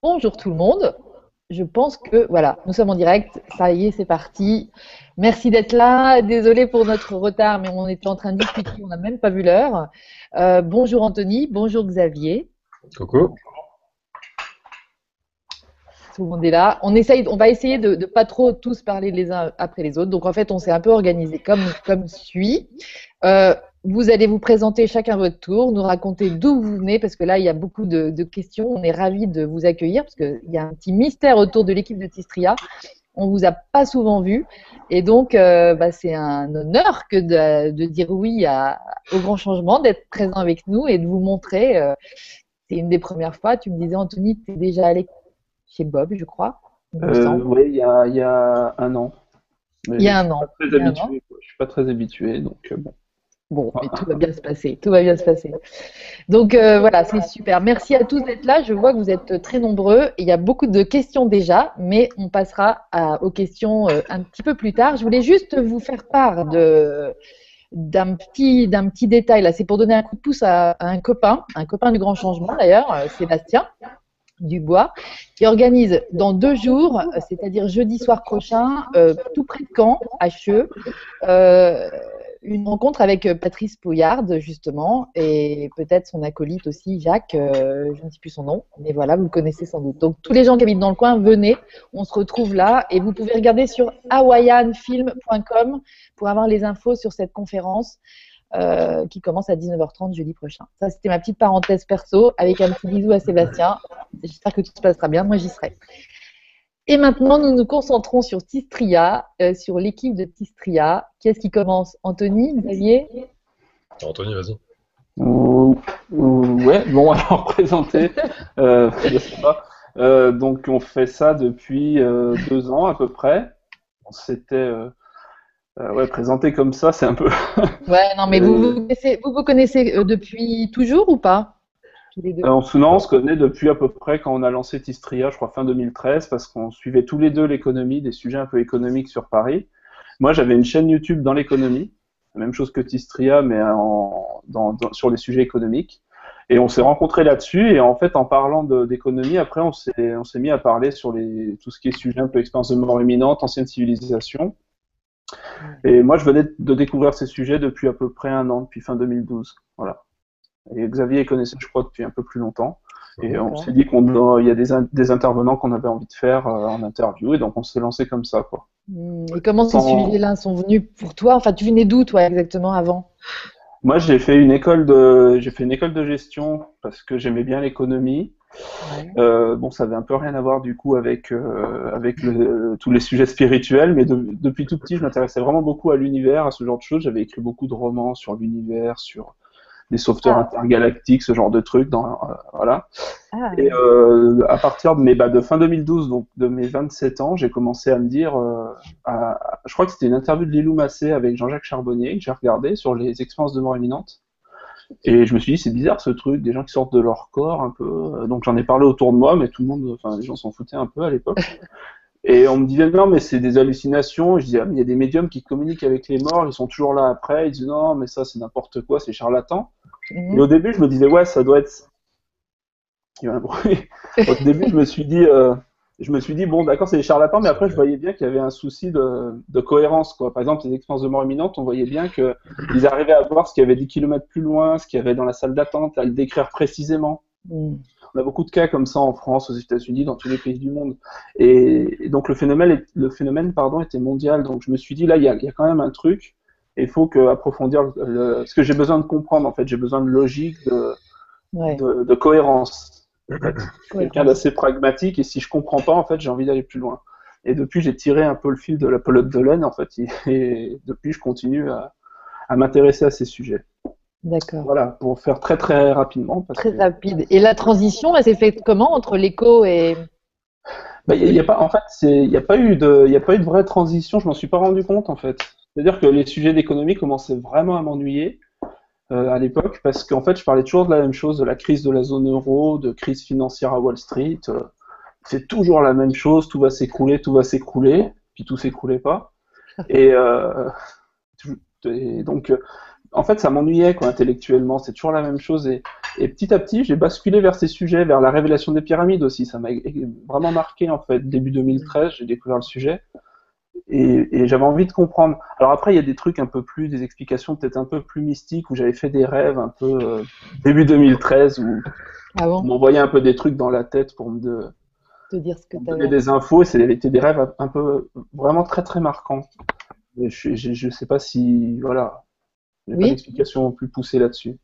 Bonjour tout le monde. Je pense que voilà, nous sommes en direct. Ça y est, c'est parti. Merci d'être là. Désolé pour notre retard, mais on était en train de discuter, on n'a même pas vu l'heure. Euh, bonjour Anthony, bonjour Xavier. Coucou. Tout le monde est là. On, essaye, on va essayer de ne pas trop tous parler les uns après les autres. Donc en fait, on s'est un peu organisé comme, comme suit. Euh, vous allez vous présenter chacun votre tour, nous raconter d'où vous venez, parce que là, il y a beaucoup de, questions. On est ravis de vous accueillir, parce qu'il y a un petit mystère autour de l'équipe de Tistria. On vous a pas souvent vu. Et donc, euh, bah, c'est un honneur que de, dire oui à, au grand changement, d'être présent avec nous et de vous montrer. Euh, c'est une des premières fois. Tu me disais, Anthony, tu es déjà allé chez Bob, je crois. Euh, oui, il y a, y a, un an. il y a un an. Je ne suis pas très habitué, donc bon. Bon, mais tout va bien se passer, tout va bien se passer. Donc euh, voilà, c'est super. Merci à tous d'être là. Je vois que vous êtes très nombreux. Il y a beaucoup de questions déjà, mais on passera aux questions euh, un petit peu plus tard. Je voulais juste vous faire part de d'un petit d'un petit détail là. C'est pour donner un coup de pouce à, un copain, un copain du Grand Changement d'ailleurs, euh, Sébastien. Dubois, qui organise dans deux jours, c'est-à-dire jeudi soir prochain, tout près de Caen, à Cheux, une rencontre avec euh, Patrice Pouillard, justement, et peut-être son acolyte aussi, Jacques, euh, je ne sais plus son nom, mais voilà, vous le connaissez sans doute. Donc, tous les gens qui habitent dans le coin, venez, on se retrouve là, et vous pouvez regarder sur hawaiianfilm.com pour avoir les infos sur cette conférence euh, qui commence à 19h30 jeudi prochain. Ça, c'était ma petite parenthèse perso, avec un petit bisou à Sébastien. J'espère que tout se passera bien, moi j'y serai. Et maintenant, nous nous concentrons sur Tistria, euh, sur l'équipe de Tistria. Qui est-ce qui commence? Anthony, Xavier? Anthony, vas-y. ouais, bon, alors présenter, euh, je sais pas. Euh, donc, on fait ça depuis deux ans à peu près. On s'était ouais, présenté comme ça, c'est un peu. ouais, non, mais vous vous connaissez, vous, vous connaissez depuis toujours ou pas? On, on se connaît depuis à peu près quand on a lancé Tistria, je crois fin 2013, parce qu'on suivait tous les deux l'économie, des sujets un peu économiques sur Paris. Moi, j'avais une chaîne YouTube dans l'économie, la même chose que Tistria, mais sur les sujets économiques. Et on s'est rencontrés là-dessus, et en fait, en parlant d'économie, après, on s'est mis à parler sur les, tout ce qui est sujet un peu expérience de mort imminente, ancienne civilisation. Et moi, je venais de découvrir ces sujets depuis à peu près un an, depuis fin 2012. Voilà. Et Xavier connaissait, je crois, depuis un peu plus longtemps. Et on s'est dit qu'il y a des, des intervenants qu'on avait envie de faire euh, en interview, et donc on s'est lancé comme ça. Quoi. Hmm, et comment ces sujets-là sont venus pour toi? Enfin, tu venais d'où, toi, exactement, avant? Moi, j'ai fait une école de, j'ai fait une école de gestion parce que j'aimais bien l'économie. Euh, bon, ça avait un peu rien à voir du coup avec euh, avec le, tous les sujets spirituels, mais depuis tout petit, je m'intéressais vraiment beaucoup à l'univers, à ce genre de choses. J'avais écrit beaucoup de romans sur l'univers, sur des sauveteurs ah. intergalactiques, ce genre de trucs. Dans, euh, voilà. Ah. Et euh, à partir de, mes, bah, de fin 2012, donc de mes 27 ans, j'ai commencé à me dire, euh, je crois que c'était une interview de Lilou Massé avec Jean-Jacques Charbonnier que j'ai regardé sur les expériences de mort imminente. Et je me suis dit, c'est bizarre ce truc, des gens qui sortent de leur corps un peu. Donc j'en ai parlé autour de moi, mais tout le monde, enfin les gens s'en foutaient un peu à l'époque. Et on me disait non, mais c'est des hallucinations. Je disais, ah, mais il y a des médiums qui communiquent avec les morts, ils sont toujours là après. Ils disent non, mais ça c'est n'importe quoi, c'est charlatan. Mhm. Et au début, je me disais, ouais, ça doit être. Il y a un bruit. au début, je me suis dit, euh, je me suis dit, bon, d'accord, c'est des charlatans, mais après, je voyais bien qu'il y avait un souci de, de, cohérence, quoi. Par exemple, les expériences de mort imminente, on voyait bien qu'ils arrivaient à voir ce qu'il y avait 10 km plus loin, ce qu'il y avait dans la salle d'attente, à le décrire précisément. Mhm. On a beaucoup de cas comme ça en France, aux États-Unis, dans tous les pays du monde. Et, donc, le phénomène, le phénomène pardon, était mondial. Donc, je me suis dit, là, il y a, il y a quand même un truc il faut que approfondir ce que j'ai besoin de comprendre en fait j'ai besoin de logique de, de, cohérence quelqu'un d'assez pragmatique et si je comprends pas en fait j'ai envie d'aller plus loin et depuis j'ai tiré un peu le fil de la pelote de laine en fait et, depuis je continue à, à m'intéresser à ces sujets D'accord. Voilà, pour faire très très rapidement. très rapide. Et la transition, elle s'est faite comment entre l'écho et. Bah, y a pas, en fait, il n'y a, pas eu de, a pas eu de vraie transition, je m'en suis pas rendu compte en fait. C'est-à-dire que les sujets d'économie commençaient vraiment à m'ennuyer euh, à l'époque parce qu'en fait, je parlais toujours de la même chose, de la crise de la zone euro, de crise financière à Wall Street. Euh, c'est toujours la même chose, tout va s'écrouler, tout va s'écrouler, puis tout s'écroulait pas. Et, euh, donc, en fait, ça m'ennuyait quoi, intellectuellement. C'est toujours la même chose. Et, et petit à petit, j'ai basculé vers ces sujets, vers la révélation des pyramides aussi. Ça m'a vraiment marqué en fait. Début 2013, j'ai découvert le sujet. Et, et j'avais envie de comprendre. Alors après, il y a des trucs un peu plus, des explications peut-être un peu plus mystiques où j'avais fait des rêves un peu euh, début 2013 où Ah bon? on m'envoyait un peu des trucs dans la tête pour me, de- Te dire ce que me donner des infos. Et c'était des rêves un peu vraiment très très marquants. Et je, je sais pas si voilà, a Oui. pas d'explication plus poussée là-dessus.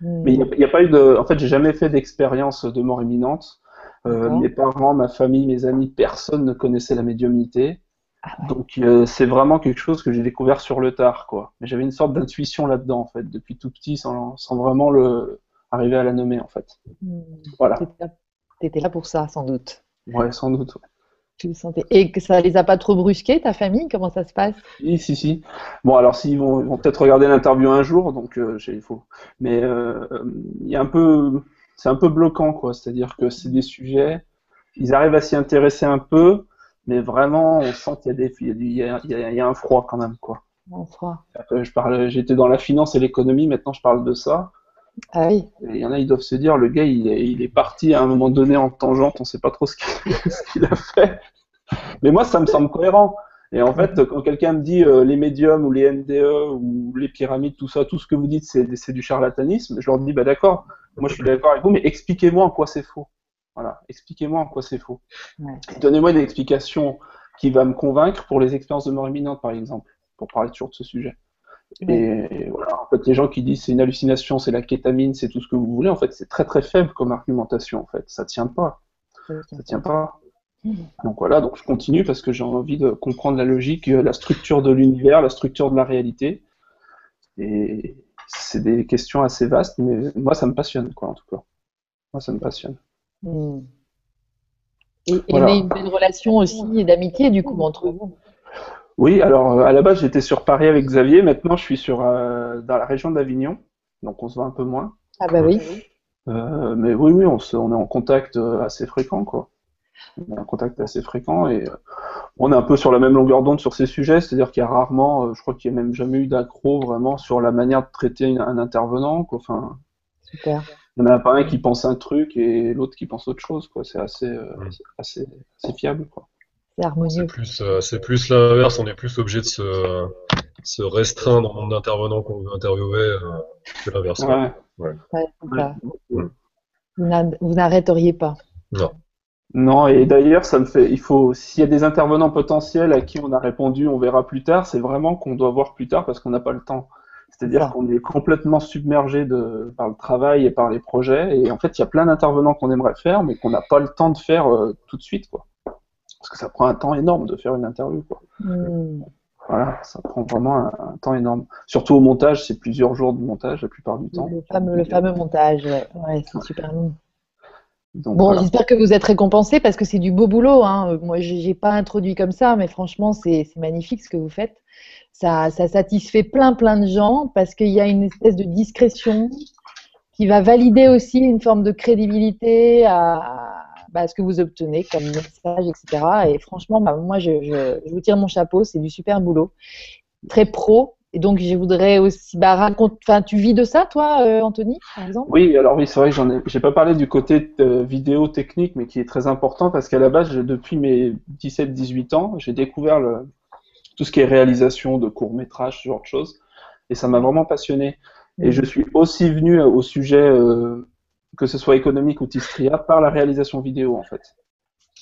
Hmm. Mais il n'y a, pas eu de. En fait, j'ai jamais fait d'expérience de mort imminente. Euh, mes parents, ma famille, mes amis, personne ne connaissait la médiumnité. Ah ouais. Donc euh, c'est vraiment quelque chose que j'ai découvert sur le tard, quoi. Mais j'avais une sorte d'intuition là-dedans, en fait, depuis tout petit, sans, sans vraiment le arriver à la nommer, en fait. Hmm. Voilà. T'étais là- pour ça, sans doute. Ouais, sans doute. ouais. Tu le sentais. Et que ça les a pas trop brusqués, ta famille? Comment ça se passe? Si, si, si. Bon, alors s'ils vont, vont peut-être regarder l'interview un jour, donc euh, j'ai- il faut. Mais euh, il y a un peu, c'est un peu bloquant, quoi. C'est-à-dire que c'est des sujets, ils arrivent à s'y intéresser un peu, mais vraiment, on sent qu'il y a des, il y a, du- il y a- il y a- il y a un froid quand même, quoi. en froid Après, je parle, j'étais dans la finance et l'économie, maintenant je parle de ça. Ah oui. Il y en a, ils doivent se dire, le gars, il est, il est parti à un moment donné en tangente, on sait pas trop ce qu'il a fait. Mais moi, ça me semble cohérent. Et en fait, quand quelqu'un me dit euh, les médiums ou les MDE ou les pyramides, tout ça, tout ce que vous dites, c'est c'est du charlatanisme, je leur dis, bah d'accord, moi je suis d'accord avec vous, mais expliquez-moi en quoi c'est faux. Voilà, expliquez-moi en quoi c'est faux. Ouais. Donnez-moi une explication qui va me convaincre pour les expériences de mort imminente, par exemple, pour parler toujours de ce sujet. Et, et voilà, en fait, les gens qui disent c'est une hallucination, c'est la kétamine, c'est tout ce que vous voulez, en fait, c'est très très faible comme argumentation, en fait. Ça tient pas, ça tient pas. Donc voilà, donc je continue parce que j'ai envie de comprendre la logique, euh, la structure de l'univers, la structure de la réalité. Et c'est des questions assez vastes, mais moi ça me passionne, quoi, en tout cas. Moi ça me passionne. Hmm. Et, et Voilà. mais une belle relation aussi et d'amitié du coup entre vous. Oui, alors euh, à la base j'étais sur Paris avec Xavier, maintenant je suis sur, euh, dans la région d'Avignon, donc on se voit un peu moins. Ah bah oui. Euh, mais oui, oui, on, se, on est en contact assez fréquent, quoi. On est en contact assez fréquent et euh, on est un peu sur la même longueur d'onde sur ces sujets, c'est-à-dire qu'il y a rarement, je crois qu'il n'y a même jamais eu d'accro vraiment sur la manière de traiter un intervenant, quoi. Enfin, Super. Il n'y en a pas un qui pense un truc et l'autre qui pense autre chose, quoi. C'est assez, euh, Mm. assez, assez fiable, quoi. C'est harmonieux. C'est plus, euh, c'est plus l'inverse, on est plus obligé de se, se restreindre au nombre d'intervenants qu'on veut interviewer euh, que l'inverse. Ouais. Ouais. Ouais. N'a- vous n'arrêteriez pas. Non. Non, et d'ailleurs, ça me fait, il faut, s'il y a des intervenants potentiels à qui on a répondu, on verra plus tard, c'est vraiment qu'on doit voir plus tard parce qu'on n'a pas le temps. C'est-à-dire Ça. qu'on est complètement submergé de, par le travail et par les projets, et en fait, il y a plein d'intervenants qu'on aimerait faire, mais qu'on n'a pas le temps de faire euh, tout de suite, quoi. Parce que ça prend un temps énorme de faire une interview, quoi. Hmm. Voilà, ça prend vraiment un, un temps énorme. Surtout au montage, c'est plusieurs jours de montage la plupart du temps. Le fameux, le fameux montage, ouais, Ouais, c'est super long. Donc, Bon, voilà. j'espère que vous êtes récompensés parce que c'est du beau boulot. Hein. Moi, j'ai j'ai pas introduit comme ça, mais franchement, c'est magnifique ce que vous faites. Ça, satisfait plein, plein de gens parce qu'il y a une espèce de discrétion qui va valider aussi une forme de crédibilité à, bah, ce que vous obtenez comme message, etc. Et franchement, bah, moi, je, vous tire mon chapeau. C'est du super boulot, très pro. Et donc, je voudrais aussi, bah, tu vis de ça, toi, euh, Anthony, par exemple? Oui, alors oui, c'est vrai que j'en ai, j'ai pas parlé du côté vidéo technique, mais qui est très important parce qu'à la base, depuis mes 17-18 ans, j'ai découvert le, tout ce qui est réalisation de courts-métrages, ce genre de choses, et ça m'a vraiment passionné. Et je suis aussi venu au sujet, euh, que ce soit économique ou Tistria, par la réalisation vidéo, en fait.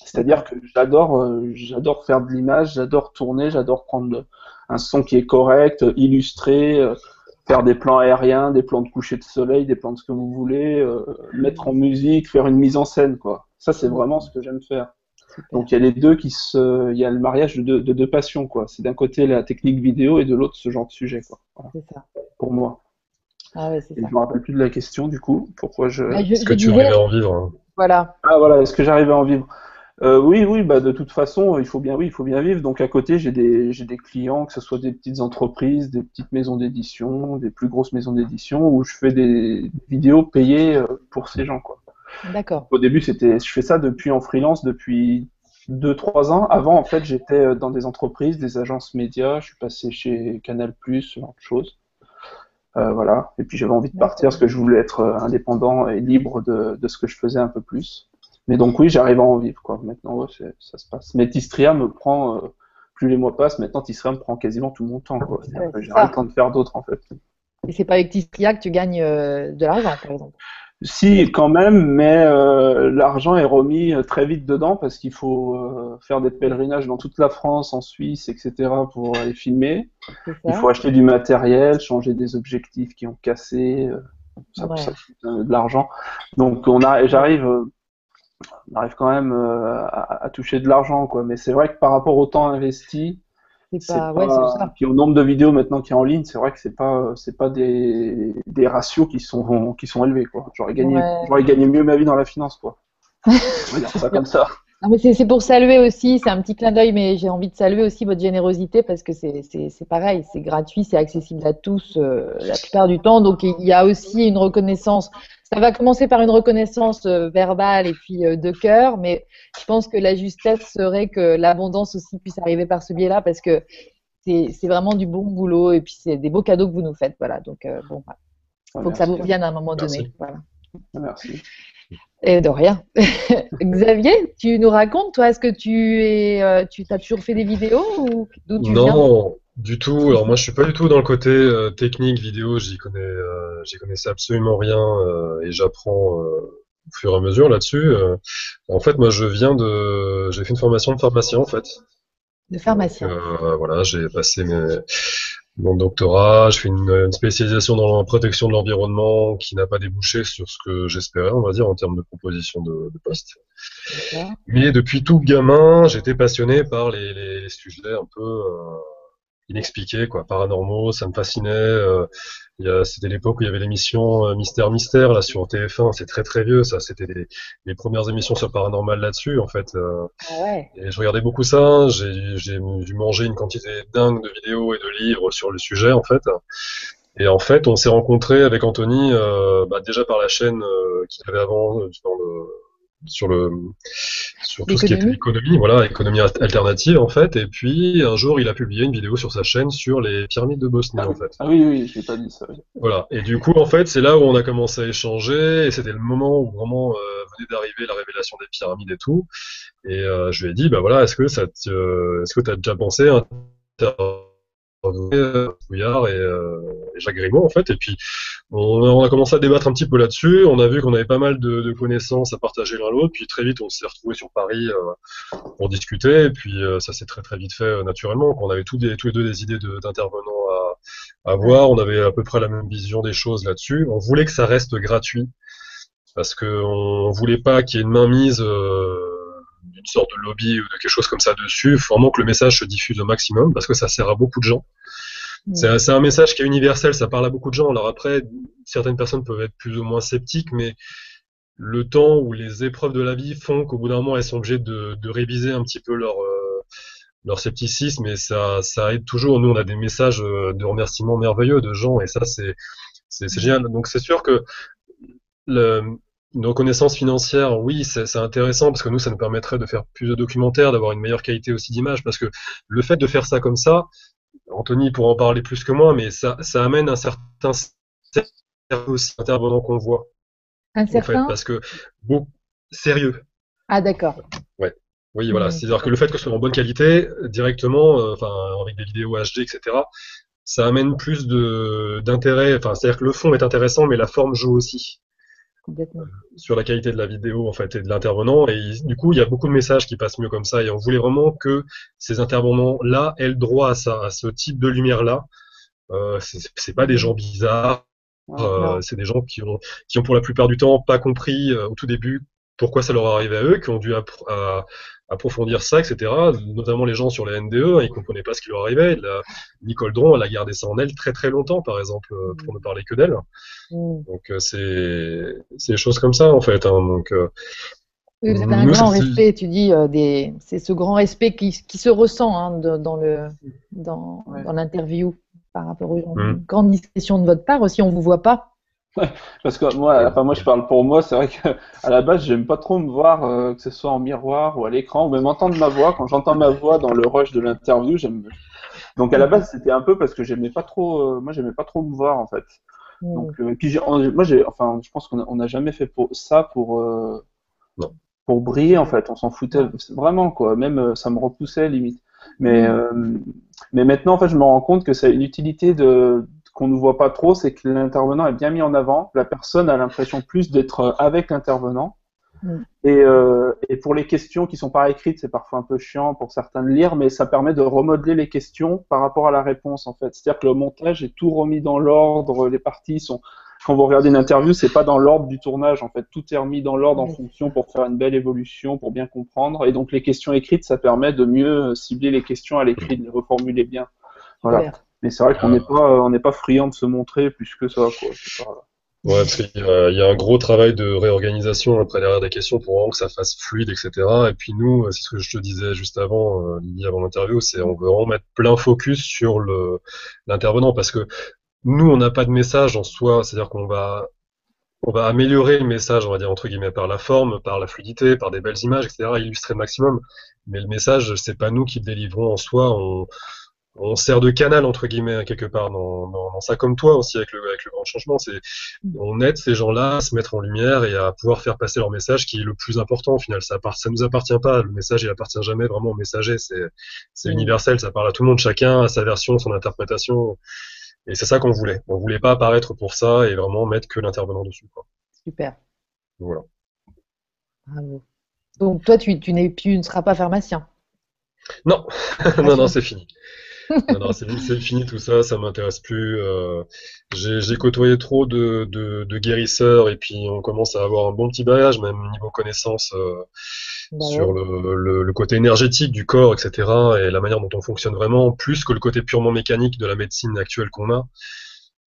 C'est-à-dire que j'adore, euh, j'adore faire de l'image, j'adore tourner, j'adore prendre un son qui est correct, illustrer, euh, faire des plans aériens, des plans de coucher de soleil, des plans de ce que vous voulez, euh, mettre en musique, faire une mise en scène, quoi. Ça, c'est vraiment ce que j'aime faire. Donc il y a les deux qui se, il y a le mariage de deux, de deux passions, quoi. C'est d'un côté la technique vidéo et de l'autre ce genre de sujet, quoi. Voilà, C'est ça. pour moi. Ah ouais, c'est Et ça. je me rappelle plus de la question, du coup. Pourquoi je. Bah, je- Est-ce que je tu disais- rêvais en vivre hein Voilà. Ah voilà, est-ce que j'arrive à en vivre? Euh, oui, oui, bah de toute façon, il faut bien, oui, il faut bien vivre. Donc à côté, j'ai des, j'ai des clients, que ce soit des petites entreprises, des petites maisons d'édition, des plus grosses maisons d'édition, où je fais des vidéos payées euh, pour ces gens, quoi. D'accord. Au début, c'était, je fais ça depuis en freelance depuis deux, trois ans. Avant, en fait, j'étais euh, dans des entreprises, des agences médias. Je suis passé chez Canal+, ce genre de choses. Euh, voilà. Et puis j'avais envie de partir parce que je voulais être euh, indépendant et libre de, de, ce que je faisais un peu plus. Mais donc oui, j'arrive à en vivre quoi. Maintenant, ouais, ça se passe. Mais Tistria me prend, euh, plus les mois passent, maintenant Tistria me prend quasiment tout mon temps. J'ai le temps de faire d'autres en fait. Et c'est pas avec Tistria que tu gagnes de l'argent, par exemple. Si, quand même, mais euh, l'argent est remis euh, très vite dedans parce qu'il faut euh, faire des pèlerinages dans toute la France, en Suisse, etc. pour aller filmer. Il faut acheter du matériel, changer des objectifs qui ont cassé, ça, ça coûte de l'argent. Donc on a, j'arrive, on arrive quand même à, à, toucher de l'argent, quoi. Mais c'est vrai que par rapport au temps investi, c'est pas, Ouais, ça. Puis au nombre de vidéos maintenant qui est en ligne, c'est vrai que c'est pas, c'est pas des, des, ratios qui sont, qui sont élevés, quoi. J'aurais gagné, j'aurais gagné mieux ma vie dans la finance, quoi. On va dire ça comme ça. Non, mais c'est pour saluer aussi, c'est un petit clin d'œil, mais j'ai envie de saluer aussi votre générosité parce que c'est pareil, c'est gratuit, c'est accessible à tous euh, la plupart du temps. Donc il y a aussi une reconnaissance ça va commencer par une reconnaissance euh, verbale et puis euh, de cœur, mais je pense que la justesse serait que l'abondance aussi puisse arriver par ce biais-là parce que c'est vraiment du bon boulot et puis c'est des beaux cadeaux que vous nous faites. Voilà, donc bon, il ah, faut que ça vous revienne à un moment donné. Voilà. Ah, merci. Et de rien. Xavier, tu nous racontes, toi, est-ce que tu es, tu as toujours fait des vidéos ou d'où tu non, du tout. Alors moi, je suis pas du tout dans le côté euh, technique vidéo. J'y connais, euh, j'y connaissais absolument rien euh, et j'apprends au fur et à mesure là-dessus. en fait, moi, je viens de, j'ai fait une formation de pharmacien en fait. De pharmacien. voilà, j'ai passé mon doctorat, je fais une, spécialisation dans la protection de l'environnement qui n'a pas débouché sur ce que j'espérais, on va dire, en termes de proposition de, de poste. Mais depuis tout gamin, j'étais passionné par les, les, les sujets un peu inexpliqués, quoi, paranormaux, ça me fascinait. Euh, c'était l'époque où il y avait l'émission euh, Mystère Mystère là sur TF1, c'est très très vieux, ça. C'était les, les, premières émissions sur paranormal là-dessus, en fait. Euh, ah ouais. Et je regardais beaucoup ça. J'ai dû manger une quantité dingue de vidéos et de livres sur le sujet, en fait. Et en fait, on s'est rencontré avec Anthony euh, bah, déjà par la chaîne euh, qu'il avait avant dans le sur le sur tout ce qui était économie, voilà, économie alternative en fait. Et puis un jour, il a publié une vidéo sur sa chaîne sur les pyramides de Bosnie ah en fait. Ah oui, oui, j'ai pas dit ça. Voilà. Et du coup, en fait, c'est là où on a commencé à échanger. Et c'était le moment où vraiment euh, venait d'arriver la révélation des pyramides et tout. Et euh, je lui ai dit, bah voilà, est-ce que ça, est-ce que t'as déjà pensé à et, euh, et, Jacques Grimaud en fait. Et puis on a, on commencé à débattre un petit peu là-dessus. On a vu qu'on avait pas mal de, connaissances à partager l'un l'autre. Puis très vite on s'est retrouvé sur Paris euh, pour discuter. Et puis euh, ça s'est très très vite fait euh, naturellement qu'on avait tous, les deux des idées d'intervenants à, voir. On avait à peu près la même vision des choses là-dessus. On voulait que ça reste gratuit. Parce que on voulait pas qu'il y ait une mainmise euh, d'une sorte de lobby ou de quelque chose comme ça dessus. Il faut vraiment que le message se diffuse au maximum parce que ça sert à beaucoup de gens. C'est un message qui est universel, ça parle à beaucoup de gens. Alors après, certaines personnes peuvent être plus ou moins sceptiques, mais le temps ou les épreuves de la vie font qu'au bout d'un moment, elles sont obligées de, de réviser un petit peu leur, euh, leur scepticisme et ça, ça aide toujours. Nous, on a des messages euh, de remerciements merveilleux de gens et ça, c'est génial. Donc c'est sûr que le, une reconnaissance financière, oui, c'est intéressant parce que nous, ça nous permettrait de faire plus de documentaires, d'avoir une meilleure qualité aussi d'image, parce que le fait de faire ça comme ça, Anthony pourra en parler plus que moi, mais ça, ça amène un certain aussi intervenant qu'on voit. Un certain. parce que bon, sérieux. Ah d'accord. Ouais. Oui, voilà. C'est-à-dire que le fait que ce soit en bonne qualité, directement, euh, enfin avec des vidéos HD, etc., ça amène plus de d'intérêt. Enfin, c'est-à-dire que le fond est intéressant, mais la forme joue aussi. Sur la qualité de la vidéo en fait et de l'intervenant. Et du coup il y a beaucoup de messages qui passent mieux comme ça. Et on voulait vraiment que ces intervenants là aient le droit à ça à ce type de lumière là euh, c'est pas des gens bizarres. Euh, c'est des gens qui ont qui ont pour la plupart du temps pas compris euh, au tout début pourquoi ça leur arrivait à eux qui ont dû à, approfondir ça, etc. Notamment les gens sur les NDE, hein, ils comprenaient pas ce qui leur arrivait. La, Nicole Dron, elle a gardé ça en elle très très longtemps, par exemple, euh, pour ne parler que d'elle. Mm. Donc euh, c'est c'est des choses comme ça en fait. Hein, donc euh, vous avez un grand respect, tu dis, des... c'est ce grand respect qui, qui se ressent hein, dans le dans, dans l'interview par rapport aux gens. Mm. grande discrétion de votre part aussi, on vous voit pas. Parce que moi, enfin moi je parle pour moi, c'est vrai que à la base j'aime pas trop me voir, euh, que ce soit en miroir ou à l'écran, ou même entendre ma voix. Quand j'entends ma voix dans le rush de l'interview, j'aime Donc à la base, c'était un peu parce que j'aimais pas trop, euh, moi j'aimais pas trop me voir en fait. Donc, euh, puis moi, j'ai, enfin, je pense qu'on n'a jamais fait pour ça pour euh, pour briller en fait. On s'en foutait vraiment quoi. Même ça me repoussait limite. Mais mais maintenant en fait, je me rends compte que c'est une utilité de qu'on ne voit pas trop, c'est que l'intervenant est bien mis en avant. La personne a l'impression plus d'être avec l'intervenant. Mm. Et, euh, et, pour les questions qui sont pas écrites, c'est parfois un peu chiant pour certains de lire, mais ça permet de remodeler les questions par rapport à la réponse en fait. C'est-à-dire que le montage est tout remis dans l'ordre, les parties sont. Quand vous regardez une interview, c'est pas dans l'ordre du tournage en fait, tout est remis dans l'ordre en fonction pour faire une belle évolution, pour bien comprendre. Et donc les questions écrites, ça permet de mieux cibler les questions à l'écrit, de les reformuler bien. Voilà. Mais c'est vrai qu'on n'est pas, on n'est pas friand de se montrer plus que ça. Quoi. Ouais, parce qu'il y, a un gros travail de réorganisation après derrière des questions pour vraiment que ça fasse fluide, etc. Et puis nous, c'est ce que je te disais juste avant, euh, avant l'interview, c'est on veut vraiment mettre plein focus sur l'intervenant parce que nous, on n'a pas de message en soi, c'est-à-dire qu'on va on va améliorer le message, on va dire entre guillemets, par la forme, par la fluidité, par des belles images, etc., illustrer le maximum. Mais le message, c'est pas nous qui le délivrons en soi. On sert de canal entre guillemets quelque part dans, dans, ça comme toi aussi avec le, avec le grand changement. C'est on aide ces gens-là à se mettre en lumière et à pouvoir faire passer leur message qui est le plus important au final. Ça ça nous appartient pas. Le message il appartient jamais vraiment au messager. C'est c'est universel. Ça parle à tout le monde chacun à sa version son interprétation. Et c'est ça qu'on voulait. On voulait pas apparaître pour ça et vraiment mettre que l'intervenant dessus quoi. super. Voilà. Bravo. donc toi tu tu ne seras pas pharmacien? Non. Non non c'est fini non, c'est fini tout ça, ça m'intéresse plus. Euh, j'ai côtoyé trop de, de, de, guérisseurs et puis on commence à avoir un bon petit bagage, même niveau connaissance euh, bah sur le, le, le, côté énergétique du corps, etc. et la manière dont on fonctionne vraiment, plus que le côté purement mécanique de la médecine actuelle qu'on a.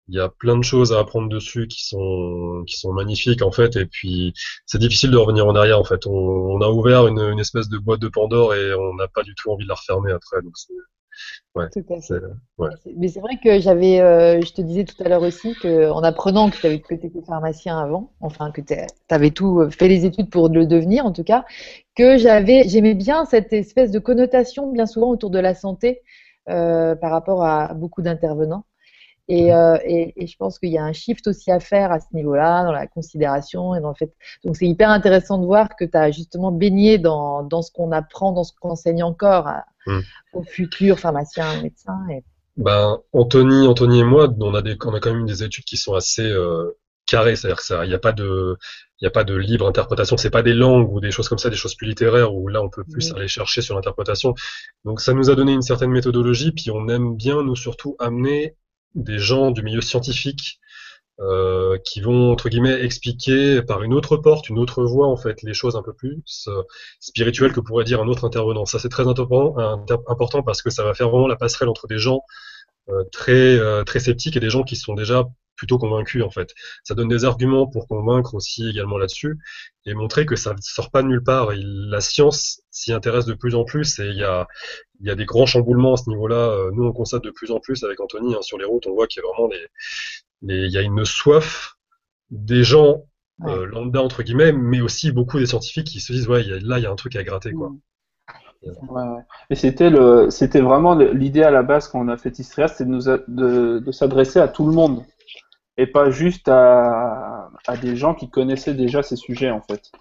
Il y a plein de choses à apprendre dessus qui sont qui sont magnifiques en fait et puis c'est difficile de revenir en arrière en fait. On, on a ouvert une, une espèce de boîte de Pandore et on n'a pas du tout envie de la refermer après donc Ouais, Mais c'est vrai que j'avais, euh, je te disais tout à l'heure aussi qu'en apprenant que tu avais que étais pharmacien avant, enfin que tu avais tout euh, fait les études pour le devenir en tout cas, que j'avais, j'aimais bien cette espèce de connotation bien souvent autour de la santé euh, par rapport à beaucoup d'intervenants. Euh, et, et, je pense qu'il y a un shift aussi à faire à ce niveau-là, dans la considération et dans le fait. Donc c'est hyper intéressant de voir que tu as justement baigné dans, dans ce qu'on apprend, dans ce qu'on enseigne encore mm. aux futurs pharmaciens, médecins. Et... Ben, Anthony, Anthony et moi, on a, des, on a quand même des études qui sont assez euh, carrées, c'est-à-dire qu'il n'y a pas de il n'y a pas de libre interprétation, c'est pas des langues ou des choses comme ça, des choses plus littéraires où là on peut plus aller chercher sur l'interprétation. Donc ça nous a donné une certaine méthodologie, puis on aime bien nous surtout amener des gens du milieu scientifique euh, qui vont entre guillemets expliquer par une autre porte, une autre voie en fait les choses un peu plus euh, spirituelles que pourrait dire un autre intervenant. Ça c'est très important, parce que ça va faire vraiment la passerelle entre des gens euh, très euh, très sceptiques et des gens qui sont déjà plutôt convaincus en fait. Ça donne des arguments pour convaincre aussi également là-dessus et montrer que ça ne sort pas de nulle part. la science s'y intéresse de plus en plus et il y a, il y a des grands chamboulements à ce niveau-là. Euh, nous, on constate de plus en plus avec Anthony hein, sur les routes, on voit qu'il y a vraiment des, il y a une soif des gens euh, lambda entre guillemets, mais aussi beaucoup des scientifiques qui se disent ouais, là il y a un truc à gratter quoi. Ouais, Mais c'était le, c'était vraiment l'idée à la base quand on a fait Istria, c'était de, nous de, de s'adresser à tout le monde et pas juste à, à, des gens qui connaissaient déjà ces sujets en fait.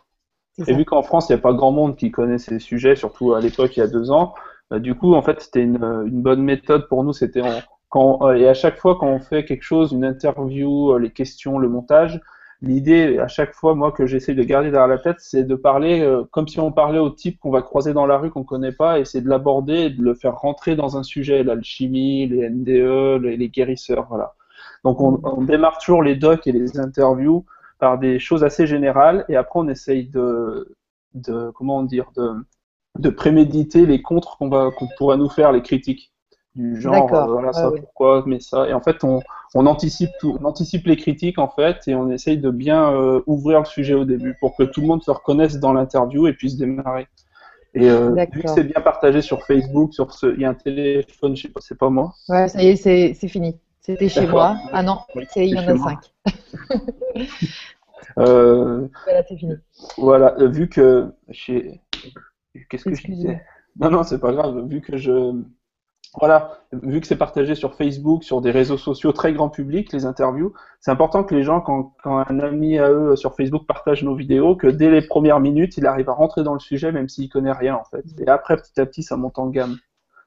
Et vu qu'en France il n'y a pas grand monde qui connaît ces sujets, surtout à l'époque il y a deux ans, bah, du coup en fait c'était une, une, bonne méthode pour nous. C'était quand euh, et à chaque fois quand on fait quelque chose, une interview, euh, les questions, le montage, l'idée à chaque fois moi que j'essaie de garder derrière la tête, c'est de parler euh, comme si on parlait au type qu'on va croiser dans la rue qu'on connaît pas, et c'est de l'aborder et de le faire rentrer dans un sujet, l'alchimie, les NDE, les, les guérisseurs, voilà. Donc on, démarre toujours les docs et les interviews par des choses assez générales et après on essaye de, de comment dire de, de préméditer les contres qu'on va qu'on pourrait nous faire les critiques. Du genre euh, voilà ça pourquoi mais ça. Et en fait on, on anticipe tout, on anticipe les critiques en fait et on essaye de bien euh, ouvrir le sujet au début pour que tout le monde se reconnaisse dans l'interview et puisse démarrer. Et euh, vu que c'est bien partagé sur Facebook sur ce il y a un téléphone je sais pas c'est pas moi. Ouais ça y est c'est fini c'était chez moi. Ah non, il y en a cinq. euh, voilà, c'est fini. Voilà, euh, vu que chez. Qu'est-ce que je disais? Non, non, c'est pas grave. Vu que je voilà, vu que c'est partagé sur Facebook, sur des réseaux sociaux très grand public, les interviews, c'est important que les gens, quand, un ami à eux sur Facebook partage nos vidéos, que dès les premières minutes, il arrive à rentrer dans le sujet, même s'il connaît rien en fait. Et après, petit à petit, ça monte en gamme.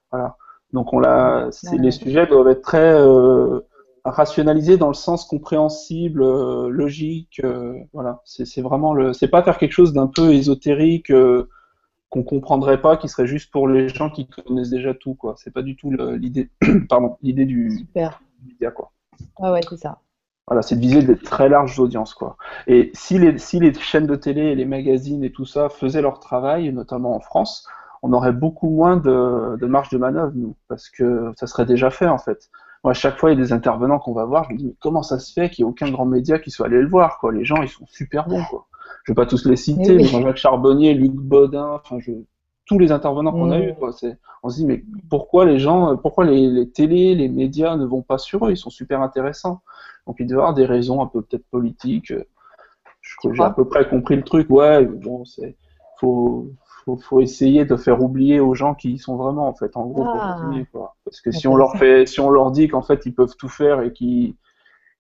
Voilà. Donc on l'a, les sujets doivent être très euh, rationalisés dans le sens compréhensible, euh, logique. Euh, voilà, c'est vraiment le, c'est pas faire quelque chose d'un peu ésotérique qu'on comprendrait pas, qui serait juste pour les gens qui connaissent déjà tout, quoi. C'est pas du tout l'idée, pardon, l'idée du, Super. média, quoi. Ah ouais, c'est ça. Voilà, c'est de viser des très larges audiences, quoi. Et si les, si les chaînes de télé et les magazines et tout ça faisaient leur travail, notamment en France, on aurait beaucoup moins de, de marge de manœuvre, nous, parce que ça serait déjà fait, en fait. Moi, à chaque fois, il y a des intervenants qu'on va voir, je me dis, mais comment ça se fait qu'il n'y ait aucun grand média qui soit allé le voir, quoi? Les gens, ils sont super bons, quoi je vais pas tous les citer, mais, Jean-Jacques Charbonnier, Luc Baudin, enfin je, tous les intervenants qu'on a mm. eu, quoi. On se dit mais pourquoi les gens, pourquoi les, les télés, les médias ne vont pas sur eux? Ils sont super intéressants. Donc il doit y avoir des raisons un peu peut-être politiques. J'ai à peu près compris le truc. Ouais, bon, c'est faut, faut, faut essayer de faire oublier aux gens qui y sont vraiment en fait. En gros, ah. quoi. Parce que si on leur fait, si on leur dit qu'en fait ils peuvent tout faire et qu'ils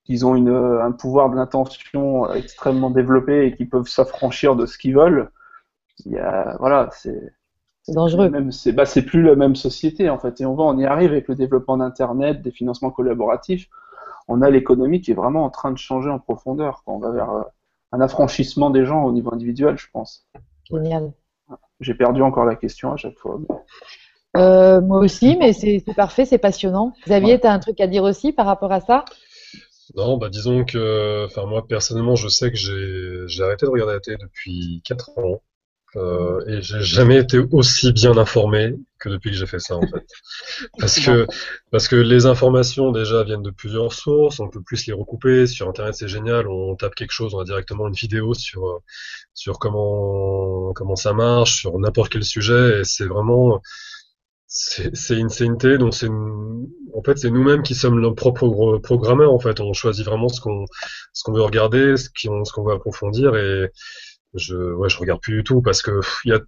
qu'ils ont une, un pouvoir de l'intention extrêmement développé et qu'ils peuvent s'affranchir de ce qu'ils veulent, il y a, voilà, c'est dangereux. C'est bah, plus la même société en fait. Et on va, on y arrive avec le développement d'Internet, des financements collaboratifs. On a l'économie qui est vraiment en train de changer en profondeur. Quand on va vers euh, un affranchissement des gens au niveau individuel, je pense. Génial. J'ai perdu encore la question à chaque fois. Euh, moi aussi, mais c'est parfait, c'est passionnant. Xavier, tu as un truc à dire aussi par rapport à ça? Non, bah disons que, enfin moi personnellement, je sais que j'ai j'ai arrêté de regarder la télé depuis 4 ans euh, et j'ai jamais été aussi bien informé que depuis que j'ai fait ça en fait. Parce que parce que les informations déjà viennent de plusieurs sources, on peut plus les recouper. Sur Internet, c'est génial, on tape quelque chose, on a directement une vidéo sur sur comment comment ça marche, sur n'importe quel sujet et c'est vraiment c'est une, télé, donc c'est en fait c'est nous-mêmes qui sommes nos propres programmeurs en fait. On choisit vraiment ce qu'on ce qu'on veut regarder, ce qu'on ce qu'on veut approfondir et je ouais je regarde plus du tout parce que il y a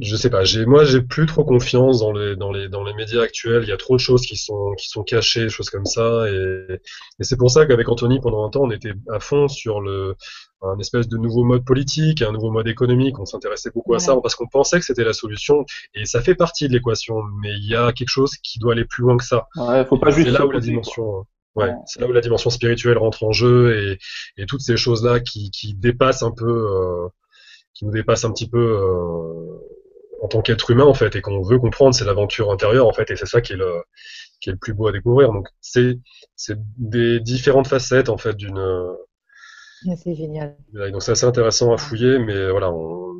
je sais pas, j'ai moi j'ai plus trop confiance dans les dans les dans les médias actuels. Il y a trop de choses qui sont qui sont cachées, des choses comme ça. Et, et c'est pour ça qu'avec Anthony pendant un temps on était à fond sur le un espèce de nouveau mode politique, un nouveau mode économique. On s'intéressait beaucoup à ça parce qu'on pensait que c'était la solution. Et ça fait partie de l'équation, mais il y a quelque chose qui doit aller plus loin que ça. Ouais, faut pas juste c'est là où la dimension. Ouais, c'est là où la dimension spirituelle rentre en jeu et, et toutes ces choses-là qui, qui dépassent un peu, euh, qui nous dépassent un petit peu euh, en tant qu'être humain en fait et qu'on veut comprendre, c'est l'aventure intérieure en fait et c'est ça qui est le qui est le plus beau à découvrir. Donc c'est c'est des différentes facettes en fait d'une c'est génial. Donc c'est assez intéressant à fouiller, mais voilà,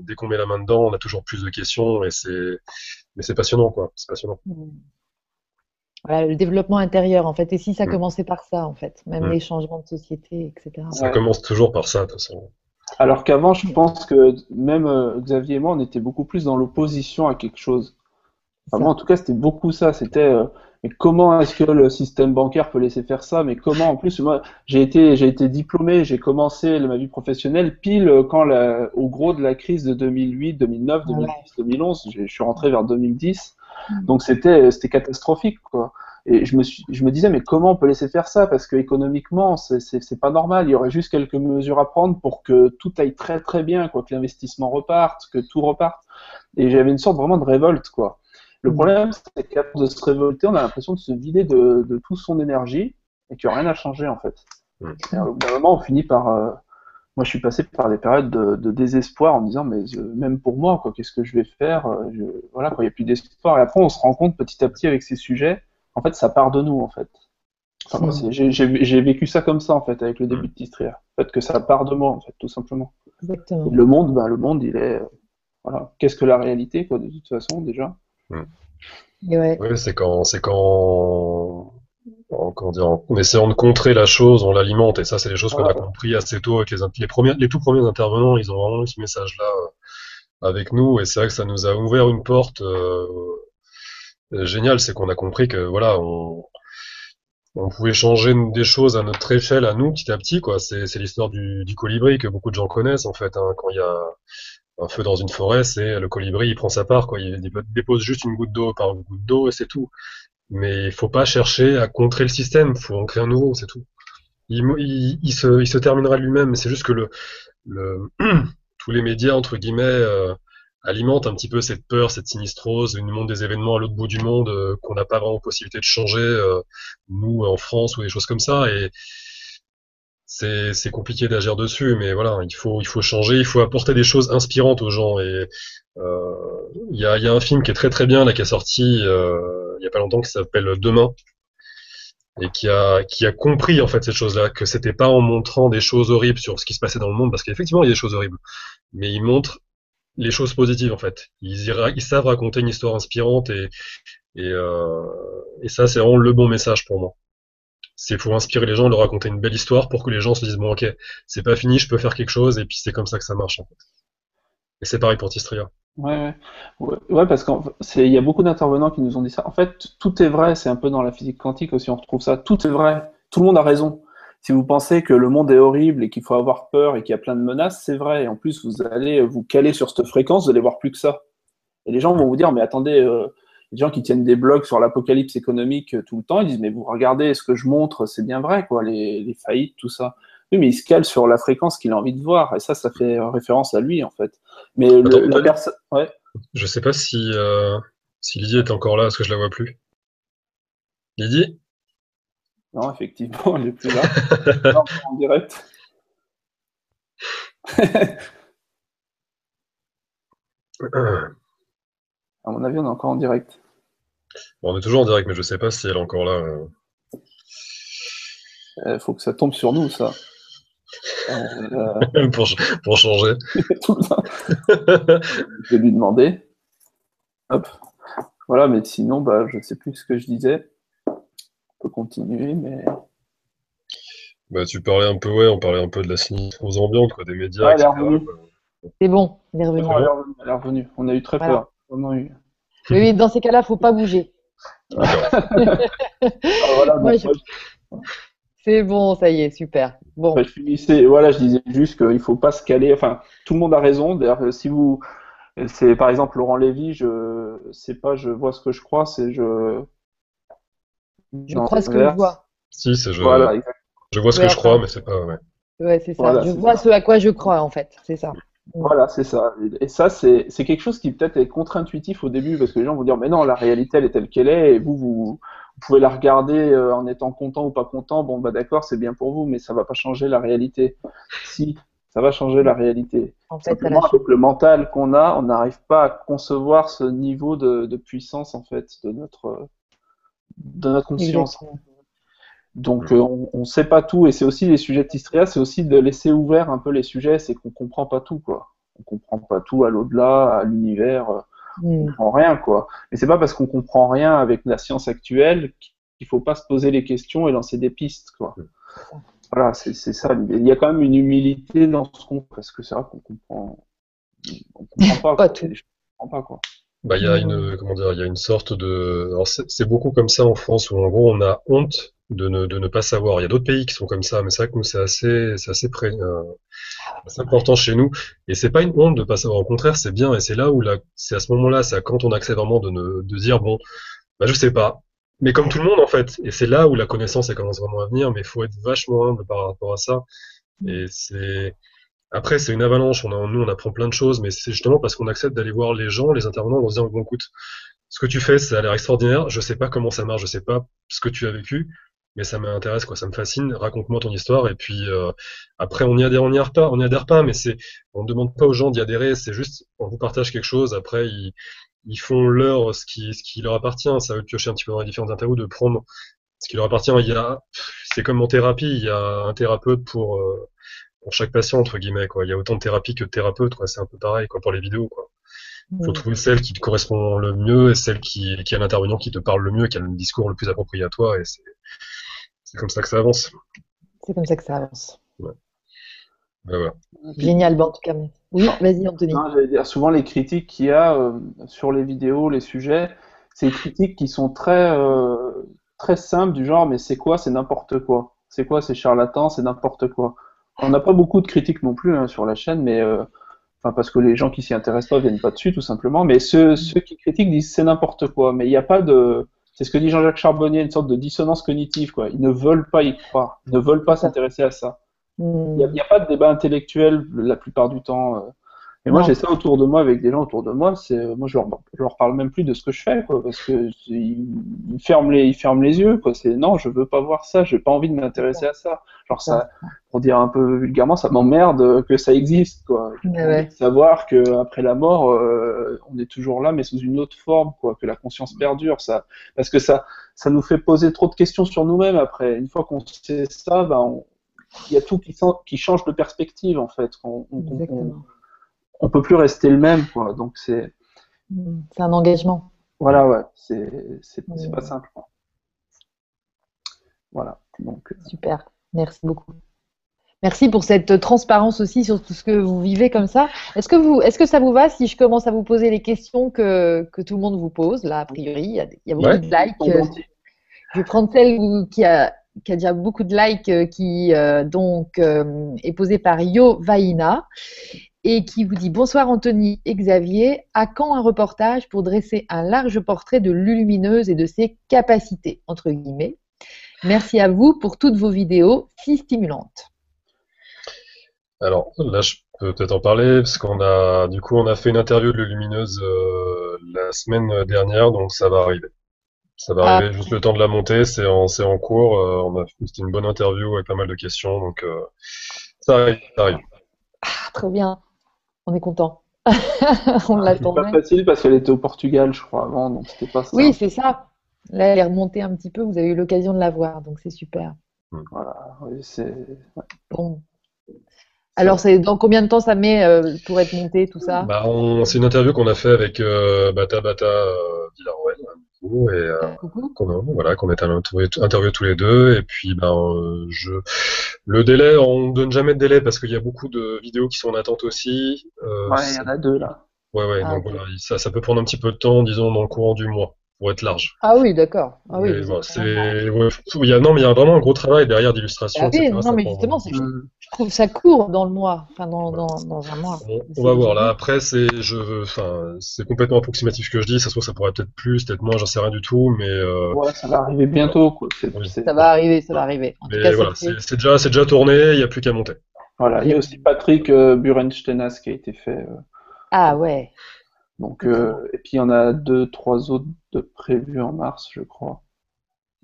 dès qu'on met la main dedans, on a toujours plus de questions et c'est mais c'est passionnant quoi, c'est passionnant. Mmh. Voilà, le développement intérieur en fait. Et si ça mmh. commençait par ça en fait, même mmh. les changements de société, etc. Ça commence toujours par ça de toute façon. Alors qu'avant, je pense que même euh, Xavier et moi, on était beaucoup plus dans l'opposition à quelque chose. moi, en tout cas, c'était beaucoup ça. C'était euh, mais comment est-ce que le système bancaire peut laisser faire ça? Mais comment En plus, moi, j'ai été, j'ai été diplômé, j'ai commencé ma vie professionnelle pile quand la, au gros de la crise de 2008, 2009, 2010, 2011. Je suis rentré vers 2010. Mm. Donc c'était, c'était catastrophique, quoi. Et je me, suis, je me disais, mais comment on peut laisser faire ça? Parce que économiquement, c'est pas normal. Il y aurait juste quelques mesures à prendre pour que tout aille très très bien, quoi, que l'investissement reparte, que tout reparte. Et j'avais une sorte vraiment de révolte, quoi. Le mm. problème, c'est qu'à force de se révolter, on a l'impression de se vider de, de toute son énergie et qu'il n'y a rien à changer, en fait. Mm. Au bout d'un moment, on finit par. Euh, moi, je suis passé par des périodes de, de désespoir en me disant, mais euh, même pour moi, quoi, qu'est-ce que je vais faire euh, je, Voilà, il n'y a plus d'espoir. Et après, on se rend compte petit à petit avec ces sujets en fait, ça part de nous, en fait. j'ai vécu ça comme ça, en fait, avec le début de Tistria. En fait, que ça part de moi, en fait, tout simplement. Le monde, ben, le monde, il est. Voilà. Qu'est-ce que la réalité, quoi, de toute façon, déjà Oui, c'est quand, c'est quand, en, dire, en essayant de contrer la chose, on l'alimente. Et ça, c'est des choses qu'on a compris assez tôt avec les, les, premiers, les tout premiers intervenants. Ils ont vraiment eu ce message-là euh, avec nous. Et c'est vrai que ça nous a ouvert une porte. Euh, euh, génial, c'est qu'on a compris que voilà, on, on pouvait changer des choses à notre échelle, à nous, petit à petit, quoi. C'est, l'histoire du, du colibri que beaucoup de gens connaissent, en fait, hein, quand il y a un feu dans une forêt, c'est le colibri, il prend sa part, quoi. Il dépose juste une goutte d'eau par goutte d'eau et c'est tout. Mais il faut pas chercher à contrer le système, il faut en créer un nouveau, c'est tout. Il, se, il se terminera lui-même, c'est juste que le, le tous les médias, entre guillemets, euh, alimentent un petit peu cette peur, cette sinistrose, une monde des événements à l'autre bout du monde euh, qu'on n'a pas vraiment possibilité de changer, euh, nous, en France, ou des choses comme ça. Et, c'est compliqué d'agir dessus, mais voilà, il faut il faut changer, il faut apporter des choses inspirantes aux gens. Et il y, a, y a un film qui est très très bien là qui est sorti euh, il y a pas longtemps qui s'appelle Demain et qui a compris en fait cette chose-là que c'était pas en montrant des choses horribles sur ce qui se passait dans le monde parce qu'effectivement il y a des choses horribles, mais il montre les choses positives en fait. Ils, savent raconter une histoire inspirante euh, et ça c'est vraiment le bon message pour moi c'est pour inspirer les gens, leur raconter une belle histoire pour que les gens se disent bon ok, c'est pas fini, je peux faire quelque chose et puis c'est comme ça que ça marche. Et c'est pareil pour Tistria. Ouais, ouais, parce qu'il y a beaucoup d'intervenants qui nous ont dit ça. En fait, tout est vrai, c'est un peu dans la physique quantique aussi, on retrouve ça. Tout est vrai, tout le monde a raison. Si vous pensez que le monde est horrible et qu'il faut avoir peur et qu'il y a plein de menaces, c'est vrai. Et en plus, vous allez vous caler sur cette fréquence, vous allez voir plus que ça. Et les gens vont vous dire, mais attendez, euh, des gens qui tiennent des blogs sur l'apocalypse économique euh, tout le temps, ils disent mais vous regardez ce que je montre, c'est bien vrai quoi, les, les, faillites, tout ça. Oui, mais il se cale sur la fréquence qu'il a envie de voir et ça, ça fait référence à lui en fait. Mais le, la personne, ouais. Je sais pas si euh, si Lydie est encore là, parce que je la vois plus. Lydie? Non, effectivement, elle est plus là. non, en direct. À mon avis, on est encore en direct. Bon, on est toujours en direct, mais je sais pas si elle est encore là. Il euh. faut que ça tombe sur nous, ça. Euh... pour, pour, changer. je vais lui demander. Hop. Voilà, mais sinon, bah, je ne sais plus ce que je disais. On peut continuer, mais. Bah, tu parlais un peu, ouais, on parlait un peu de la aux ambiantes, quoi, des médias. Ah. C'est bon, elle est revenue. Elle est revenue. On a eu très voilà. peur. Oui, dans ces cas-là, il ne faut pas bouger. Ah, c'est bon, ça y est, super. Bon. je finissais, voilà, je disais juste qu'il ne faut pas se caler. Enfin, tout le monde a raison. D'ailleurs, si vous, c'est par exemple Laurent Lévy, je sais pas, je vois ce que je crois, c'est je. Je crois ce que je vois. Si, c'est je. Voilà, je vois ce que je crois, mais c'est pas. Ouais, ouais c'est ça. je vois ce à quoi je crois, en fait. C'est ça. Voilà, c'est ça. Et ça, c'est quelque chose qui peut-être est contre-intuitif au début, parce que les gens vont dire, mais non, la réalité, elle est telle qu'elle est, et vous, vous, pouvez la regarder euh, en étant content ou pas content. Bon, bah d'accord, c'est bien pour vous, mais ça va pas changer la réalité. Si, ça va changer la réalité. En fait, Simplement, avec le mental qu'on a, on n'arrive pas à concevoir ce niveau de, de, puissance, en fait, de notre, de notre conscience. Donc euh, on ne sait pas tout et c'est aussi les sujets de Tistria, c'est aussi de laisser ouvert un peu les sujets, c'est qu'on comprend pas tout quoi. On comprend pas tout à l'au-delà, à l'univers, euh, on mm. comprend rien quoi. Mais c'est pas parce qu'on comprend rien avec la science actuelle qu'il faut pas se poser les questions et lancer des pistes quoi. Voilà, c'est ça. Il y a quand même une humilité dans ce qu'on parce que c'est vrai qu'on comprend, on comprend pas, tout. comprend pas quoi. Bah, il y a une, comment dire, il y a une sorte de, c'est beaucoup comme ça en France où en gros on a honte de ne, de ne pas savoir. Il y a d'autres pays qui sont comme ça, mais c'est vrai que nous, c'est assez, c'est assez, euh, important chez nous. Et c'est pas une honte de pas savoir. Au contraire, c'est bien. Et c'est là où là, c'est à ce moment-là, c'est quand on accède vraiment de, ne, de dire, bon, bah, je sais pas. Mais comme tout le monde, en fait. Et c'est là où la connaissance, elle commence vraiment à venir, mais il faut être vachement humble par rapport à ça. Et c'est, après, c'est une avalanche. On a, nous, on apprend plein de choses, mais c'est justement parce qu'on accepte d'aller voir les gens, les intervenants, en se disant, bon, écoute, ce que tu fais, ça a l'air extraordinaire. Je sais pas comment ça marche, je sais pas ce que tu as vécu mais ça m'intéresse quoi, ça me fascine. Raconte-moi ton histoire et puis euh, après on y adhère, on y adhère pas, on y adhère pas, mais c'est, on ne demande pas aux gens d'y adhérer, c'est juste on vous partage quelque chose. Après ils, ils font leur ce qui, ce qui leur appartient. Ça veut piocher un petit peu dans les différentes interviews, de prendre ce qui leur appartient. Il y a, c'est comme en thérapie, il y a un thérapeute pour euh, pour chaque patient entre guillemets quoi. Il y a autant de thérapie que de thérapeute quoi. C'est un peu pareil quoi pour les vidéos quoi. Faut trouver celle qui te correspond le mieux et celle qui, qui a l'intervenant qui te parle le mieux, qui a le discours le plus approprié à toi et c'est c'est comme ça que ça avance. C'est comme ça que ça avance. Ouais. Génial, bon, en tout cas. Oui, vas-y, Anthony. dire, souvent, les critiques qu'il y a euh, sur les vidéos, les sujets, c'est des critiques qui sont très, euh, très simples, du genre, mais c'est quoi C'est n'importe quoi? C'est quoi C'est charlatan C'est n'importe quoi? On n'a pas beaucoup de critiques non plus hein, sur la chaîne, mais euh, enfin parce que les gens qui s'y intéressent pas viennent pas dessus tout simplement, mais ceux, ceux qui critiquent disent c'est n'importe quoi, mais il n'y a pas de, c'est ce que dit Jean-Jacques Charbonnier, une sorte de dissonance cognitive quoi. Ils ne veulent pas y croire, ils ne veulent pas s'intéresser à ça. Il n'y a, a, pas de débat intellectuel la plupart du temps. Euh, et moi, j'ai ça autour de moi avec des gens autour de moi. C'est moi, je leur, je leur parle même plus de ce que je fais, quoi, parce que ils, ferment les, ils ferment les yeux, quoi. C'est non, je veux pas voir ça. J'ai pas envie de m'intéresser à ça. Genre ça, pour dire un peu vulgairement, ça m'emmerde que ça existe, quoi. Ouais. Savoir que après la mort, euh, on est toujours là, mais sous une autre forme, quoi. Que la conscience perdure, ça, parce que ça, ça nous fait poser trop de questions sur nous-mêmes. Après, une fois qu'on sait ça, ben, il y a tout qui, qui change de perspective, en fait. On, on, on peut plus rester le même, quoi. Donc c'est. Hmm, c'est un engagement. Voilà, ouais. C'est c'est hmm. pas simple. Quoi. Voilà. Donc. Euh, Super. Merci beaucoup. Merci pour cette transparence aussi sur tout ce que vous vivez comme ça. Est-ce que vous, est-ce que ça vous va si je commence à vous poser les questions que, que tout le monde vous pose là a priori? Il y a, il y a beaucoup de likes. Euh, je vais prendre celle qui a qui a déjà beaucoup de likes, euh, qui donc est posée par Yo Vaina et qui vous dit Bonsoir Anthony et Xavier, à quand un reportage pour dresser un large portrait de l'ulumineuse et de ses capacités entre guillemets? Merci à vous pour toutes vos vidéos si stimulantes. Alors là, je peux peut-être en parler parce qu'on a du coup on a fait une interview de l'ulumineuse euh, la semaine dernière, donc ça va arriver. Ça va arriver, ah. juste le temps de la monter, c'est en, en cours. Euh, on a c'était une bonne interview avec pas mal de questions, donc euh, ça arrive. Ça arrive. Ah, très bien on est content. on l'attendait. pas facile parce qu'elle était au Portugal, je crois, avant, donc c'était pas ça. Oui, c'est ça. Là, elle est remontée un petit peu, vous avez eu l'occasion de la voir, donc c'est super. Hmm. Voilà, oui, c'est. Bon. Alors, c'est dans combien de temps ça met euh, pour être monté, tout ça? Bah, C'est une interview qu'on a fait avec euh, Bata Bata euh, et euh, qu'on a, voilà, qu'on est interviewé tous les deux. Et puis, ben, euh, je, le délai, on donne jamais de délai parce qu'il y a beaucoup de vidéos qui sont en attente aussi. Euh, ouais, il y en a deux là. Ouais, ouais, ah, donc voilà, ça, ça peut prendre un petit peu de temps, disons, dans le courant du mois pour être large. Ah oui, d'accord. Ah oui, il y a, non, mais il y a vraiment un gros travail derrière d'illustration. Ah oui, non, mais justement, je trouve ça court dans le mois, enfin dans, dans, dans un mois. On, va voir. Là, après, c'est, je, enfin, c'est complètement approximatif ce que je dis. Ça se trouve, ça pourrait peut-être plus, peut-être moins, j'en sais rien du tout, mais. Euh... Ouais, ça va arriver bientôt, quoi. Ça va arriver, ça va arriver. En mais voilà, c'est déjà, c'est déjà tourné. Il n'y a plus qu'à monter. Voilà. Il y a aussi Patrick euh, Burenstenas qui a été fait. Euh, ah ouais. Donc, euh, et puis il y en a deux, trois autres de prévus en mars, je crois.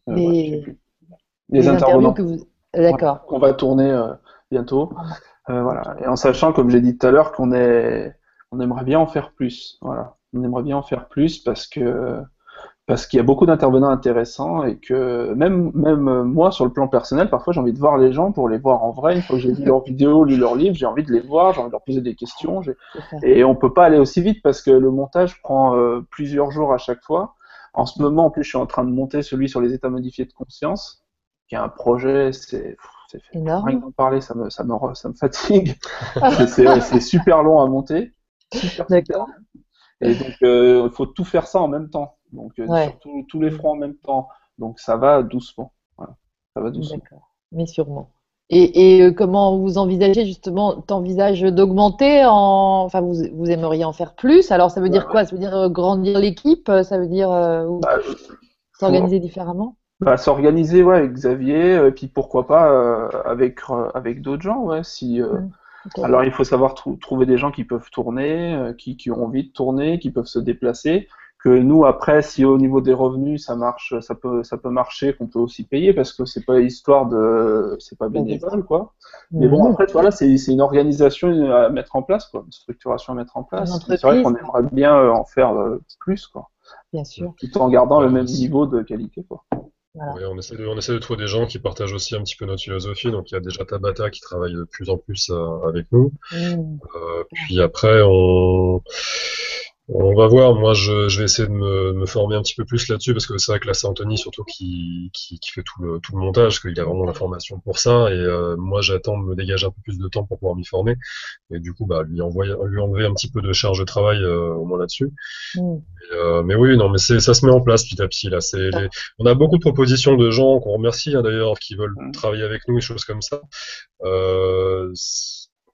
Euh, les, intervenants que vous... D'accord. qu'on va tourner euh, bientôt. Ah. voilà. Et en sachant, comme j'ai dit tout à l'heure, qu'on est, on aimerait bien en faire plus. Voilà. On aimerait bien en faire plus parce que parce qu'il y a beaucoup d'intervenants intéressants et que même, même moi, sur le plan personnel, parfois j'ai envie de voir les gens pour les voir en vrai. Une fois que j'ai vu leurs vidéos, lu leurs livres, j'ai envie de les voir, j'ai envie de leur poser des questions. Et on peut pas aller aussi vite parce que le montage prend euh, plusieurs jours à chaque fois. En ce moment, en plus, je suis en train de monter celui sur les états modifiés de conscience, qui est un projet, c'est énorme. Rien parler, ça me, ça me, ça me fatigue. c'est super long à monter. D'accord. Et donc, euh, il faut tout faire ça en même temps. Donc, euh, surtout tous les fronts en même temps. Donc, ça va doucement. Ça va doucement. Mais sûrement. Et, euh, comment vous envisagez justement, t'envisages d'augmenter en, enfin vous, vous, aimeriez en faire plus? Alors ça veut dire quoi? Ça veut dire grandir l'équipe? Ça veut dire bah, s'organiser différemment? bah, S'organiser, ouais, avec Xavier, et puis pourquoi pas avec avec d'autres gens, ouais. Si mmh. Alors il faut savoir trouver des gens qui peuvent tourner, euh, qui, qui, ont envie de tourner, qui peuvent se déplacer. Que nous après, si au niveau des revenus ça marche, ça peut ça peut marcher, qu'on peut aussi payer parce que c'est pas histoire de, c'est pas bénévole quoi. Mais bon après voilà, c'est c'est une organisation à mettre en place quoi, une structuration à mettre en place. C'est vrai qu'on aimerait bien euh, en faire euh, plus quoi. Bien sûr. Tout en gardant le même niveau de qualité quoi on, essaie de, on essaie de trouver des gens qui partagent aussi un petit peu notre philosophie. Donc il y a déjà Tabata qui travaille de plus en plus euh, avec nous. Mmh. Euh, puis après, on, on va voir. Moi, je, je vais essayer de me, me, former un petit peu plus là-dessus parce que c'est vrai que là, c'est Anthony surtout qui, qui, qui, fait tout le, tout le montage, qu'il a vraiment la formation pour ça. Et euh, moi, j'attends de me dégager un peu plus de temps pour pouvoir m'y former. Et du coup, bah, lui, envoyer, lui enlever un petit peu de charge de travail euh, au moins là-dessus. Mm. Euh, mais oui, non, mais c'est, ça se met en place petit à petit. Là, c'est les... on a beaucoup de propositions de gens qu'on remercie hein, d'ailleurs qui veulent mm. travailler avec nous, des choses comme ça. Euh,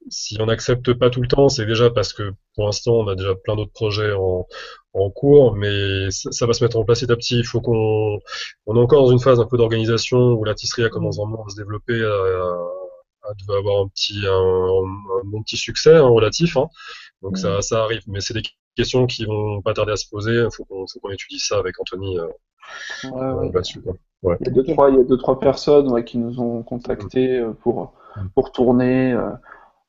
si on n'accepte pas tout le temps, c'est déjà parce que pour l'instant, on a déjà plein d'autres projets en, en cours, mais ça, va se mettre en place petit à petit. Il faut qu'on on est encore dans une phase un peu d'organisation où la tistria commence vraiment à se développer, à, à, avoir un petit un, bon petit succès hein, relatif. Hein. Donc ça, ça arrive, mais c'est des questions qui vont pas tarder à se poser. Il faut qu'on étudie ça avec Anthony euh, euh, là-dessus. Il y a deux trois, il y a deux trois personnes qui nous ont contactés euh, pour pour tourner.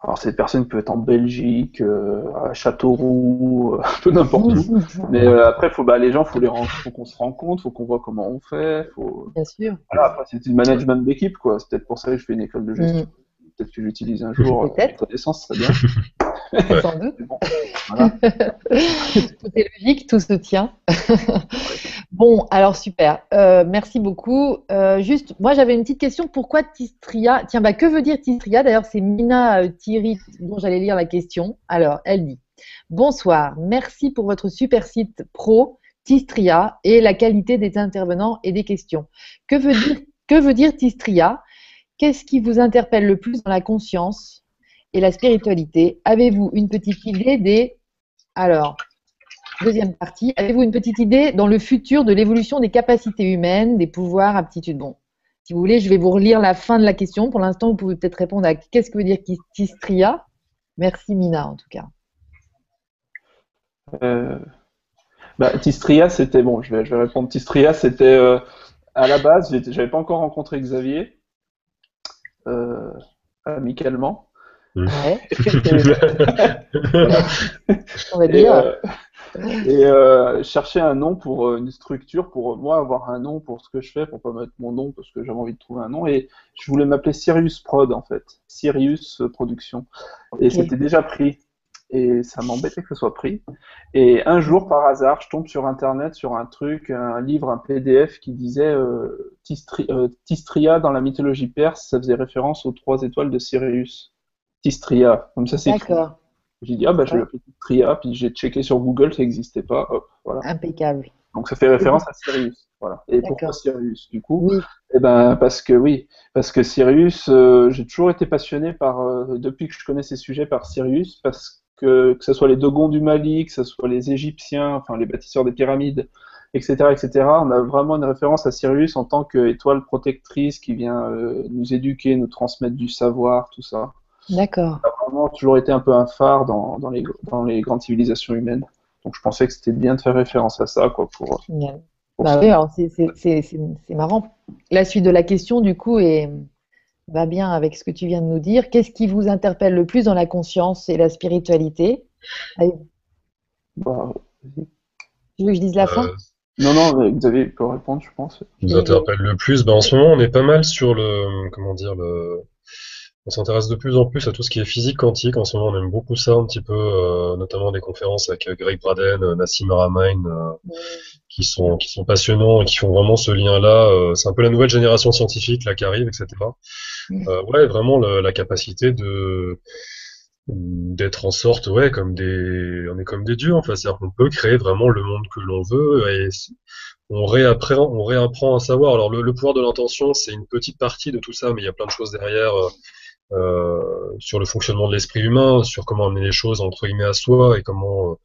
Alors, ces personnes peuvent être en Belgique, euh, à Châteauroux, euh, un peu n'importe où. Mais euh, après, faut, bah, les gens, faut les faut qu'on se rende compte, faut qu'on voit comment on fait. Faut... Bien sûr. Voilà, après, c'est du management d'équipe, quoi. C'est peut-être pour ça que je fais une école de gestion. Mm. Peut-être que j'utilise un jour. Peut-être. connaissance, très bien. Sans doute. tout est logique, tout se tient. bon, alors super. Euh, merci beaucoup. Euh, juste, moi j'avais une petite question. Pourquoi Tistria? Tiens, bah, que veut dire Tistria? D'ailleurs, c'est Mina euh, Thierry dont j'allais lire la question. Alors, elle dit Bonsoir, merci pour votre super site pro Tistria et la qualité des intervenants et des questions. Que veut dire, que veut dire Tistria? Qu'est-ce qui vous interpelle le plus dans la conscience? Et la spiritualité. Avez-vous une petite idée des... Alors, deuxième partie, avez-vous une petite idée dans le futur de l'évolution des capacités humaines, des pouvoirs, aptitudes? Bon, si vous voulez, je vais vous relire la fin de la question. Pour l'instant, vous pouvez peut-être répondre à qu'est-ce que veut dire Tistria. Merci Mina, en tout cas. Euh, bah, Tistria, c'était bon. Je vais, je vais répondre. Tistria, c'était euh, à la base. J'avais pas encore rencontré Xavier euh, amicalement. Mmh. On va dire. Et, euh, chercher un nom pour euh, une structure, pour moi avoir un nom pour ce que je fais, pour pas mettre mon nom parce que j'avais envie de trouver un nom. Et je voulais m'appeler Sirius Prod en fait, Sirius Production. Et c'était déjà pris. Et ça m'embêtait que ce soit pris. Et un jour, par hasard, je tombe sur Internet sur un truc, un livre, un PDF qui disait euh, Tistria dans la mythologie perse, ça faisait référence aux trois étoiles de Sirius. Tistria. Comme ça, c'est D'accord. J'ai dit, ah bah je vais l'appeler Tistria, puis j'ai checké sur Google, ça n'existait pas. Hop, voilà. Impeccable. Donc ça fait référence à Sirius. Voilà. Et pourquoi Sirius Du coup, oui. eh ben parce que oui, parce que Sirius, euh, j'ai toujours été passionné par euh, depuis que je connais ces sujets par Sirius, parce que que ce soit les Dogons du Mali, que ce soit les Égyptiens, enfin les bâtisseurs des pyramides, etc., etc. On a vraiment une référence à Sirius en tant qu'étoile protectrice qui vient euh, nous éduquer, nous transmettre du savoir, tout ça. D'accord. Ça a vraiment toujours été un peu un phare dans, dans, les, dans les grandes civilisations humaines. Donc je pensais que c'était bien de faire référence à ça, quoi, pour. bah oui, alors c'est marrant. La suite de la question, du coup, est, va bien avec ce que tu viens de nous dire. Qu'est-ce qui vous interpelle le plus dans la conscience et la spiritualité? Bah, Tu veux que je dise la fin? Euh, Non, non, Xavier peut répondre, je pense. Qui vous interpelle le plus bah, En ce moment, on est pas mal sur le. Comment dire le on s'intéresse de plus en plus à tout ce qui est physique quantique. En ce moment, on aime beaucoup ça un petit peu, euh, notamment des conférences avec euh, Greg Braden, euh, Nassim Haramein, qui sont qui sont passionnants et qui font vraiment ce lien-là. c'est un peu la nouvelle génération scientifique là qui arrive, etc. ouais, vraiment la capacité de d'être en sorte, ouais, comme des, on est comme des dieux, en fait. C'est-à-dire qu'on peut créer vraiment le monde que l'on veut et on réapprend, on réapprend à savoir. Alors le, le pouvoir de l'intention, c'est une petite partie de tout ça, mais il y a plein de choses derrière. Euh, sur le fonctionnement de l'esprit humain, sur comment amener les choses entre guillemets à soi et comment euh,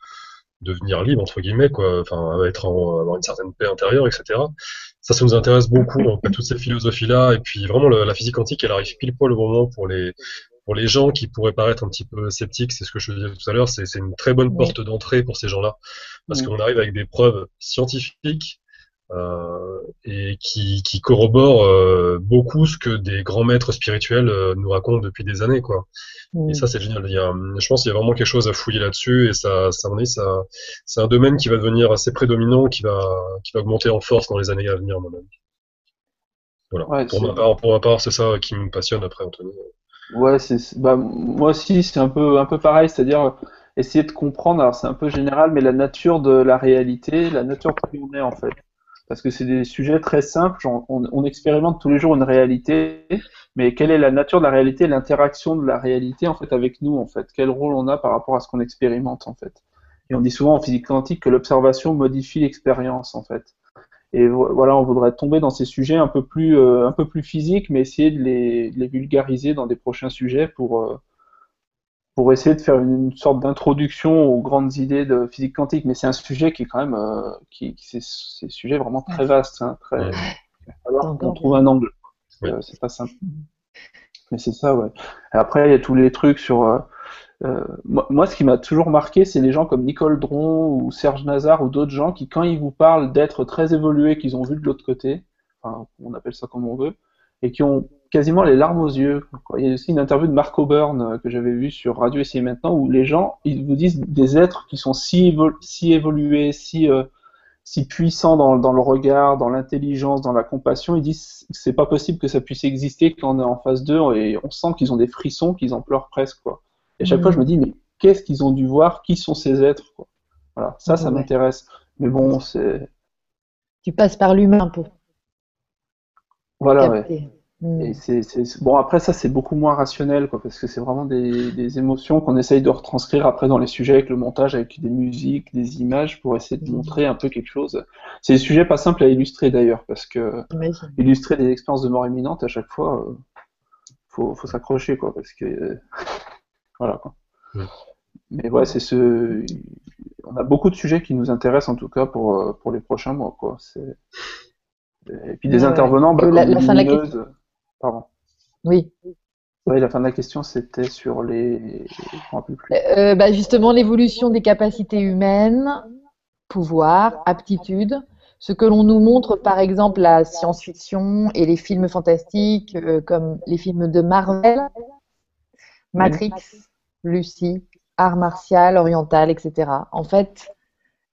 devenir libre entre guillemets quoi, enfin être en, avoir une certaine paix intérieure, etc. Ça, ça nous intéresse beaucoup, donc toutes ces philosophies là, et puis vraiment la physique quantique, elle arrive pile poil au moment pour les pour les gens qui pourraient paraître un petit peu sceptiques, c'est ce que je disais tout à l'heure, c'est une très bonne porte d'entrée pour ces gens-là, parce qu'on arrive avec des preuves scientifiques et qui, qui corrobore euh, beaucoup ce que des grands maîtres spirituels euh, nous racontent depuis des années, quoi. Et ça, c'est génial. Il y a, je pense qu'il y a vraiment quelque chose à fouiller là-dessus, et ça, ça, ça c'est un domaine qui va devenir assez prédominant, qui va, qui va augmenter en force dans les années à venir, mon avis. Voilà. pour, ma part, pour ma part, c'est ça qui me passionne après, Anthony. Ouais, c'est, bah, moi aussi, c'est un peu, un peu pareil, c'est-à-dire essayer de comprendre. Alors, c'est un peu général, mais la nature de la réalité, la nature de qui on est en fait parce que c'est des sujets très simples. On, expérimente tous les jours une réalité, mais quelle est la nature de la réalité, l'interaction de la réalité en fait avec nous en fait? Quel rôle on a par rapport à ce qu'on expérimente en fait? Et on dit souvent en physique quantique que l'observation modifie l'expérience en fait. Et voilà, on voudrait tomber dans ces sujets un peu plus, euh, un peu plus physiques, mais essayer de les, vulgariser dans des prochains sujets pour, euh, pour essayer de faire une, sorte d'introduction aux grandes idées de physique quantique. Mais c'est un sujet qui est quand même, euh, qui, c'est, un sujet vraiment très vaste, hein, très. Alors qu'on trouve un angle. C'est pas simple. Mais c'est ça, ouais. Et après, il y a tous les trucs sur. Euh, euh, moi, ce qui m'a toujours marqué, c'est les gens comme Nicole Dron ou Serge Nazar ou d'autres gens qui, quand ils vous parlent d'être très évolués, qu'ils ont vu de l'autre côté, enfin, on appelle ça comme on veut, et qui ont quasiment les larmes aux yeux. Il y a aussi une interview de Mark O'Burn euh, que j'avais vue sur Radio Ici maintenant où les gens ils vous disent des êtres qui sont si, si évolués, si, euh, si puissants dans, dans, le regard, dans l'intelligence, dans la compassion. Ils disent c'est pas possible que ça puisse exister quand on est en phase 2 et on sent qu'ils ont des frissons, qu'ils en pleurent presque. Quoi. Et à chaque fois je me dis mais qu'est-ce qu'ils ont dû voir? Qui sont ces êtres quoi? Voilà, ça, ça m'intéresse. Mais bon, c'est. Tu passes par l'humain pour. Voilà, ouais. Hmm. Et c'est, Bon, après, ça, c'est beaucoup moins rationnel, quoi, parce que c'est vraiment des, des émotions qu'on essaye de retranscrire après dans les sujets avec le montage, avec des musiques, des images, pour essayer de montrer un peu quelque chose. C'est des sujets pas simples à illustrer d'ailleurs, parce que illustrer des expériences de mort imminente, à chaque fois, euh, faut, faut s'accrocher, quoi, parce que. voilà, quoi. Mais ouais, c'est ce. On a beaucoup de sujets qui nous intéressent, en tout cas, pour, euh, pour les prochains mois, quoi. C'est. Et puis des intervenants, bah, la, la fin de la. Pardon. Oui. Oui, la fin de la question, c'était sur les. Euh, bah, justement, l'évolution des capacités humaines, pouvoir, aptitude. Ce que l'on nous montre, par exemple, la science-fiction et les films fantastiques, euh, comme les films de Marvel, Matrix, Lucie, art martial, oriental, etc. En fait,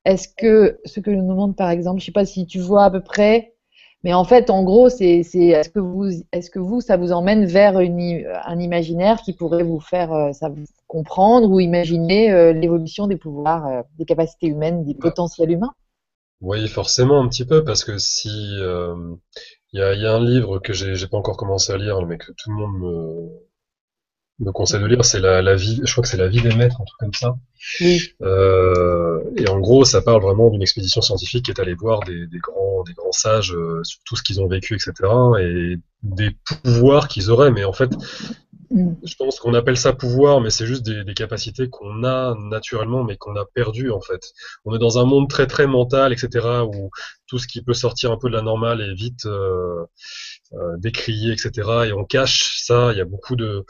est-ce que ce que l'on nous montre, par exemple, je ne sais pas si tu vois à peu près mais en fait, en gros, c'est est-ce que vous, est-ce que vous, ça vous emmène vers une, un imaginaire qui pourrait vous faire euh, ça vous comprendre ou imaginer euh, l'évolution des pouvoirs, euh, des capacités humaines, des potentiels humains? Oui, forcément un petit peu parce que si il y a, y, a, un livre que j'ai pas encore commencé à lire, mais que tout le monde me me conseille de lire, c'est la, la, vie, je crois que c'est la vie des maîtres, un truc comme ça. Oui. Euh, et en gros, ça parle vraiment d'une expédition scientifique qui est allée voir des, des grands, des grands sages euh, sur tout ce qu'ils ont vécu, etc. Et des pouvoirs qu'ils auraient, mais en fait, mm. je pense qu'on appelle ça pouvoir, mais c'est juste des, des capacités qu'on a naturellement, mais qu'on a perdues en fait. On est dans un monde très très mental, etc. où tout ce qui peut sortir un peu de la normale est vite euh, euh, décrié, etc. Et on cache ça. Il y a beaucoup de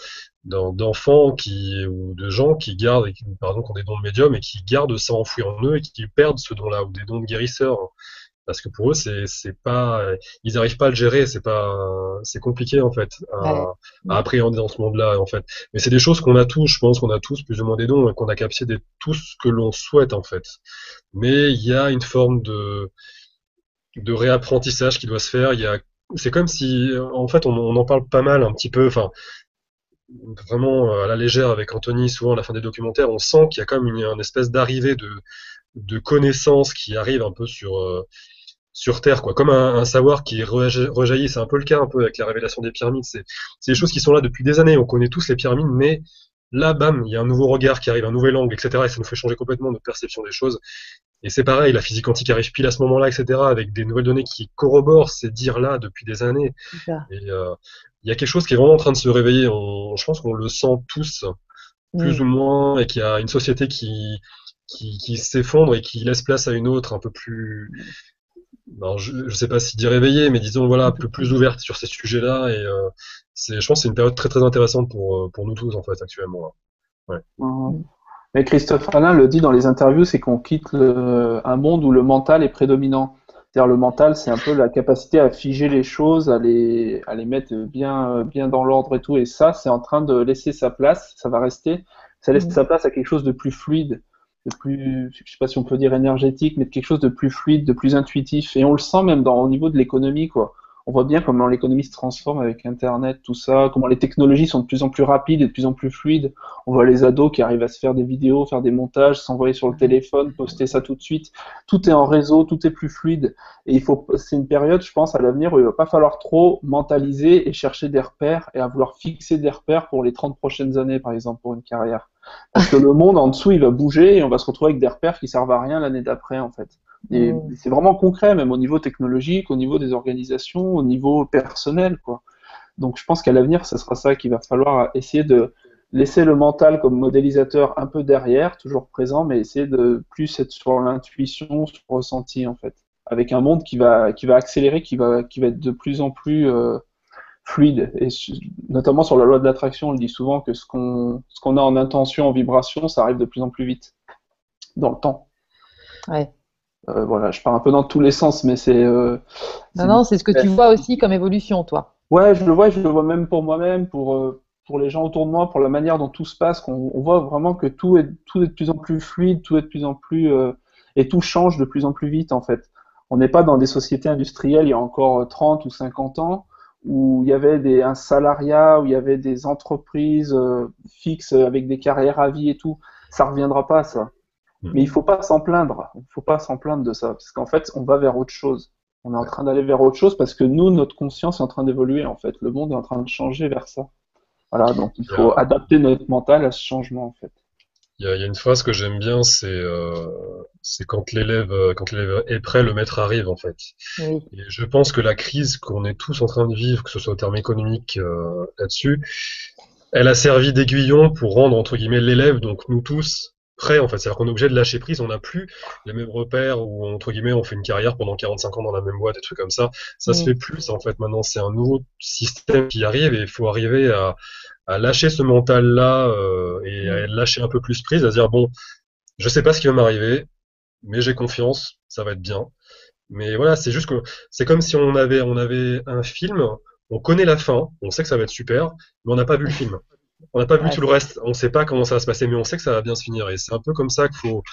d'enfants qui ou de gens qui gardent, pardon, qui ont des dons de médium et qui gardent ça enfoui en eux et qui perdent ce don-là ou des dons de guérisseurs parce que pour eux c'est c'est pas ils n'arrivent pas à le gérer. C'est pas c'est compliqué en fait à, à, appréhender dans ce monde-là en fait. Mais c'est des choses qu'on a tous. Je pense qu'on a tous plus ou moins des dons et qu'on a capté de tout ce que l'on souhaite en fait. Mais il y a une forme de de réapprentissage qui doit se faire. Il y a c'est comme si, en fait, on, en parle pas mal un petit peu, enfin, vraiment euh, à la légère avec Anthony, souvent à la fin des documentaires, on sent qu'il y a comme une, une espèce d'arrivée de, de connaissances qui arrivent un peu sur, euh, sur Terre, quoi, comme un, savoir qui rejaillit. C'est un peu le cas un peu avec la révélation des pyramides. C'est des choses qui sont là depuis des années. On connaît tous les pyramides, mais là, bam, il y a un nouveau regard qui arrive, un nouvel angle, etc. Et ça nous fait changer complètement notre perception des choses. Et c'est pareil, la physique quantique arrive pile à ce moment-là, etc., avec des nouvelles données qui corroborent ces dires-là depuis des années. Et euh, il y a quelque chose qui est vraiment en train de se réveiller. On, je pense qu'on le sent tous, plus ou moins, et qu'il y a une société qui, qui, qui s'effondre et qui laisse place à une autre un peu plus, je ne sais pas si dire réveillée, mais disons voilà, un peu plus ouverte sur ces sujets-là. Et euh, je pense, que c'est une période très très intéressante pour euh, pour nous tous en fait actuellement. Ouais. Mais Christophe Alain le dit dans les interviews, c'est qu'on quitte un monde où le mental est prédominant. C'est-à-dire le mental, c'est un peu la capacité à figer les choses, à les, à les mettre bien, bien dans l'ordre et tout. Et ça, c'est en train de laisser sa place, ça va rester, ça laisse mmh. sa place à quelque chose de plus fluide, de plus, je sais pas si on peut dire énergétique, mais de quelque chose de plus fluide, de plus intuitif. Et on le sent même dans, au niveau de l'économie, quoi on voit bien comment l'économie se transforme avec Internet, tout ça, comment les technologies sont de plus en plus rapides et de plus en plus fluides. On voit les ados qui arrivent à se faire des vidéos, faire des montages, s'envoyer sur le téléphone, poster ça tout de suite. Tout est en réseau, tout est plus fluide. Et il faut, c'est une période, je pense, à l'avenir où il va pas falloir trop mentaliser et chercher des repères et à vouloir fixer des repères pour les 30 prochaines années, par exemple, pour une carrière. Parce que le monde en dessous, il va bouger et on va se retrouver avec des repères qui servent à rien l'année d'après, en fait. C'est vraiment concret, même au niveau technologique, au niveau des organisations, au niveau personnel, quoi. Donc je pense qu'à l'avenir, ce sera ça qu'il va falloir essayer de, laisser le mental comme modélisateur un peu derrière, toujours présent, mais essayer de plus être sur l'intuition, sur le ressenti en fait, avec un monde qui va qui va accélérer, qui va qui va être de plus en plus euh, fluide et notamment sur la loi de l'attraction, on le dit souvent que ce qu'on a en intention, en vibration, ça arrive de plus en plus vite dans le temps. Ouais. Euh, voilà, je pars un peu dans tous les sens, mais c'est. Euh, non, non, c'est ce que tu vois aussi comme évolution, toi. Ouais, je le vois, je le vois même pour moi-même, pour, euh, pour les gens autour de moi, pour la manière dont tout se passe, qu'on on voit vraiment que tout est, tout est de plus en plus fluide, tout est de plus en plus. et tout change de plus en plus vite, en fait. On n'est pas dans des sociétés industrielles il y a encore 30 ou 50 ans où il y avait des, un salariat, où il y avait des entreprises fixes avec des carrières à vie et tout. Ça reviendra pas, ça. Mais il faut pas s'en plaindre. Il faut pas s'en plaindre de ça, parce qu'en fait, on va vers autre chose. On est en train d'aller vers autre chose parce que nous, notre conscience est en train d'évoluer. En fait, le monde est en train de changer vers ça. Voilà, donc il faut adapter notre mental à ce changement, en fait. Il y a, une phrase que j'aime bien, c'est euh, quand l'élève euh, quand l'élève est prêt, le maître arrive en fait. Et je pense que la crise qu'on est tous en train de vivre, que ce soit au terme économique euh, là-dessus, elle a servi d'aiguillon pour rendre entre guillemets l'élève, donc nous tous, prêt en fait. C'est-à-dire qu'on est obligé de lâcher prise, on n'a plus les mêmes repères où entre guillemets on fait une carrière pendant 45 ans dans la même boîte, des trucs comme ça. Ça se fait plus en fait. Maintenant c'est un nouveau système qui arrive et il faut arriver à, à lâcher ce mental-là euh, et à lâcher un peu plus prise, à dire bon, je sais pas ce qui va m'arriver, mais j'ai confiance, ça va être bien. Mais voilà, c'est juste que c'est comme si on avait on avait un film, on connaît la fin, on sait que ça va être super, mais on n'a pas vu le film. On n'a pas vu tout le reste. On ne sait pas comment ça va se passer, mais on sait que ça va bien se finir. Et c'est un peu comme ça qu'il faut,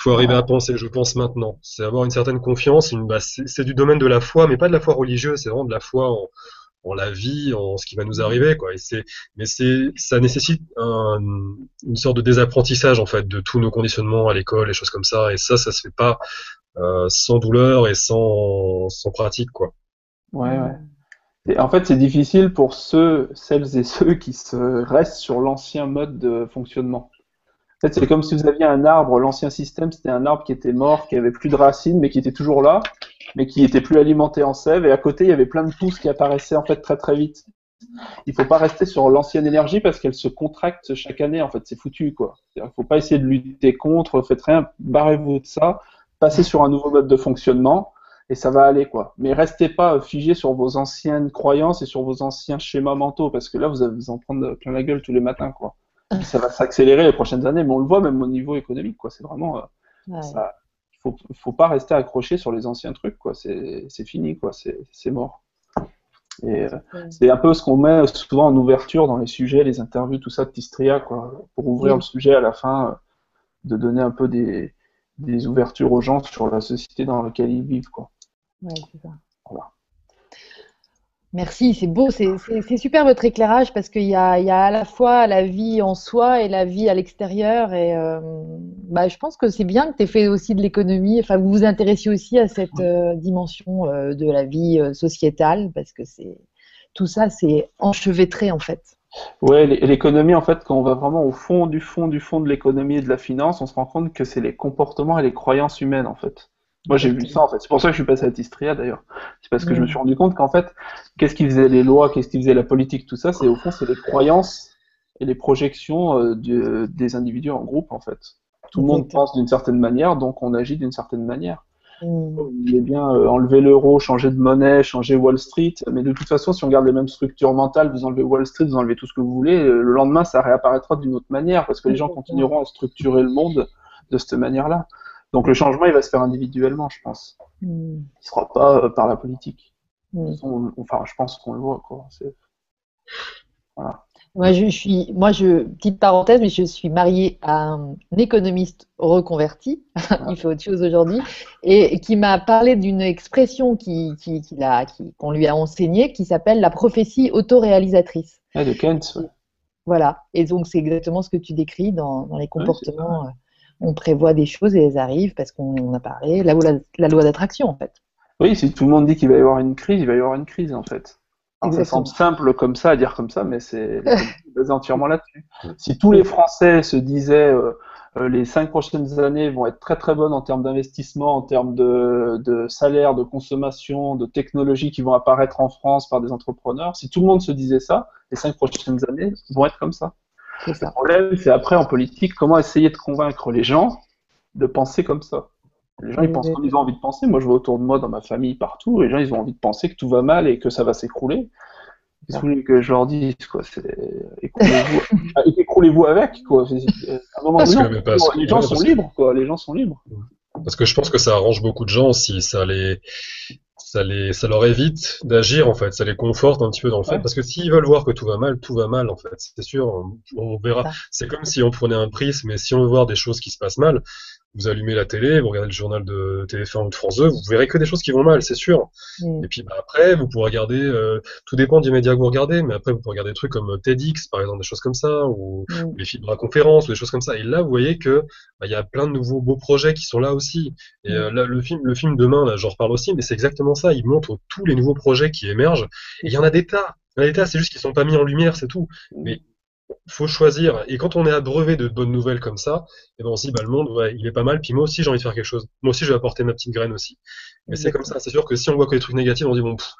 faut arriver à penser, je pense, maintenant. C'est avoir une certaine confiance. Une, bah, c'est du domaine de la foi, mais pas de la foi religieuse. C'est vraiment de la foi en, en, la vie, en ce qui va nous arriver. Quoi. Et c'est, mais c'est, ça nécessite un, une sorte de désapprentissage, en fait, de tous nos conditionnements à l'école, et choses comme ça. Et ça, ça se fait pas euh, sans douleur et sans, sans pratique, quoi. Ouais, ouais en fait, c'est difficile pour ceux, celles et ceux qui se restent sur l'ancien mode de fonctionnement. En fait, c'est comme si vous aviez un arbre, l'ancien système, c'était un arbre qui était mort, qui avait plus de racines, mais qui était toujours là, mais qui était plus alimenté en sève, et à côté, il y avait plein de pousses qui apparaissaient en fait très très vite. Il faut pas rester sur l'ancienne énergie parce qu'elle se contracte chaque année, en fait, c'est foutu, quoi. Il faut pas essayer de lutter contre, faites rien, barrez-vous de ça, passez sur un nouveau mode de fonctionnement, et ça va aller quoi. Mais restez pas figé sur vos anciennes croyances et sur vos anciens schémas mentaux parce que là vous allez vous en prendre plein la gueule tous les matins quoi. ça va s'accélérer les prochaines années, mais on le voit même au niveau économique quoi. C'est vraiment euh, ça. Il faut, faut pas rester accroché sur les anciens trucs quoi. C'est fini quoi. C'est mort. Et euh, c'est un peu ce qu'on met souvent en ouverture dans les sujets, les interviews, tout ça de Tistria, quoi, pour ouvrir le sujet à la fin, euh, de donner un peu des, des ouvertures aux gens sur la société dans laquelle ils vivent, quoi. Merci, c'est beau, c'est super votre éclairage parce qu'il y a, y a, à la fois la vie en soi et la vie à l'extérieur. Et euh, bah, je pense que c'est bien que tu aies fait aussi de l'économie, enfin vous vous intéressiez aussi à cette euh, dimension euh, de la vie sociétale parce que tout ça, c'est enchevêtré en fait. Ouais, l'économie, en fait, quand on va vraiment au fond du fond du fond de l'économie et de la finance, on se rend compte que c'est les comportements et les croyances humaines, en fait. Moi, j'ai vu ça en fait. C'est pour ça que je suis passé à Tistria d'ailleurs. C'est parce que je me suis rendu compte qu'en fait, qu'est-ce qui faisait les lois, qu'est-ce qui faisait la politique, tout ça, c'est au fond, c'est les croyances et les projections euh, des individus en groupe en fait. Tout le monde pense d'une certaine manière, donc on agit d'une certaine manière. Mmh. Vous voulez bien euh, enlever l'euro, changer de monnaie, changer Wall Street, mais de toute façon, si on garde les mêmes structures mentales, vous enlevez Wall Street, vous enlevez tout ce que vous voulez, euh, le lendemain, ça réapparaîtra d'une autre manière, parce que les gens continueront à structurer le monde de cette manière-là. Donc le changement, il va se faire individuellement, je pense. Hmm. Il ne sera pas euh, par la politique. Hmm. enfin, je pense qu'on le voit. Quoi. Voilà. Moi, je suis, moi, je, petite parenthèse, mais je suis mariée à un économiste reconverti, il fait autre chose aujourd'hui, et qui m'a parlé d'une expression qui, qui, qu'on lui a enseignée, qui s'appelle la prophétie autoréalisatrice. Ah, de Kent. Voilà. Et donc, c'est exactement ce que tu décris dans, dans les comportements on prévoit des choses et elles arrivent parce qu'on a parlé, la, la, loi d'attraction en fait. Oui, si tout le monde dit qu'il va y avoir une crise, il va y avoir une crise en fait. ça semble simple comme ça à dire comme ça, mais c'est basé entièrement là-dessus. Si tous les Français se disaient euh, euh, les cinq prochaines années vont être très très bonnes en termes d'investissement, en termes de, de salaire, de consommation, de technologies qui vont apparaître en France par des entrepreneurs, si tout le monde se disait ça, les cinq prochaines années vont être comme ça. Le problème, c'est après en politique, comment essayer de convaincre les gens de penser comme ça? Les gens, ils pensent comme ils ont envie de penser. Moi, je vois autour de moi, dans ma famille, partout, les gens, ils ont envie de penser que tout va mal et que ça va s'écrouler. Qu'est-ce que que je leur dise quoi Écroulez-vous avec quoi. À un moment donné, les gens sont libres quoi. Les gens sont libres. Parce que je pense que ça arrange beaucoup de gens si ça les ça les ça leur évite d'agir en fait, ça les conforte un petit peu dans le fait. Parce que s'ils veulent voir que tout va mal, tout va mal en fait, c'est sûr, on verra. C'est comme si on prenait un prisme mais si on veut voir des choses qui se passent mal, vous allumez la télé, vous regardez le journal de TF1 ou de France 2, vous verrez que des choses qui vont mal, c'est sûr. Mm. Et puis bah, après, vous pourrez regarder, euh, tout dépend du média que vous regardez, mais après vous pourrez regarder des trucs comme TEDx, par exemple, des choses comme ça, ou mm. les films à conférence, ou des choses comme ça. Et là, vous voyez que bah, il y a plein de nouveaux beaux projets qui sont là aussi. Et mm. euh, là, le film, le film demain, là, j'en reparle aussi, mais c'est exactement ça. Il montre tous les nouveaux projets qui émergent. Et il y en a des tas. Il y en a des tas, c'est juste qu'ils sont pas mis en lumière, c'est tout. Mais faut choisir. Et quand on est abreuvé de bonnes nouvelles comme ça, et eh ben on se dit bah le monde, ouais, il est pas mal. Puis moi aussi j'ai envie de faire quelque chose. Moi aussi je vais apporter ma petite graine aussi. Mais c'est comme ça. C'est sûr que si on voit que des trucs négatifs, on se dit bon, pff,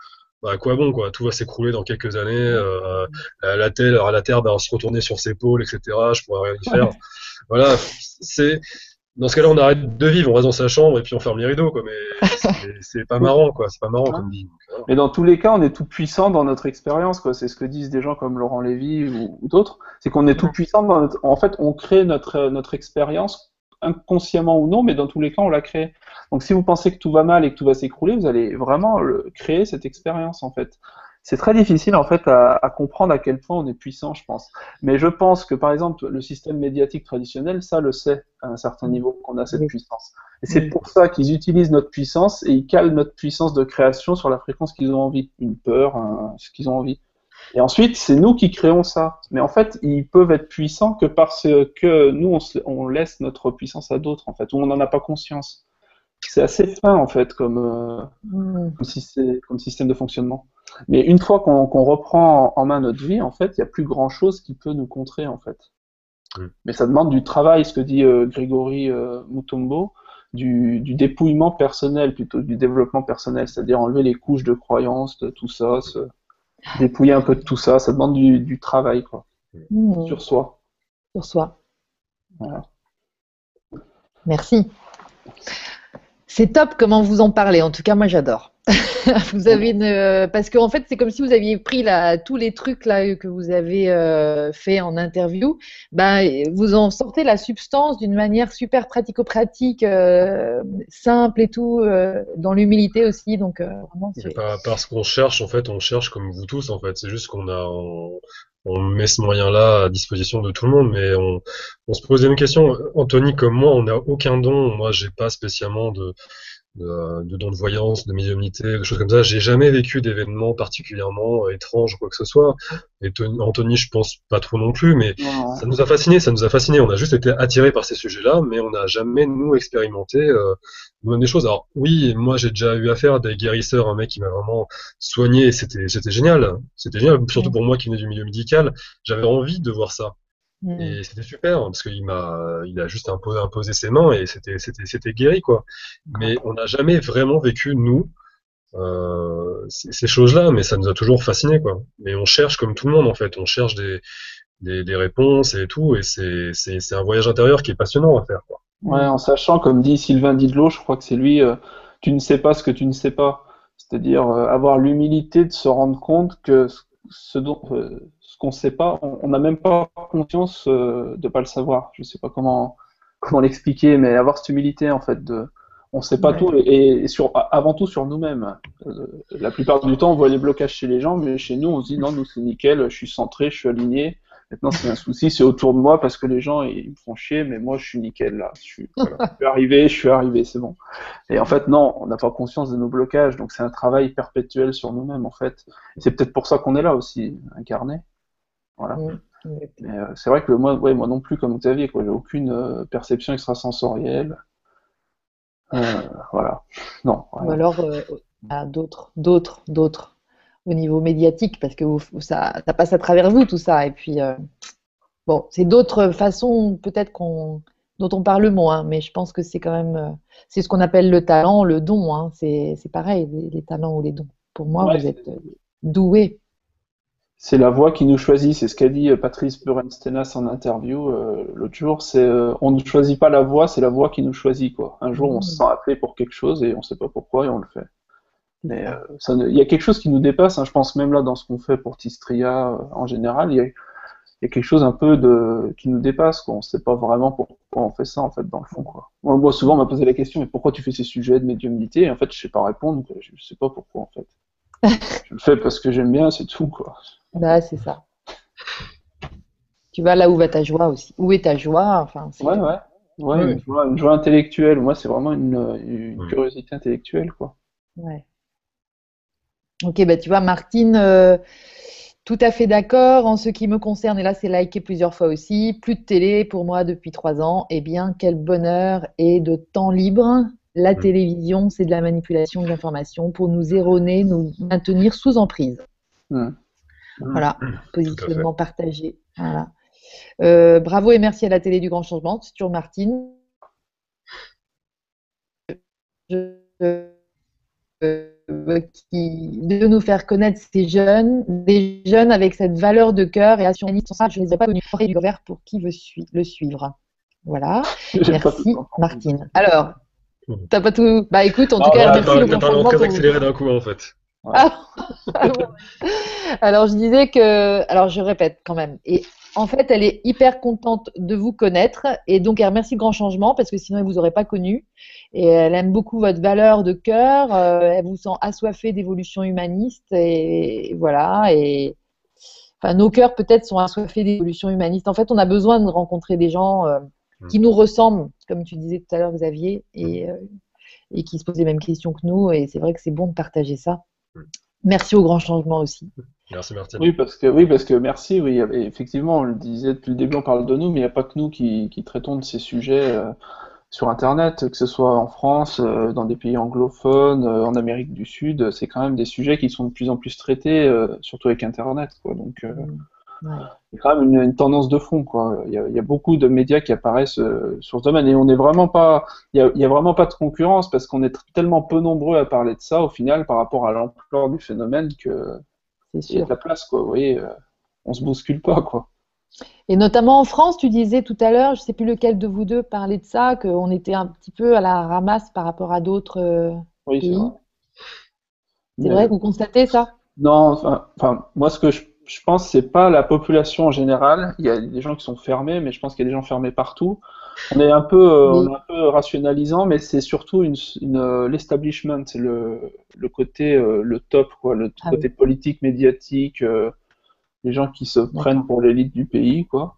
bah quoi bon quoi? Tout va s'écrouler dans quelques années. Euh, la terre, la terre, va se retourner sur ses pôles, etc. Je pourrais rien y faire. Voilà. C'est dans ce cas-là, on arrête de vivre, on reste dans sa chambre et puis on ferme les rideaux, quoi. Mais c'est pas marrant, quoi. C'est pas marrant comme dit. Mais dans tous les cas, on est tout puissant dans notre expérience, quoi. C'est ce que disent des gens comme Laurent Lévy ou, d'autres. C'est qu'on est tout puissant dans notre... En fait, on crée notre, notre expérience inconsciemment ou non, mais dans tous les cas, on la crée. Donc, si vous pensez que tout va mal et que tout va s'écrouler, vous allez vraiment créer cette expérience, en fait c'est très difficile en fait à, comprendre à quel point on est puissant, je pense. Mais je pense que par exemple le système médiatique traditionnel, ça le sait à un certain niveau qu'on a cette puissance. Et c'est pour ça qu'ils utilisent notre puissance et ils calent notre puissance de création sur la fréquence qu'ils ont envie, une peur, ce qu'ils ont envie. Et ensuite, c'est nous qui créons ça. Mais en fait, ils peuvent être puissants que parce que nous, on, laisse notre puissance à d'autres, en fait, ou on n'en a pas conscience. C'est assez fin, en fait, comme, euh, mm. comme système de fonctionnement. Mais une fois qu'on reprend en main notre vie, en fait, il n'y a plus grand chose qui peut nous contrer, en fait. Mais ça demande du travail, ce que dit euh, Grégory euh, Mutombo, du, dépouillement personnel, plutôt du développement personnel, c'est-à-dire enlever les couches de croyances, de tout ça, se dépouiller un peu de tout ça. Ça demande du, travail, quoi, mmh. sur soi. Sur soi. Merci. C'est top comment vous en parlez. En tout cas, moi, j'adore. vous avez une euh, parce qu'en fait c'est comme si vous aviez pris là tous les trucs là que vous avez euh, fait en interview, ben vous en sortez la substance d'une manière super pratico-pratique, euh, simple et tout, dans l'humilité aussi. Donc vraiment. C'est pas parce qu'on cherche en fait, on cherche comme vous tous en fait. C'est juste qu'on a on, met ce moyen-là à disposition de tout le monde, mais on, on se pose une question. Anthony comme moi, on n'a aucun don. Moi, j'ai pas spécialement de de, de dons de voyance, de médiumnité, de choses comme ça. J'ai jamais vécu d'événements particulièrement étranges ou quoi que ce soit. Et Anthony, je pense pas trop non plus, mais ça nous a fasciné, ça nous a fasciné. On a juste été attirés par ces sujets-là, mais on n'a jamais nous expérimenté euh, des choses. Alors oui, moi j'ai déjà eu affaire à des guérisseurs, un mec qui m'a vraiment soigné, c'était c'était génial, c'était génial, surtout pour moi qui venais du milieu médical. J'avais envie de voir ça. Mm. Et c'était super parce qu'il m'a, il a juste imposé, imposé ses mains et c'était, c'était, c'était guéri quoi. Mais on n'a jamais vraiment vécu nous euh, ces, choses-là, mais ça nous a toujours fasciné quoi. Mais on cherche comme tout le monde en fait, on cherche des, des, des réponses et tout, et c'est, c'est, c'est un voyage intérieur qui est passionnant à faire quoi. Ouais, en sachant comme dit Sylvain Didlot, je crois que c'est lui, euh, tu ne sais pas ce que tu ne sais pas. C'est-à-dire euh, avoir l'humilité de se rendre compte que ce dont, qu'on ne sait pas, on n'a même pas conscience euh, de ne pas le savoir. Je ne sais pas comment, comment l'expliquer, mais avoir cette humilité en fait de on ne sait pas tout et, sur, avant tout sur nous-mêmes. Euh, la plupart du temps, on voit les blocages chez les gens, mais chez nous, on se dit non, nous c'est nickel, je suis centré, je suis aligné. Maintenant, c'est un souci, c'est autour de moi parce que les gens ils me font chier, mais moi je suis nickel là. Je suis, arrivé, je suis arrivé, c'est bon. Et en fait, non, on n'a pas conscience de nos blocages, donc c'est un travail perpétuel sur nous-mêmes en fait. C'est peut-être pour ça qu'on est là aussi, incarné. Voilà. Mm. Euh, c'est vrai que moi, ouais, moi non plus, comme Xavier, quoi, j'ai aucune euh, perception extrasensorielle. Euh, voilà. Non. Ou alors à d'autres, d'autres, d'autres au niveau médiatique, parce que ça, ça, passe à travers vous tout ça. Et puis, bon, c'est d'autres façons peut-être qu'on dont on parle moins, mais je pense que c'est quand même, c'est ce qu'on appelle le talent, le don. Hein. C'est pareil, les, talents ou les dons. Pour moi, vous êtes doué C'est la voix qui nous choisit, c'est ce qu'a dit euh, Patrice Burenstenas en interview euh, l'autre jour. C'est euh, on ne choisit pas la voix, c'est la voix qui nous choisit quoi. Un jour on se mmh. sent appelé pour quelque chose et on ne sait pas pourquoi et on le fait. Mais il y a quelque chose qui nous dépasse. Hein, je pense même là dans ce qu'on fait pour Tistria en général, il y a, quelque chose un peu de qui nous dépasse. Quoi. On ne sait pas vraiment pourquoi on fait ça en fait dans le fond quoi. Moi, souvent on m'a posé la question mais pourquoi tu fais ces sujets de médiumnité? Et en fait je sais pas répondre. Je ne sais pas pourquoi en fait. je le fais parce que j'aime bien, c'est tout quoi. Bah, c'est ça. Tu vas là où va ta joie aussi. Où est ta joie enfin, Ouais, ouais. ouais Une, joie, intellectuelle. Moi, c'est vraiment une, curiosité intellectuelle, quoi. Ouais. Ok, bah tu vois, Martine, euh, tout à fait d'accord en ce qui me concerne, et là c'est liké plusieurs fois aussi, plus de télé pour moi depuis trois ans, eh bien quel bonheur et de temps libre. La mm. télévision, c'est de la manipulation de l'information pour nous erroner, nous maintenir sous emprise. Mm. Voilà, positionnement partagé. Voilà. Euh, bravo et merci à la télé du Grand Changement, c'est toujours Martine. Euh, qui, de nous faire connaître ces jeunes, des jeunes avec cette valeur de cœur et assurance. Je ne les ai pas connus du vert pour qui veut le suivre. Voilà. Merci Martine. Alors, t'as pas tout. Bah écoute, en tout cas, merci le grand changement. très accéléré d'un coup en fait. Ah, alors je disais que, alors je répète quand même, et en fait elle est hyper contente de vous connaître. Et donc elle remercie le grand changement parce que sinon elle vous aurait pas connu. Et elle aime beaucoup votre valeur de cœur, euh, elle vous sent assoiffée d'évolution humaniste. Et, voilà. Et enfin nos cœurs peut-être sont assoiffés d'évolution humaniste. En fait on a besoin de rencontrer des gens euh, mm. qui nous ressemblent, comme tu disais tout à l'heure Xavier et mm. euh, et qui se posent les mêmes questions que nous. Et c'est vrai que c'est bon de partager ça. Merci au grand changement aussi. Merci Martine. Oui, parce que, oui, parce que merci. Oui, effectivement, on le disait depuis le début, on parle de nous, mais il n'y a pas que nous qui, traitons de ces sujets euh, sur Internet, que ce soit en France, euh, dans des pays anglophones, euh, en Amérique du Sud. C'est quand même des sujets qui sont de plus en plus traités, surtout avec Internet. Quoi. Donc, mm. Il y a quand même une, tendance de fond, quoi. Il y, a, beaucoup de médias qui apparaissent euh, sur ce domaine et on n'est vraiment pas, il y, a, vraiment pas de concurrence parce qu'on est tellement peu nombreux à parler de ça au final par rapport à l'ampleur du phénomène que il y a de la place, quoi. Vous voyez, euh, on se bouscule pas, quoi. Et notamment en France, tu disais tout à l'heure, je sais plus lequel de vous deux parlait de ça, qu'on était un petit peu à la ramasse par rapport à d'autres euh, oui, pays. C'est vrai. vrai que vous constatez ça? Non, enfin, moi ce que je je pense que c'est pas la population en général. Il y a des gens qui sont fermés, mais je pense qu'il y a des gens fermés partout. On est un peu, euh, on est un peu rationalisant, mais c'est surtout une, une euh, l'establishment, le, le côté, euh, le top, quoi, le ah côté politique, médiatique, les gens qui se prennent pour l'élite du pays, quoi.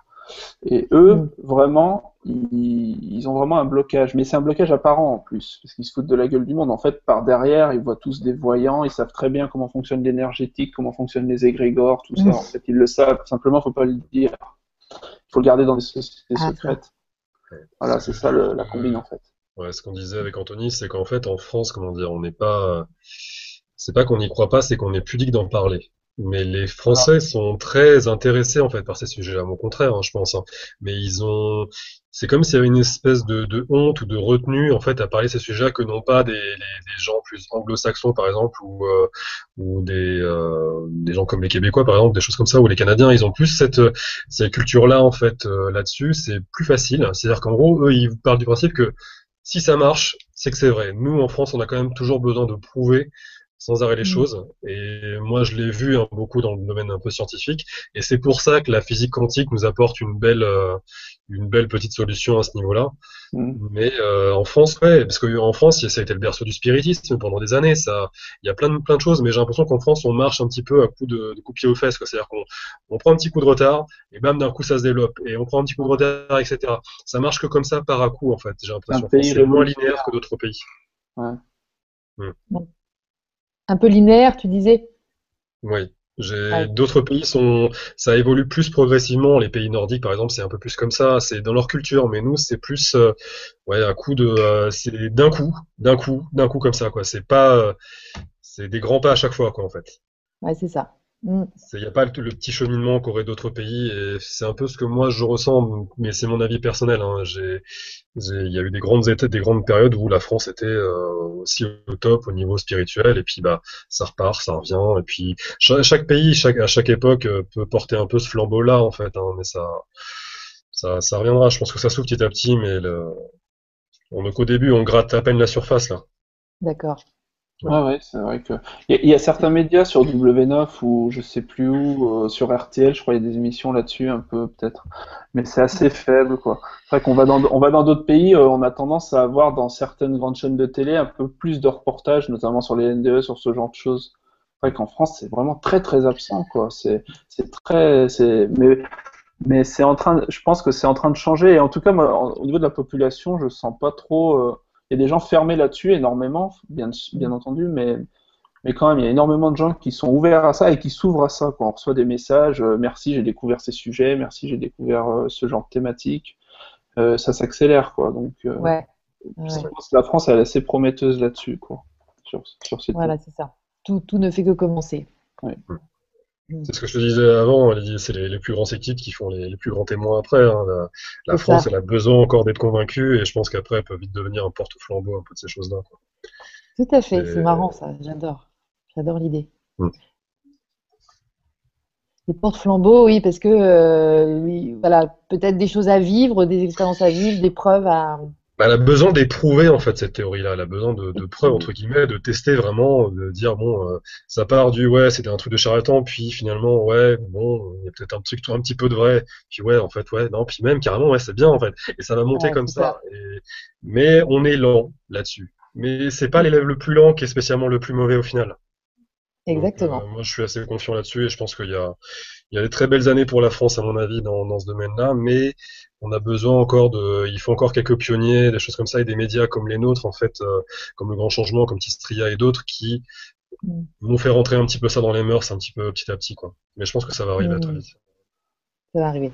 Et eux, mm. vraiment, ils, ont vraiment un blocage. Mais c'est un blocage apparent en plus, parce qu'ils se foutent de la gueule du monde. En fait, par derrière, ils voient tous des voyants, ils savent très bien comment fonctionne l'énergétique, comment fonctionnent les égrégores, tout ça. Mm. En fait, ils le savent. Simplement, il ne faut pas le dire. Il faut le garder dans des sociétés ah, secrètes. Voilà, c'est ça la combine en fait. Ouais, ce qu'on disait avec Anthony, c'est qu'en fait, en France, comment dire, on n'est pas. C'est pas qu'on n'y croit pas, c'est qu'on est pudique d'en parler. Mais les Français sont très intéressés en fait par ces sujets-là, au contraire, hein, je pense. Hein. Mais ils ont, c'est comme s'il y avait une espèce de, de, honte ou de retenue en fait à parler de ces sujets-là que non pas des, gens plus anglo-saxons par exemple ou, euh, ou des, euh, des gens comme les Québécois par exemple, des choses comme ça ou les Canadiens, ils ont plus cette, cette culture-là en fait euh, là-dessus. C'est plus facile. C'est-à-dire qu'en gros, eux, ils parlent du principe que si ça marche, c'est que c'est vrai. Nous, en France, on a quand même toujours besoin de prouver sans arrêt les mm. choses. Et moi, je l'ai vu hein, beaucoup dans le domaine un peu scientifique. Et c'est pour ça que la physique quantique nous apporte une belle, euh, une belle petite solution à ce niveau-là. Mm. Mais euh, en France, ouais, parce qu'en France, ça a été le berceau du spiritisme pendant des années. Ça, il y a plein de, plein de choses, mais j'ai l'impression qu'en France, on marche un petit peu à coup de, de coup de pied aux fesses. C'est-à-dire qu'on on prend un petit coup de retard, et bam, d'un coup, ça se développe. Et on prend un petit coup de retard, etc. Ça marche que comme ça par à coup, en fait. J'ai l'impression que c'est moins linéaire que d'autres pays. Ouais. Mm un peu linéaire, tu disais? Oui. D'autres pays sont ça évolue plus progressivement. Les pays nordiques, par exemple, c'est un peu plus comme ça. C'est dans leur culture, mais nous, c'est plus euh, ouais un coup de euh, c'est d'un coup, d'un coup, d'un coup comme ça quoi. C'est pas euh, c'est des grands pas à chaque fois quoi en fait. Ouais, c'est ça. Mm. Il n'y a pas le, petit cheminement qu'auraient d'autres pays et c'est un peu ce que moi je ressens, mais c'est mon avis personnel. Hein. il y a eu des grandes étapes, des grandes périodes où la France était euh, aussi au top au niveau spirituel et puis bah ça repart, ça revient et puis chaque, pays, chaque, à chaque époque euh, peut porter un peu ce flambeau-là en fait, hein, mais ça, ça, ça reviendra. Je pense que ça s'ouvre petit à petit, mais le, on est qu'au début, on gratte à peine la surface là. D'accord. Ouais, ouais, c'est vrai que. Il y, a certains médias sur W9 ou je sais plus où, euh, sur RTL, je crois qu'il y a des émissions là-dessus, un peu peut-être. Mais c'est assez faible, quoi. C'est qu'on va dans, on va dans d'autres pays, euh, on a tendance à avoir dans certaines grandes chaînes de télé un peu plus de reportages, notamment sur les NDE, sur ce genre de choses. C'est qu'en France, c'est vraiment très très absent, quoi. C'est, très, mais, mais c'est en train, je pense que c'est en train de changer. Et en tout cas, au niveau de la population, je sens pas trop. Euh, il y a des gens fermés là-dessus énormément, bien, bien entendu, mais, mais quand même, il y a énormément de gens qui sont ouverts à ça et qui s'ouvrent à ça. Quand on reçoit des messages, euh, merci, j'ai découvert ces sujets, merci, j'ai découvert euh, ce genre de thématique, euh, ça s'accélère, quoi. Donc, ouais. je pense que la France elle est assez prometteuse là-dessus, quoi. Sur, sur voilà, c'est ça. Tout, tout, ne fait que commencer. Mm. C'est ce que je te disais avant, c'est les, les, plus grands équipes qui font les, les plus grands témoins après. Hein. La, la France, elle a besoin encore d'être convaincue et je pense qu'après, elle peut vite devenir un porte-flambeau un peu de ces choses-là. Tout à fait, c'est marrant ça, j'adore. J'adore l'idée. Mm. Les porte-flambeaux, oui, parce que euh, voilà, peut-être des choses à vivre, des expériences à vivre, des preuves à, bah, elle a besoin d'éprouver en fait cette théorie-là. Elle a besoin de, de, preuves entre guillemets, de tester vraiment, de dire bon, euh, ça part du ouais, c'était un truc de charlatan, puis finalement ouais, bon, il y a peut-être un truc un petit peu de vrai, puis ouais, en fait ouais, non, puis même carrément ouais, c'est bien en fait, et ça va monter comme ça. Et... Mais on est lent là-dessus. Mais c'est pas l'élève le plus lent qui est spécialement le plus mauvais au final. Exactement. Euh, moi, je suis assez confiant là-dessus et je pense qu'il y a, il y a des très belles années pour la France, à mon avis, dans, dans ce domaine-là, mais on a besoin encore de, il faut encore quelques pionniers, des choses comme ça, et des médias comme les nôtres, en fait, euh, comme le Grand Changement, comme Tistria et d'autres, qui mm. vont faire rentrer un petit peu ça dans les mœurs, un petit peu petit à petit, quoi. Mais je pense que ça va arriver très mm. vite. Ça va arriver.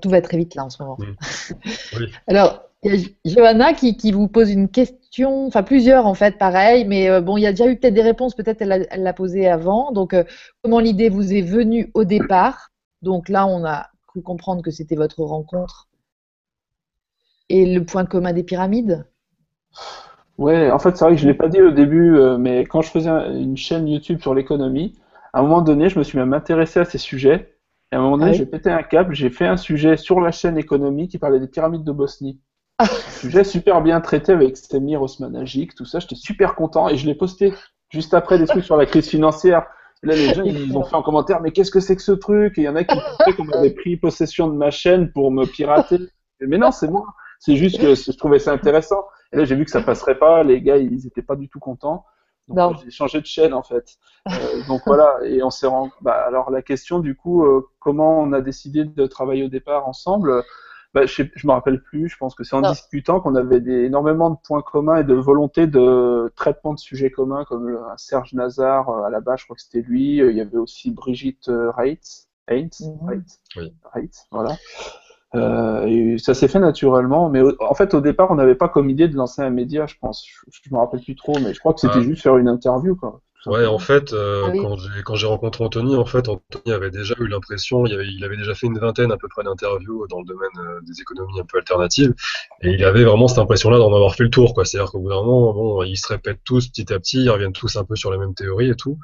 tout va très vite là en ce moment. Mm. Oui. Alors, il y a Johanna qui, qui, vous pose une question, enfin plusieurs en fait, pareil, mais euh, bon, il y a déjà eu peut-être des réponses, peut-être elle l'a posée avant. Donc, euh, comment l'idée vous est venue au départ? Donc là, on a cru comprendre que c'était votre rencontre. Et le point commun des pyramides? Ouais, en fait, c'est vrai que je ne l'ai pas dit au début, euh, mais quand je faisais une chaîne YouTube sur l'économie, à un moment donné, je me suis même intéressé à ces sujets. Et à un moment donné, ah j'ai pété un câble, j'ai fait un sujet sur la chaîne économie qui parlait des pyramides de Bosnie. Sujet super bien traité avec Stemir Osmanagic, tout ça, j'étais super content et je l'ai posté juste après des trucs sur la crise financière. Là, les gens, ils ont fait en commentaire, mais qu'est-ce que c'est que ce truc? Et il y en a qui pensaient qu'on avait pris possession de ma chaîne pour me pirater. Mais non, c'est moi. C'est juste que je trouvais ça intéressant. Et là, j'ai vu que ça passerait pas. Les gars, ils étaient pas du tout contents. Donc, j'ai changé de chaîne, en fait. Euh, donc voilà. Et on s'est rendu. Bah, alors, la question, du coup, euh, comment on a décidé de travailler au départ ensemble? Bah, je, ne me rappelle plus. Je pense que c'est en discutant qu'on avait des, énormément de points communs et de volonté de traitement de sujets communs, comme le, Serge Nazar euh, à la base, je crois que c'était lui. Euh, il y avait aussi Brigitte euh, Reitz. Heinz, mhm. oui. Reitz, voilà. Euh, et ça s'est fait naturellement, mais en fait au départ on n'avait pas comme idée de lancer un média, je pense. Je, je me rappelle plus trop, mais je crois que c'était ah. juste faire une interview, quoi. Ouais, en fait, euh, ah quand j'ai quand j'ai rencontré Anthony, en fait, Anthony avait déjà eu l'impression, il avait, il avait déjà fait une vingtaine à peu près d'interviews dans le domaine euh, des économies un peu alternatives, et il avait vraiment cette impression-là d'en avoir fait le tour, quoi. C'est-à-dire qu'au bout d'un moment, bon, ils se répètent tous petit à petit, ils reviennent tous un peu sur les mêmes théories et tout.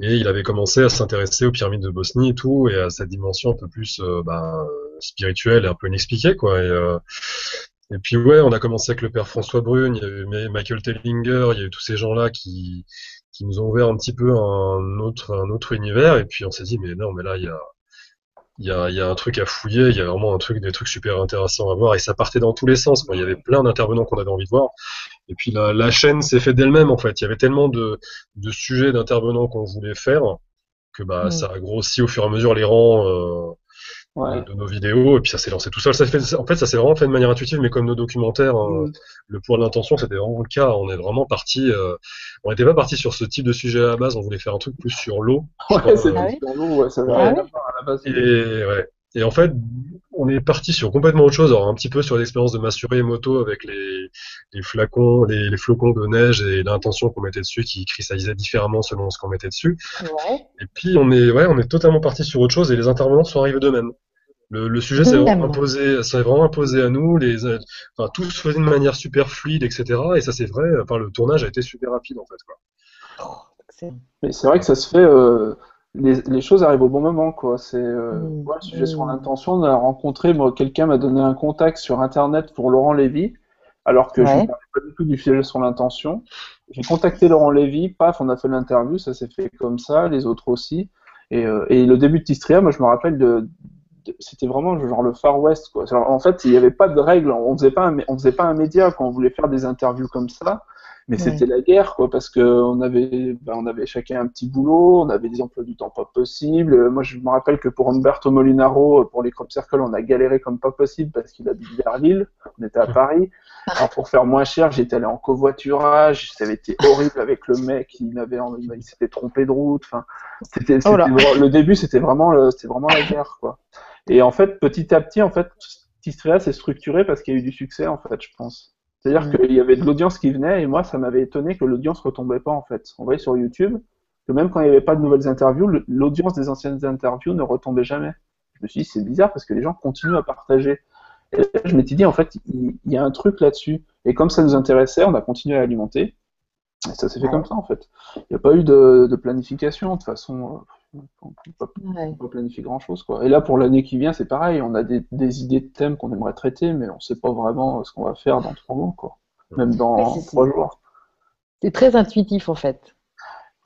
Et il avait commencé à s'intéresser aux pyramides de Bosnie et tout, et à cette dimension un peu plus euh, ben, spirituelle et un peu inexpliquée, quoi. Et, et puis ouais, on a commencé avec le père François Brune, il y a eu Michael Tellinger, il y a eu tous ces gens-là qui qui nous ont ouvert un petit peu un autre, un autre univers. Et puis on s'est dit, mais non, mais là, il y a, il y, a, y a un truc à fouiller, il y a vraiment un truc, des trucs super intéressants à voir. Et ça partait dans tous les sens. Il y avait plein d'intervenants qu'on avait envie de voir. Et puis la, la chaîne s'est faite d'elle-même, en fait. Il y avait tellement de, de sujets d'intervenants qu'on voulait faire que bah, mm. ça a grossi au fur et à mesure les rangs. Euh, de, nos vidéos, et puis ça s'est lancé tout seul. Ça fait, en fait, ça s'est vraiment fait de manière intuitive, mais comme nos documentaires, hein, mm. le poids de l'intention, c'était vraiment le cas. On est vraiment parti, euh, on n'était pas parti sur ce type de sujet à la base, on voulait faire un truc plus sur l'eau. Ouais, c'est euh, sur l'eau, ouais, ça va à la base. Et, ouais. Et en fait, on est parti sur complètement autre chose, alors un petit peu sur l'expérience de Massuri et Moto avec les, les flacons, les, les, flocons de neige et l'intention qu'on mettait dessus qui cristallisait différemment selon ce qu'on mettait dessus. Ouais. Et puis on est, ouais, on est totalement parti sur autre chose et les intervenants sont arrivés d'eux-mêmes. Le, le sujet s'est vraiment imposé, s'est vraiment imposé à nous. Les, enfin, tout se faisait de manière super fluide, etc. Et ça c'est vrai. Enfin, le tournage a été super rapide en fait. Quoi. Oh, Mais c'est vrai que ça se fait. Euh les, les, choses arrivent au bon moment, quoi. C'est euh, mmh. sujet mmh. sur l'intention. On a rencontré, moi, quelqu'un m'a donné un contact sur Internet pour Laurent Lévy, alors que ouais. je ne parlais pas du tout du sujet sur l'intention. J'ai contacté Laurent Lévy, paf, on a fait l'interview, ça s'est fait comme ça, les autres aussi. Et, euh, et le début de Tistria, moi, je me rappelle de, de c'était vraiment genre le Far West, quoi. Alors, en fait, il n'y avait pas de règles. On faisait pas, un, on faisait pas un média quand on voulait faire des interviews comme ça. Mais ouais. c'était la guerre, quoi, parce que on avait, ben, on avait chacun un petit boulot, on avait des emplois du temps pas possibles. Moi, je me rappelle que pour Umberto Molinaro, pour les Crop Circle, on a galéré comme pas possible parce qu'il habite vers Lille. On était à Paris. Alors, pour faire moins cher, j'étais allé en covoiturage. Ça avait été horrible avec le mec. Il avait, il s'était trompé de route. Enfin, c'était, oh le début, c'était vraiment, c'était vraiment la guerre, quoi. Et en fait, petit à petit, en fait, Tistria s'est structuré parce qu'il y a eu du succès, en fait, je pense. C'est-à-dire mmh. qu'il y avait de l'audience qui venait et moi, ça m'avait étonné que l'audience retombait pas en fait. On voyait sur YouTube que même quand il n'y avait pas de nouvelles interviews, l'audience des anciennes interviews ne retombait jamais. Je me suis dit, c'est bizarre parce que les gens continuent à partager. Et là, je m'étais dit, en fait, il, y a un truc là-dessus. Et comme ça nous intéressait, on a continué à alimenter. Et ça s'est fait ouais. comme ça, en fait. Il n'y a pas eu de, de planification. De toute façon, on ne peut pas, ouais. pas planifier grand-chose. Quoi. Et là, pour l'année qui vient, c'est pareil. On a des, des idées de thèmes qu'on aimerait traiter, mais on ne sait pas vraiment ce qu'on va faire dans trois mois, quoi. même dans trois jours. C'est très intuitif, en fait.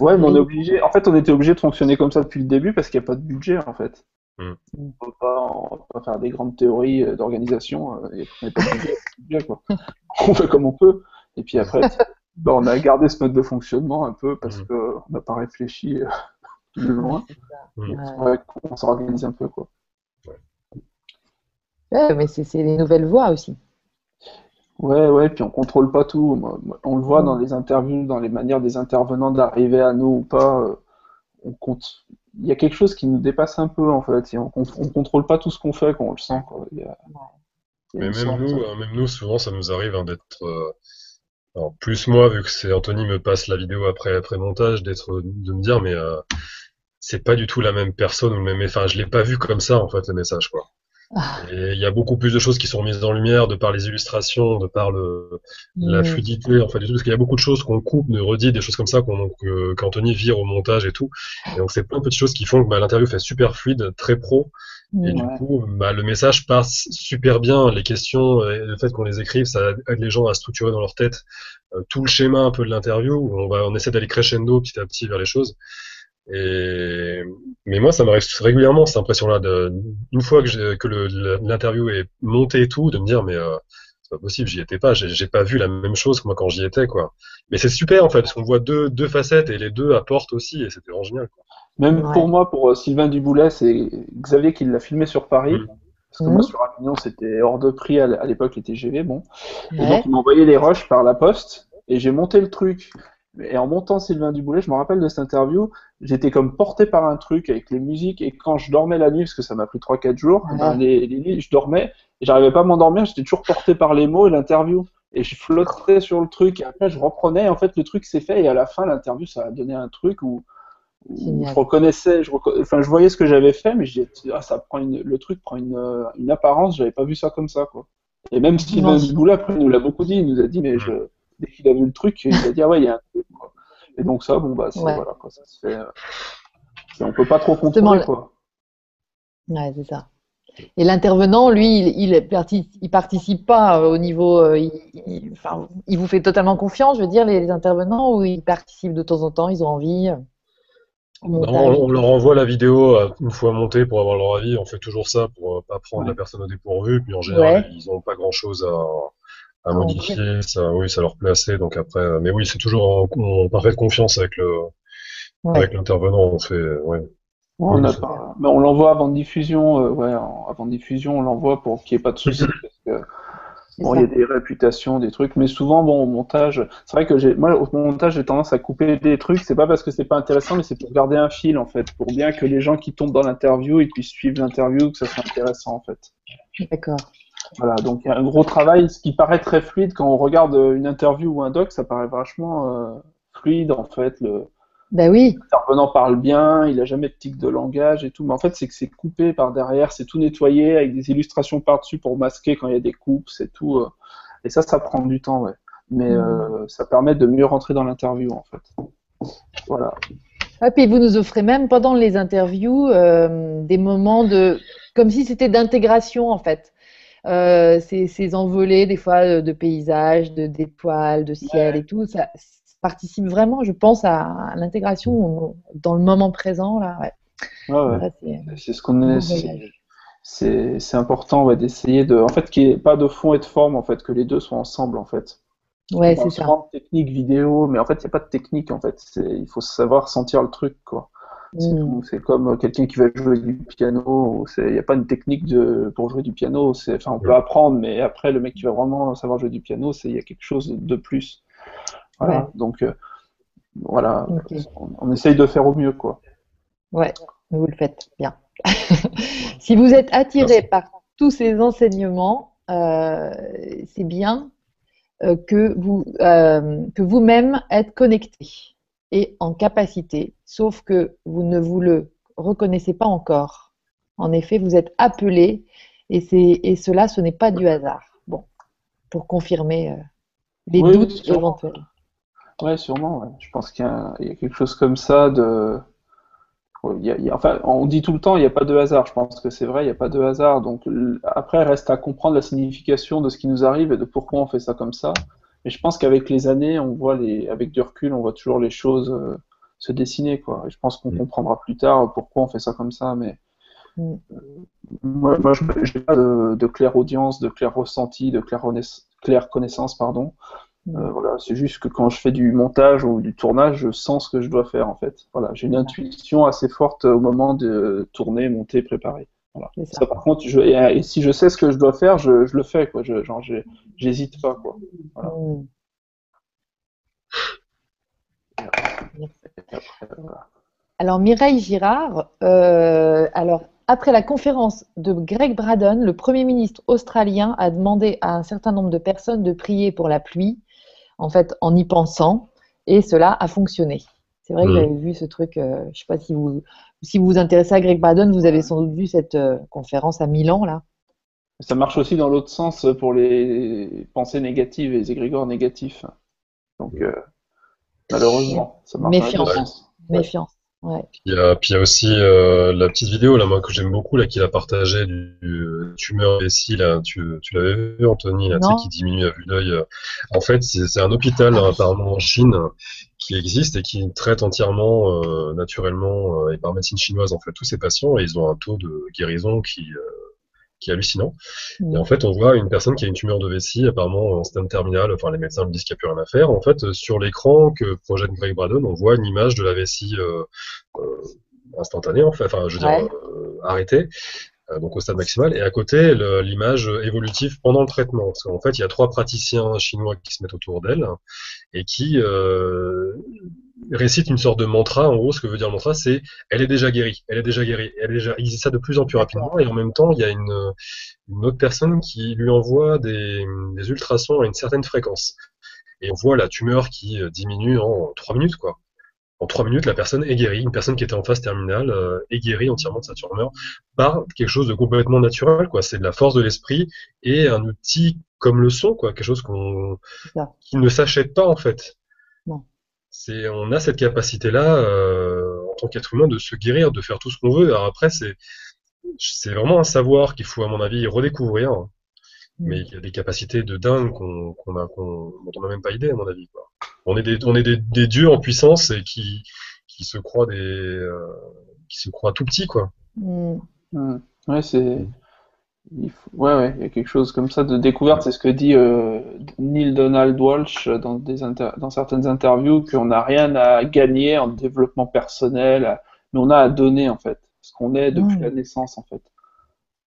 Ouais, mais on est obligé. En fait, on était obligé de fonctionner comme ça depuis le début parce qu'il n'y a pas de budget, en fait. Mm. On ne peut pas faire des grandes théories d'organisation. On n'a pas de budget, quoi. on fait comme on peut. Et puis après, bah, on a gardé ce mode de fonctionnement un peu parce mm. qu'on n'a pas réfléchi plus loin. Mmh. Ouais, on s'organise un peu, quoi. Ouais, mais c'est les nouvelles voies aussi. Ouais, ouais, puis on contrôle pas tout. On le voit mmh. dans les interviews, dans les manières des intervenants d'arriver à nous ou pas. Euh, on compte. Il y a quelque chose qui nous dépasse un peu en fait. Et on, on contrôle pas tout ce qu'on fait quand on le sent. Quoi. Il y a, il y a mais même nous, hein, même nous, souvent, ça nous arrive hein, d'être. Euh... Alors, plus moi, vu que c'est Anthony me passe la vidéo après, après montage, d'être, de me dire, mais euh, c'est pas du tout la même personne ou le même. Enfin, je l'ai pas vu comme ça en fait le message quoi. Ah. Il y a beaucoup plus de choses qui sont mises en lumière de par les illustrations, de par le, mmh. la fluidité, en fait, et tout, parce qu'il y a beaucoup de choses qu'on coupe, de redit, des choses comme ça qu'on, qu'Anthony vire au montage et tout. Et donc c'est plein de petites choses qui font que bah, l'interview fait super fluide, très pro. Mmh. Et du coup, bah, le message passe super bien. Les questions, et le fait qu'on les écrive, ça aide les gens à structurer dans leur tête euh, tout le schéma un peu de l'interview. On va, on essaie d'aller crescendo petit à petit vers les choses. Et mais moi, ça m'arrive régulièrement cette impression-là. De... Une fois que, que l'interview est montée et tout, de me dire mais euh, c'est pas possible, j'y étais pas, j'ai pas vu la même chose que moi quand j'y étais quoi. Mais c'est super en fait parce qu'on voit deux, deux facettes et les deux apportent aussi et c'était vraiment génial. Quoi. Même ouais. pour moi, pour euh, Sylvain Duboulet, c'est Xavier qui l'a filmé sur Paris. Mmh. Parce que mmh. moi, sur Avignon, c'était hors de prix à l'époque, les TGV, bon. Ouais. Et donc, il m'a envoyé les rushs par la poste, et j'ai monté le truc. Et en montant Sylvain Duboulet, je me rappelle de cette interview, j'étais comme porté par un truc avec les musiques, et quand je dormais la nuit, parce que ça m'a pris 3-4 jours, ouais. ben les, les, je dormais, et j'arrivais pas à m'endormir, j'étais toujours porté par les mots et l'interview. Et je flottais sur le truc, et après je reprenais, et en fait le truc s'est fait, et à la fin, l'interview, ça a donné un truc où, où je reconnaissais, je, reco... enfin, je voyais ce que j'avais fait, mais je disais, ah, ça prend une... le truc prend une, une apparence, j'avais pas vu ça comme ça, quoi. Et même Sylvain Duboulet, après, il nous l'a beaucoup dit, il nous a dit, mais je dès qu'il a vu le truc, il a dit ah ouais, il y a un truc. Quoi. Et donc ça, bon bah, ouais. voilà, quoi, ça se fait. Euh... On peut pas trop contrôler le... quoi. Ouais, c'est ça. Et l'intervenant, lui, il, il, participe, il, participe pas au niveau. Euh, il, enfin, il, vous fait totalement confiance, je veux dire, les, les, intervenants, ou ils participent de temps en temps, ils ont envie euh, non, on, leur envoie la vidéo euh, une fois montée pour avoir leur avis. On fait toujours ça pour pas prendre ouais. la personne au dépourvu. Puis en général, ouais. ils n'ont pas grand chose à, à modifier, okay. ça, oui, ça leur plaît assez. Donc après, euh, mais oui, c'est toujours en, en, parfaite confiance avec le, ouais. avec l'intervenant. On fait, ouais. On, a pas, on l'envoie avant diffusion, euh, ouais, avant diffusion, on l'envoie pour qu'il n'y ait pas de soucis. parce que Bon, il y a des réputations, des trucs, mais souvent, bon, au montage, c'est vrai que j'ai, moi, au montage, j'ai tendance à couper des trucs. C'est pas parce que c'est pas intéressant, mais c'est pour garder un fil, en fait, pour bien que les gens qui tombent dans l'interview, ils puissent suivre l'interview, que ça soit intéressant, en fait. D'accord. Voilà, donc il y a un gros travail, ce qui paraît très fluide quand on regarde une interview ou un doc, ça paraît vachement euh, fluide, en fait. Le, ben oui. L'intervenant parle bien, il a jamais de tic de langage et tout, mais en fait c'est que c'est coupé par derrière, c'est tout nettoyé avec des illustrations par-dessus pour masquer quand il y a des coupes, c'est tout. Euh. et ça, ça prend du temps, ouais. Mais mm. euh, ça permet de mieux rentrer dans l'interview en fait. Voilà. Et puis vous nous offrez même pendant les interviews euh, des moments de, comme si c'était d'intégration en fait. Ces, ces, envolées des fois de paysages, de d'étoiles, de ciel et tout, ça, participe vraiment, je pense, à, l'intégration dans le moment présent. Là, ouais. c'est ce qu'on est. C'est important ouais, d'essayer de. En fait, qu'il n'y ait pas de fond et de forme, en fait, que les deux soient ensemble, en fait. Ouais, c'est ça. technique vidéo, mais en fait, il n'y a pas de technique, en fait. Il faut savoir sentir le truc, quoi. Mm. C'est comme quelqu'un qui va jouer du piano. Il n'y a pas une technique de, pour jouer du piano. Enfin, on peut apprendre, mais après, le mec qui va vraiment savoir jouer du piano, il y a quelque chose de plus. Donc, euh, voilà, on, essaye de faire au mieux, quoi. Ouais, vous le faites bien. si vous êtes attiré par tous ces enseignements, euh, c'est bien euh, que vous que vous-même êtes connecté et en capacité, sauf que vous ne vous le reconnaissez pas encore. En effet, vous êtes appelé et, et cela, ce n'est pas du hasard. Bon, pour confirmer les doutes éventuels. Ouais, sûrement. Je pense qu'il y, a quelque chose comme ça de. enfin, on dit tout le temps, il n'y a pas de hasard. Je pense que c'est vrai, il n'y a pas de hasard. Donc après, reste à comprendre la signification de ce qui nous arrive et de pourquoi on fait ça comme ça. Et je pense qu'avec les années, on voit les, avec du recul, on voit toujours les choses euh, se dessiner, quoi. Et je pense qu'on mm. comprendra plus tard pourquoi on fait ça comme ça. Mais mm. euh, moi, moi je n'ai pas de, de claire audience, de clair ressenti, de claire, claire connaissance, pardon. Euh, voilà, c'est juste que quand je fais du montage ou du tournage, je sens ce que je dois faire en fait. Voilà, j'ai une intuition assez forte au moment de tourner, monter, préparer. Voilà. Ça. par contre, je, et, si je sais ce que je dois faire, je, je le fais quoi. Je, genre, j'hésite pas quoi. Voilà. Mm. Alors Mireille Girard, euh, alors après la conférence de Greg Braden, le Premier ministre australien a demandé à un certain nombre de personnes de prier pour la pluie en fait, en y pensant, et cela a fonctionné. C'est vrai que mm. j'avais vu ce truc, euh, je ne sais pas si vous, si vous vous intéressez à Greg Braden, vous avez sans doute vu cette euh, conférence à Milan, là. Ça marche aussi dans l'autre sens pour les pensées négatives et les égrégores négatifs. Donc, euh, malheureusement, ça marche Méfiance. Méfiance. Ouais. Il y a, puis il y a aussi euh, la petite vidéo là, moi que j'aime beaucoup là qu'il a partagé du, du tumeur vessie là. Tu, tu l'avais vu Anthony là, qui diminue à vue d'œil. En fait, c'est un hôpital apparemment en Chine qui existe et qui traite entièrement euh, naturellement euh, et par médecine chinoise en fait tous ces patients et ils ont un taux de guérison qui qui est hallucinant. Et en fait, on voit une personne qui a une tumeur de vessie, apparemment en stade terminal, enfin les médecins me disent qu'il n'y a plus rien à faire. En fait, sur l'écran que projette Greg Braden, on voit une image de la vessie euh, euh, instantanée, en fait, enfin je veux dire euh, arrêtée, donc au stade maximal, et à côté l'image évolutive pendant le traitement. Parce qu'en fait, il y a trois praticiens chinois qui se mettent autour d'elle et qui récite une sorte de mantra. En gros, ce que veut dire le mantra, c'est elle est déjà guérie, elle est déjà guérie, elle est déjà. Il dit ça de plus en plus rapidement et en même temps, il y a une, une autre personne qui lui envoie des, des, ultrasons à une certaine fréquence. Et on voit la tumeur qui euh, diminue en trois minutes, quoi. En trois minutes, la personne est guérie. Une personne qui était en phase terminale euh, est guérie entièrement de sa tumeur par quelque chose de complètement naturel, quoi. C'est de la force de l'esprit et un outil comme le son, quoi. Quelque chose qu'on qui ne s'achète pas en fait c'est on a cette capacité là euh, en tant qu'être humain de se guérir, de faire tout ce qu'on veut. Alors après c'est c'est vraiment un savoir qu'il faut à mon avis redécouvrir. Mm. Mais il y a des capacités de dingue qu'on a dont on n'a même pas idée à mon avis. Quoi. On est des on est des, des, dieux en puissance et qui qui se croient des euh, qui se croient tout petits quoi. Mm. Ouais c'est il Ouais, ouais, il y a quelque chose comme ça de découverte. C'est ce que dit euh, Neil Donald Walsh dans, des dans certaines interviews, qu'on n'a rien à gagner en développement personnel, mais on a à donner en fait, ce qu'on est depuis la naissance en fait.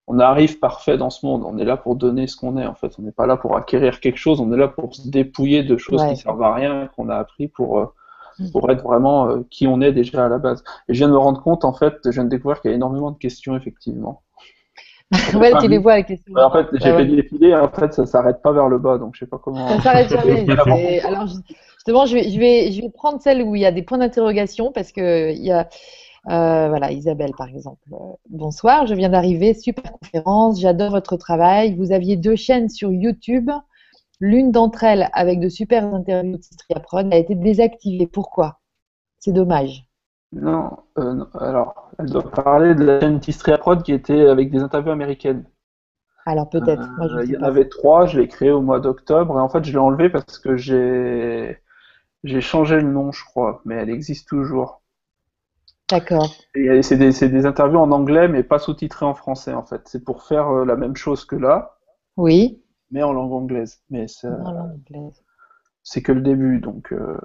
on arrive parfait dans ce monde. On est là pour donner ce qu'on est, en fait. On n'est pas là pour acquérir quelque chose, on est là pour se dépouiller de choses qui servent à rien, qu'on a appris pour, euh, mm. pour être vraiment euh, qui on est déjà à la base. Et je viens de me rendre compte, en fait, je viens de découvrir qu'il y a énormément de questions, effectivement. Ouais, tu les vois les questions. en fait, j'ai fait défiler, en fait, ça s'arrête pas vers le bas, donc je sais pas comment. Ça s'arrête jamais. Alors, justement, je vais, je, vais, je vais prendre celle où il y a des points d'interrogation parce que il y a. Euh, voilà, Isabelle par exemple. Euh, bonsoir, je viens d'arriver, super conférence, j'adore votre travail. Vous aviez deux chaînes sur YouTube. L'une d'entre elles, avec de super interviews de Cistria Prod, a été désactivée. Pourquoi? C'est dommage. Non, euh, alors, elle doit parler de la chaîne Tistria Prod qui était avec des interviews américaines. Alors peut-être. il y en avait trois, je l'ai créé au mois d'octobre et en fait je l'ai enlevé parce que j'ai j'ai changé le nom, je crois, mais elle existe toujours. D'accord. C'est des, des, interviews en anglais, mais pas sous-titrées en français, en fait. C'est pour faire euh, la même chose que là. Oui. Mais en langue anglaise. Mais c'est que le début, donc. Euh,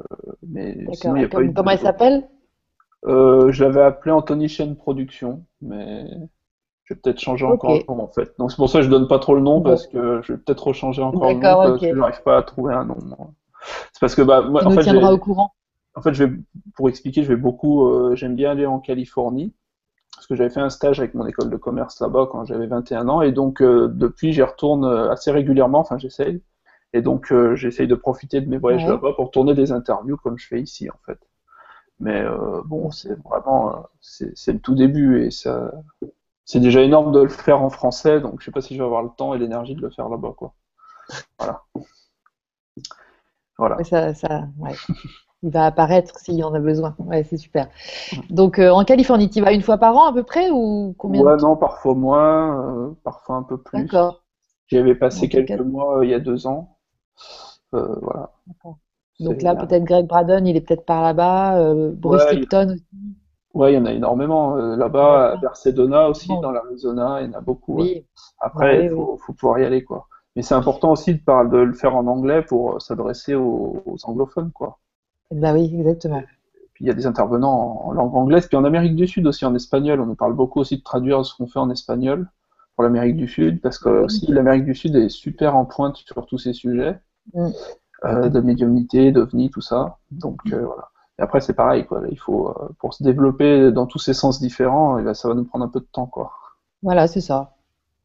mais sinon, y a pas comment elle s'appelle? Euh, Je l'avais appelé Anthony Chen Production, mais je vais peut-être changer encore le nom, en fait. Donc c'est pour ça que je donne pas trop le nom, parce que je vais peut-être rechanger encore le nom, parce que je n'arrive pas à trouver un nom. C'est parce que, bah, moi, en fait, au courant en fait, je vais, pour expliquer, je vais beaucoup, euh, j'aime bien aller en Californie, parce que j'avais fait un stage avec mon école de commerce là-bas quand j'avais 21 ans, et donc euh, depuis, j'y retourne euh, assez régulièrement, enfin j'essaye, et donc j'essaye de profiter de mes voyages là-bas pour tourner des interviews comme je fais ici en fait. Mais bon, c'est vraiment, c'est le tout début, et ça, c'est déjà énorme de le faire en français, donc je sais pas si je vais avoir le temps et l'énergie de le faire là-bas, quoi. Voilà. Voilà. Ça, ça, ouais. il va apparaître s'il y en a besoin. Ouais, c'est super. Donc euh, en Californie, tu vas une fois par an à peu près ou combien Ouais, non, parfois moins, euh, parfois un peu plus. D'accord. J'y avais passé quelques mois euh, il y a deux ans. voilà. Donc là, peut-être Greg Braden, il est peut-être par là-bas. Bruce ouais, Lipton aussi. Ouais, il y en a énormément. là-bas, à Bercedona aussi, dans l'Arizona, il y en a beaucoup. Après, il faut, pouvoir y aller, quoi. Mais c'est important aussi de, de, le faire en anglais pour s'adresser aux, aux anglophones, quoi. Bah oui, exactement. Puis il y a des intervenants en, langue anglaise, puis en Amérique du Sud aussi en espagnol. On nous parle beaucoup aussi de traduire ce qu'on fait en espagnol pour l'Amérique du Sud, parce que aussi l'Amérique du Sud est super en pointe sur tous ces sujets mm. Euh, de médiumnité, d'ovni, tout ça. Donc euh, voilà. Et après c'est pareil, quoi. il faut euh, pour se développer dans tous ces sens différents, et ben, ça va nous prendre un peu de temps, quoi. Voilà, c'est ça.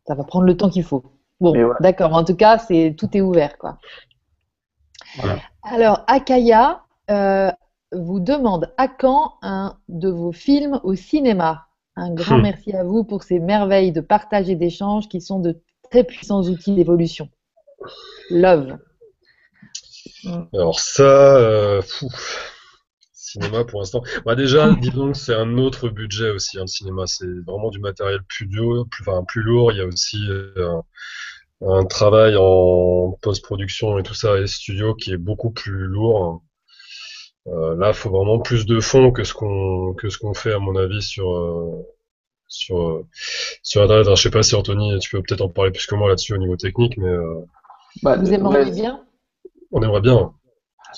Ça va prendre le temps qu'il faut. Bon, d'accord. En tout cas, c'est tout est ouvert, quoi. Alors, Akaya, euh, vous demande à quand un de vos films au cinéma. Un grand hmm. merci à vous pour ces merveilles de partage et d'échange qui sont de très puissants outils d'évolution. Love. Alors ça, euh, cinéma pour l'instant. Bah déjà, disons que c'est un autre budget aussi, un hein, cinéma. C'est vraiment du matériel plus dur, plus, enfin, plus lourd. Il y a aussi euh, un travail en post-production et tout ça et studio qui est beaucoup plus lourd. Euh, là, il faut vraiment plus de fonds que ce qu'on que ce qu'on fait à mon avis sur euh, sur euh, sur internet. Alors, je sais pas si Anthony, tu peux peut-être en parler plus que moi là-dessus au niveau technique, mais bah, vous aimeriez bien On aimerait bien.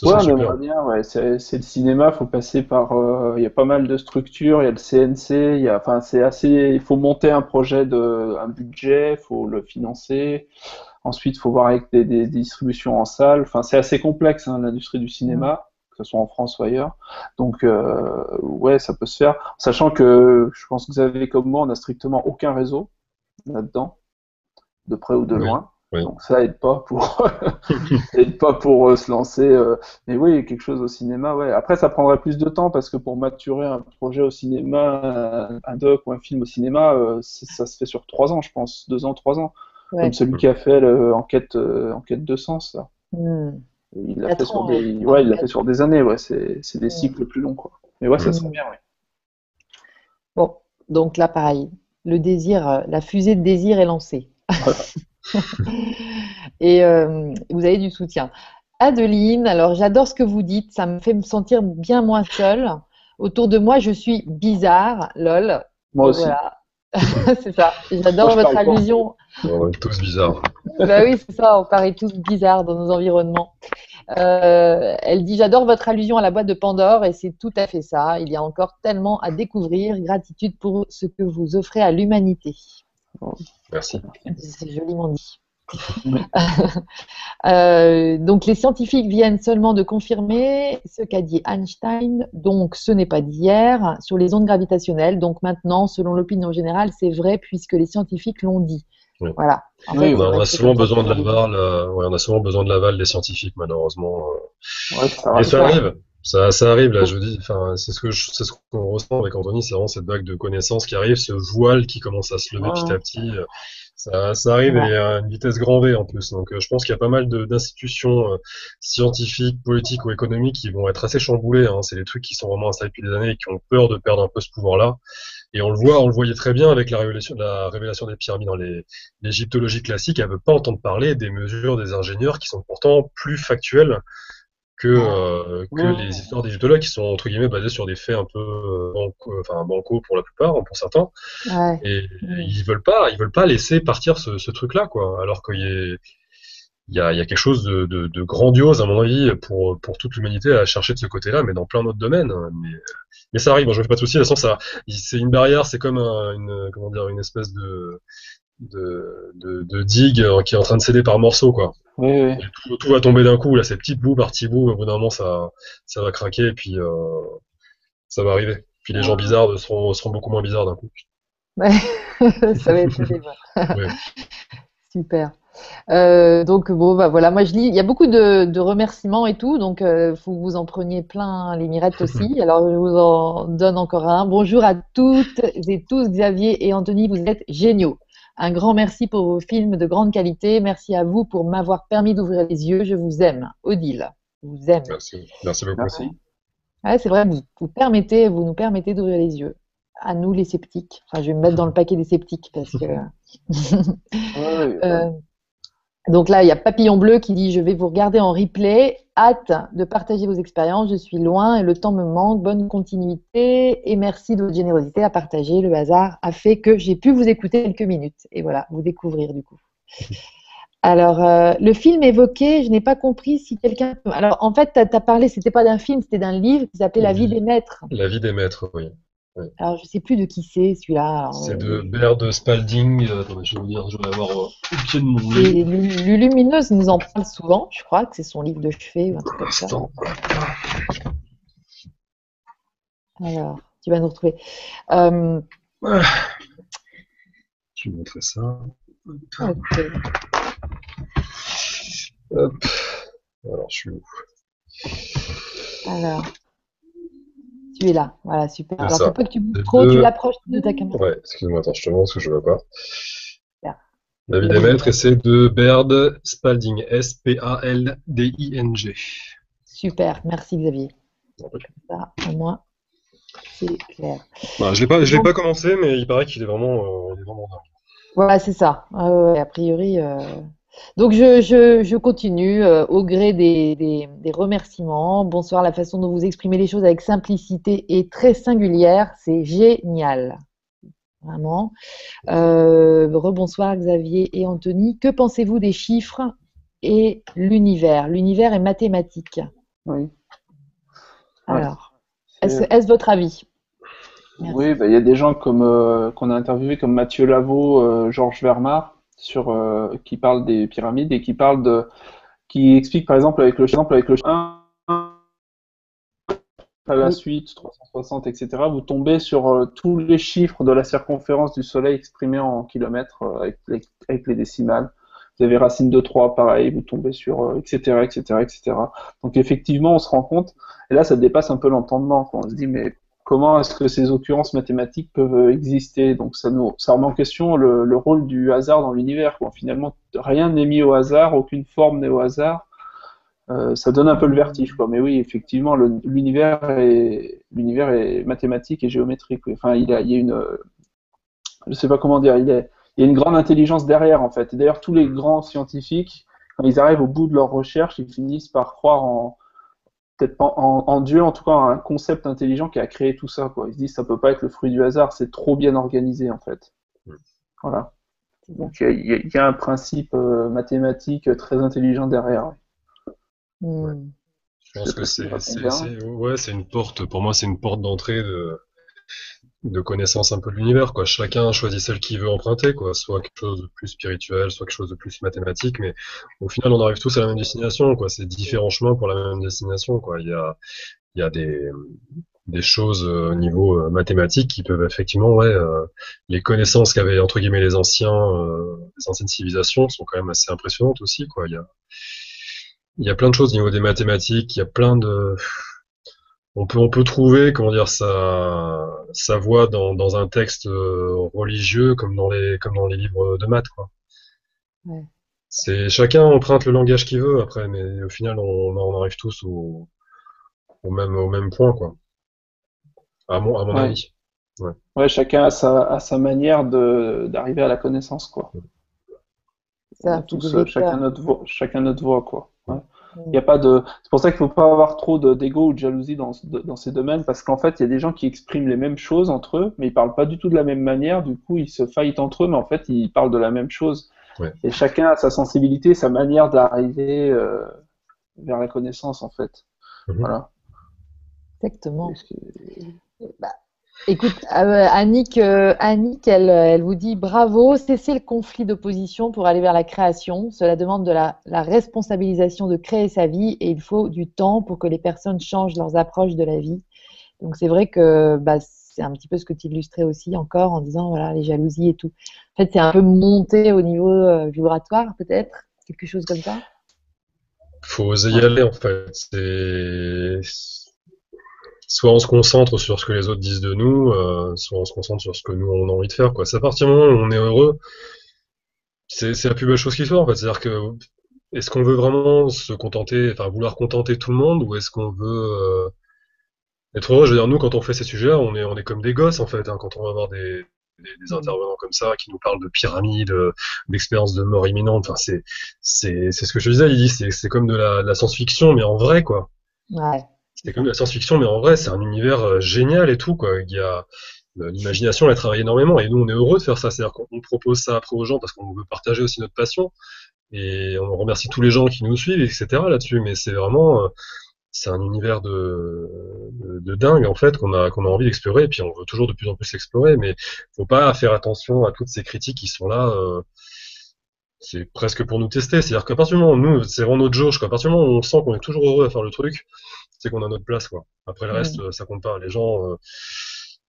ouais, on aimerait bien. Ouais. C'est le cinéma, faut passer par. Il y a pas mal de structures. Il y a le CNC. Il y a, enfin, c'est assez. Il faut monter un projet de un budget, faut le financer. Ensuite, il faut voir avec des, des, distributions en salle. Enfin, c'est assez complexe hein, l'industrie du cinéma que ce soit en France ou ailleurs. Donc, euh, ouais, ça peut se faire. Sachant que je pense que vous avez comme moi, on n'a strictement aucun réseau là-dedans, de près ou de loin. Donc ça aide pas pour aide pas pour euh, se lancer. Euh. Mais oui, quelque chose au cinéma, ouais. Après, ça prendrait plus de temps parce que pour maturer un projet au cinéma, un, doc ou un film au cinéma, ça se fait sur trois ans, je pense, deux ans, trois ans, comme celui qui a fait l'enquête enquête de sens. Ça. Hmm. Il l'a fait, sur des... ouais, il fait sur des années, ouais. c'est des cycles plus longs. Quoi. Mais ouais, ça serait bien, ouais. Bon, donc là, pareil, le désir, euh, la fusée de désir est lancée. Et euh, vous avez du soutien. Adeline, alors j'adore ce que vous dites, ça me fait me sentir bien moins seule. Autour de moi, je suis bizarre, lol. Moi aussi. c'est ça. J'adore votre allusion. On est tous bizarres. bah oui, c'est ça. On paraît tous bizarres dans nos environnements. Euh, elle dit J'adore votre allusion à la boîte de Pandore et c'est tout à fait ça. Il y a encore tellement à découvrir. Gratitude pour ce que vous offrez à l'humanité. Merci. C'est joliment dit. Euh, donc les scientifiques viennent seulement de confirmer ce qu'a dit Einstein, donc ce n'est pas d'hier, sur les ondes gravitationnelles. Donc maintenant, selon l'opinion générale, c'est vrai puisque les scientifiques l'ont dit. Voilà. oui, on, a souvent besoin de l'aval, euh, on a souvent besoin de l'aval des scientifiques, malheureusement. Euh. Et ça arrive. Ça, ça, arrive là, je dis, enfin, c'est ce que c'est ce qu'on ressent avec Anthony, c'est vraiment cette vague de connaissances qui arrive, ce voile qui commence à se lever petit à petit. Ça, ça arrive et à une vitesse grand V en plus. Donc euh, je pense qu'il y a pas mal d'institutions euh, scientifiques, politiques ou économiques qui vont être assez chamboulées. Hein. C'est des trucs qui sont vraiment installés depuis des années et qui ont peur de perdre un peu ce pouvoir-là. Et on le voit, on le voyait très bien avec la révélation, la révélation des pyramides dans l'égyptologie classique. Elle veut pas entendre parler des mesures des ingénieurs qui sont pourtant plus factuelles que, euh, que les histoires d'égyptologues qui sont entre guillemets basées sur des faits un peu euh, banco, enfin pour la plupart, hein, pour certains. Ouais. Et ils veulent pas, ils veulent pas laisser partir ce, ce truc-là, quoi. Alors qu'il y a, y y quelque chose de, de, de, grandiose à mon avis pour pour toute l'humanité à chercher de ce côté-là, mais dans plein d'autres domaines. Hein. Mais, mais ça arrive. Moi, je me fais pas de soucis. De toute façon, ça, c'est une barrière. C'est comme un, une, comment dire, une espèce de de, de, de digue qui est en train de céder par morceaux, quoi. Oui, oui. Tout, tout, va tomber d'un coup, là, c'est petit bout par petit bout, au bout d'un moment, ça, ça va craquer, et puis euh, ça va arriver. Puis les gens bizarres seront, seront beaucoup moins bizarres d'un coup. Ouais, ça va être ouais. Super. Euh, donc bon bah voilà, moi je lis, il y a beaucoup de, de remerciements et tout, donc euh, faut que vous en preniez plein les mirettes aussi. Alors je vous en donne encore un. Bonjour à toutes et tous, Xavier et Anthony, vous êtes géniaux. Un grand merci pour vos films de grande qualité. Merci à vous pour m'avoir permis d'ouvrir les yeux. Je vous aime. Odile, vous aime. Merci. Merci beaucoup. Merci. Ouais, c'est vrai, vous, vous, permettez, vous nous permettez d'ouvrir les yeux. À nous, les sceptiques. Enfin, je vais me mettre dans le paquet des sceptiques parce que. ouais, euh, donc là, il y a Papillon Bleu qui dit Je vais vous regarder en replay. Hâte de partager vos expériences. Je suis loin et le temps me manque. Bonne continuité et merci de votre générosité à partager. Le hasard a fait que j'ai pu vous écouter quelques minutes et voilà, vous découvrir du coup. Alors, euh, le film évoqué, je n'ai pas compris si quelqu'un. Alors, en fait, tu as, as, parlé, c'était pas d'un film, c'était d'un livre qui s'appelait La vie des maîtres. La vie des maîtres, oui. Alors, je sais plus de qui c'est celui-là. C'est de Baird Spalding. Euh, attends, je vais vous dire, je vais avoir euh, au pied de mon livre. Lulumineuse nous en parle souvent, je crois que c'est son livre de chevet ou un truc comme ça. Alors, tu vas nous retrouver. Euh... Je vais montrer ça. Ok. Hop. Alors, je suis où? Alors. Tu es là, voilà, super. Alors, c'est pas que tu bouges trop, tu l'approches de ta caméra. Ouais, excuse-moi, attends, je te montre ce que je vois pas. David des maîtres, et c'est de Baird Spalding, S-P-A-L-D-I-N-G. Super, merci Xavier. Ça, au moins, c'est clair. Bah, je ne l'ai pas, commencé, mais il paraît qu'il est vraiment, euh, il est vraiment dingue. Voilà, c'est ça. a priori, euh, donc je, je, je continue euh, au gré des, des, des, remerciements. Bonsoir, la façon dont vous exprimez les choses avec simplicité et très singulière, c'est génial. Vraiment. Euh, rebonsoir Xavier et Anthony. Que pensez-vous des chiffres et l'univers? L'univers est mathématique. Oui. Alors, est-ce est votre avis? Oui, bah, il y a des gens comme euh, qu'on a interviewé comme Mathieu Lavaux, Georges Vermar, sur euh, qui parle des pyramides et qui parle de qui explique par exemple avec le exemple avec le 1 à la suite 360 etc vous tombez sur euh, tous les chiffres de la circonférence du soleil exprimés en kilomètres euh, avec, les, avec, les, décimales. Vous avez racine de 3 pareil vous tombez sur etc etc etc donc effectivement on se rend compte et là ça dépasse un peu l'entendement on se dit mais comment est-ce que ces occurrences mathématiques peuvent exister? Donc ça, nous, remet en question le, rôle du hasard dans l'univers. Finalement, rien n'est mis au hasard, aucune forme n'est au hasard. Euh, ça donne un peu le vertige. Mais oui, effectivement, l'univers est, mathématique et géométrique. Enfin, il, y a une, je sais pas comment dire, il, y a une grande intelligence derrière, en fait. D'ailleurs, tous les grands scientifiques, quand ils arrivent au bout de leur recherche, ils finissent par croire en, peut-être en, en, Dieu, en tout cas, un concept intelligent qui a créé tout ça. Quoi. Ils se disent ça peut pas être le fruit du hasard, c'est trop bien organisé en fait. Voilà. Donc il y, y, a un principe euh, mathématique très intelligent derrière. Hmm. Je pense que c'est ouais, c'est une porte. Pour moi, c'est une porte d'entrée de de connaissance un peu de l'univers, quoi. Chacun choisit celle qu'il veut emprunter, quoi. Soit quelque chose de plus spirituel, soit quelque chose de plus mathématique, mais au final, on arrive tous à la même destination, quoi. C'est différents chemins pour la même destination, quoi. Il y a, il y a des, des choses euh, au niveau euh, mathématique qui peuvent effectivement, ouais, euh, les connaissances qu'avaient entre guillemets les anciens, les anciennes civilisations sont quand même assez impressionnantes aussi, quoi. Il y a, il y a plein de choses au niveau des mathématiques, il y a plein de, on peut, on peut trouver, comment dire, sa, sa voix dans, dans un texte religieux comme dans les, comme dans les livres de maths, quoi. Ouais. C'est chacun emprunte le langage qu'il veut après, mais au final, on, on arrive tous au, au même, au même point, quoi à mon, à mon avis. Ouais. ouais. chacun a sa, a sa manière d'arriver à la connaissance, quoi. Ça, tous, euh, chacun, notre voix, chacun notre voix, quoi. Il y a pas de... C'est pour ça qu'il ne faut pas avoir trop d'ego ou de jalousie dans, dans ces domaines, parce qu'en fait, il y a des gens qui expriment les mêmes choses entre eux, mais ils parlent pas du tout de la même manière, du coup, ils se faillitent entre eux, mais en fait, ils parlent de la même chose. Ouais. Et chacun a sa sensibilité, sa manière d'arriver euh, vers la connaissance, en fait. Mhm. Voilà. Exactement. Bah, écoute, euh, Annick, euh, Annick elle, elle, vous dit bravo, cessez le conflit d'opposition pour aller vers la création. Cela demande de la, la, responsabilisation de créer sa vie et il faut du temps pour que les personnes changent leurs approches de la vie. Donc c'est vrai que bah, c'est un petit peu ce que tu illustrais aussi encore en disant voilà les jalousies et tout. En fait, c'est un peu monté au niveau euh, vibratoire peut-être, quelque chose comme ça? Faut oser y aller en fait. C'est soit on se concentre sur ce que les autres disent de nous, euh, soit on se concentre sur ce que nous on a envie de faire. Quoi. C'est à partir du moment où on est heureux, c'est, la plus belle chose qui soit en fait. C'est-à-dire que est-ce qu'on veut vraiment se contenter, enfin vouloir contenter tout le monde, ou est-ce qu'on veut euh, être heureux? Je veux dire, nous quand on fait ces sujets-là, on est on est comme des gosses en fait. Hein, quand on va avoir des, des, intervenants comme ça qui nous parlent de pyramides, d'expériences de mort imminente. Enfin, c'est c'est c'est ce que je disais. Il dit c'est c'est comme de la, de la science-fiction, mais en vrai quoi. Ouais. C'est comme la science-fiction, mais en vrai, c'est un univers euh, génial et tout, quoi. Il y a euh, l'imagination, elle travaille énormément, et nous, on est heureux de faire ça. C'est-à-dire qu'on propose ça après aux gens parce qu'on veut partager aussi notre passion, et on remercie tous les gens qui nous suivent, etc. là-dessus. Mais c'est vraiment, euh, c'est un univers de, de, dingue en fait qu'on a qu'on a envie d'explorer, et puis on veut toujours de plus en plus l'explorer. Mais faut pas faire attention à toutes ces critiques qui sont là. c'est presque pour nous tester. C'est-à-dire qu'à partir du moment où nous, c'est vraiment notre jauge, qu'à partir du moment où on sent qu'on est toujours heureux à faire le truc, c'est qu'on a notre place, quoi. Après le reste, ça compte pas. Les gens, euh,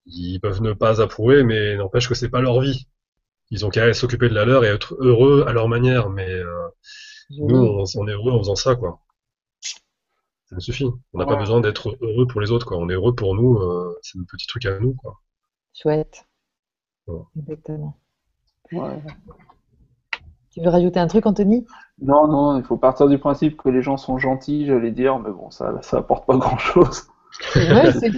ils peuvent ne pas approuver, mais n'empêche que c'est pas leur vie. Ils ont qu'à s'occuper de la leur et être heureux à leur manière, mais euh, nous, on, est heureux en faisant ça, quoi. Ça me suffit. On n'a pas besoin d'être heureux pour les autres, quoi. On est heureux pour nous, euh, c'est un petit truc à nous, quoi. Chouette. Exactement. Ouais. Tu veux rajouter un truc, Anthony? Non, non, il faut partir du principe que les gens sont gentils, j'allais dire, mais bon, ça, ça apporte pas grand-chose. Ouais, c'est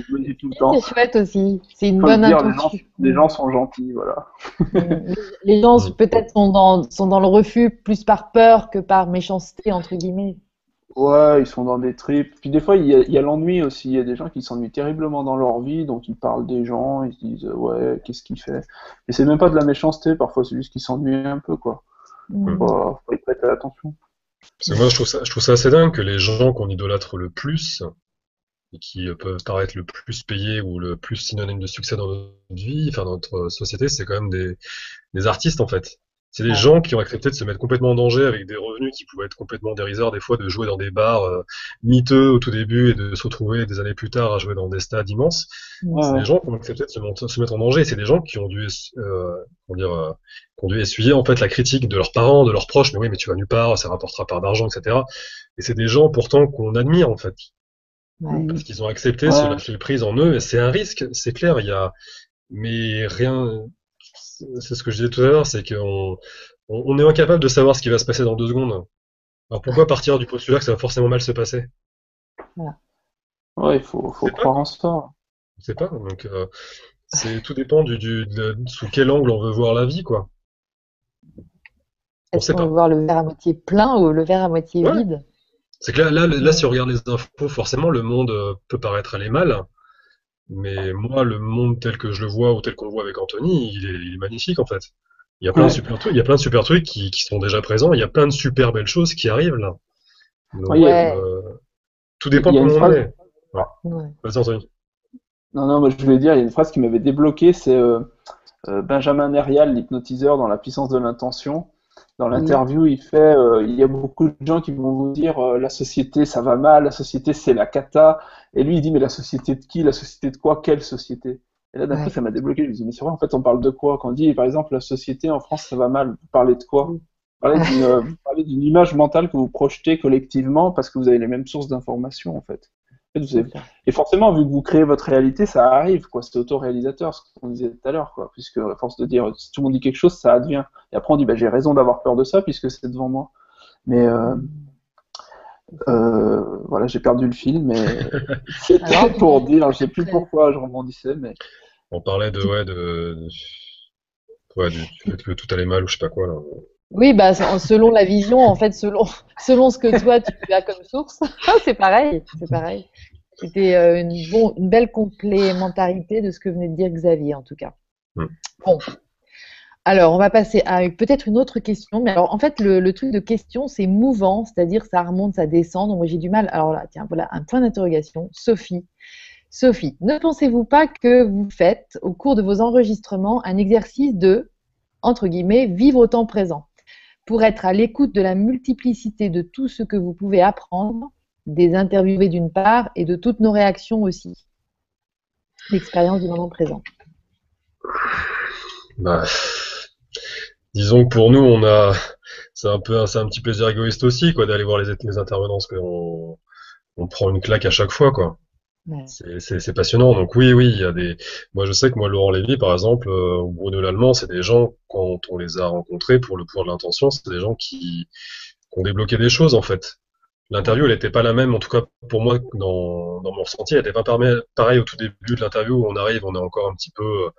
chouette aussi. C'est une bonne intention. Les gens, sont gentils, voilà. les gens peut-être sont dans, sont dans le refus plus par peur que par méchanceté, entre guillemets. Ouais, ils sont dans des tripes. Puis des fois, il y a, l'ennui aussi. Il y a des gens qui s'ennuient terriblement dans leur vie, donc ils parlent des gens, ils se disent ouais, qu'est-ce qu'il fait? Et c'est même pas de la méchanceté, parfois c'est juste qu'ils s'ennuient un peu, quoi. Il faut, y prêter attention. moi, je trouve, ça, je trouve ça assez dingue que les gens qu'on idolâtre le plus, et qui peuvent paraître le plus payés ou le plus synonyme de succès dans notre vie, enfin dans notre société, c'est quand même des, des artistes en fait. C'est des gens qui ont accepté de se mettre complètement en danger avec des revenus qui pouvaient être complètement dérisoires, des fois de jouer dans des bars euh, miteux au tout début et de se retrouver des années plus tard à jouer dans des stades immenses. C'est des gens qui ont accepté de se, mettre en danger. C'est des gens qui ont dû, euh, dire, euh, qui ont dû essuyer en fait la critique de leurs parents, de leurs proches. Mais oui, mais tu vas nulle part, ça rapportera pas d'argent, etc. Et c'est des gens pourtant qu'on admire en fait, parce qu'ils ont accepté se lâcher prise en eux. Et c'est un risque, c'est clair. Il y a, mais rien c'est ce que je disais tout à l'heure, c'est qu'on on, est incapable de savoir ce qui va se passer dans deux secondes. Alors pourquoi partir du postulat que ça va forcément mal se passer? Ouais, il faut, faut croire en ça. Je sais pas, donc euh, c'est tout dépend du, du sous quel angle on veut voir la vie, quoi. Est-ce qu'on veut voir le verre à moitié plein ou le verre à moitié vide? C'est que là, là, là, si on regarde les infos, forcément, le monde euh, peut paraître aller mal. Mais moi, le monde tel que je le vois ou tel qu'on le voit avec Anthony, il est, magnifique en fait. Il y a plein de super trucs, il y a plein de super trucs qui, qui, sont déjà présents, il y a plein de super belles choses qui arrivent là. Donc, euh, tout dépend de comment on est. Vas-y Anthony. Non, non, moi je voulais dire, il y a une phrase qui m'avait débloqué, c'est euh, euh, Benjamin Nerial, l'hypnotiseur dans La puissance de l'intention. Dans l'interview, il fait, euh, il y a beaucoup de gens qui vont vous dire la société ça va mal, la société c'est la cata, et lui il dit mais la société de qui, la société de quoi, quelle société? Et là d'un coup ça m'a débloqué, je me dis mais c'est vrai en fait on parle de quoi? Quand on dit par exemple la société en France ça va mal, vous parlez de quoi? Vous parlez d'une image mentale que vous projetez collectivement parce que vous avez les mêmes sources d'informations en fait. Et forcément, vu que vous créez votre réalité, ça arrive, quoi. C'est autoréalisateur, ce qu'on disait tout à l'heure, quoi. Puisque, à force de dire, si tout le monde dit quelque chose, ça advient. Et après, on dit, bah, j'ai raison d'avoir peur de ça, puisque c'est devant moi. Mais, euh, euh, voilà, j'ai perdu le fil, mais c'était pour dire, je sais plus pourquoi je rebondissais, mais. On parlait de, ouais, de, ouais, du fait que tout allait mal ou je sais pas quoi, là. Oui, bah, selon la vision, en fait, selon, selon ce que toi tu as comme source, c'est pareil, c'est pareil. C'était euh, une, bon, une belle complémentarité de ce que venait de dire Xavier, en tout cas. Mm. Bon. Alors, on va passer à peut-être une autre question. Mais alors, en fait, le, truc de question, c'est mouvant, c'est-à-dire ça remonte, ça descend. Donc, moi, j'ai du mal. Alors là, tiens, voilà un point d'interrogation. Sophie. Sophie, ne pensez-vous pas que vous faites, au cours de vos enregistrements, un exercice de, entre guillemets, vivre au temps présent? Pour être à l'écoute de la multiplicité de tout ce que vous pouvez apprendre, des interviewés d'une part et de toutes nos réactions aussi. L'expérience du moment présent. Bah, disons que pour nous, on a, c'est un peu, c'est un petit plaisir égoïste aussi, quoi, d'aller voir les, intervenants, parce qu'on on prend une claque à chaque fois, quoi. C'est passionnant. Donc oui, oui, il y a des. Moi, je sais que moi, Laurent Lévy, par exemple, euh, ou Bruno Lallemand, c'est des gens quand on les a rencontrés pour le pouvoir de l'intention, c'est des gens qui... ont débloqué des choses en fait. L'interview, elle n'était pas la même, en tout cas pour moi, dans, mon ressenti, elle n'était pas pareil au tout début de l'interview on arrive, on est encore un petit peu euh,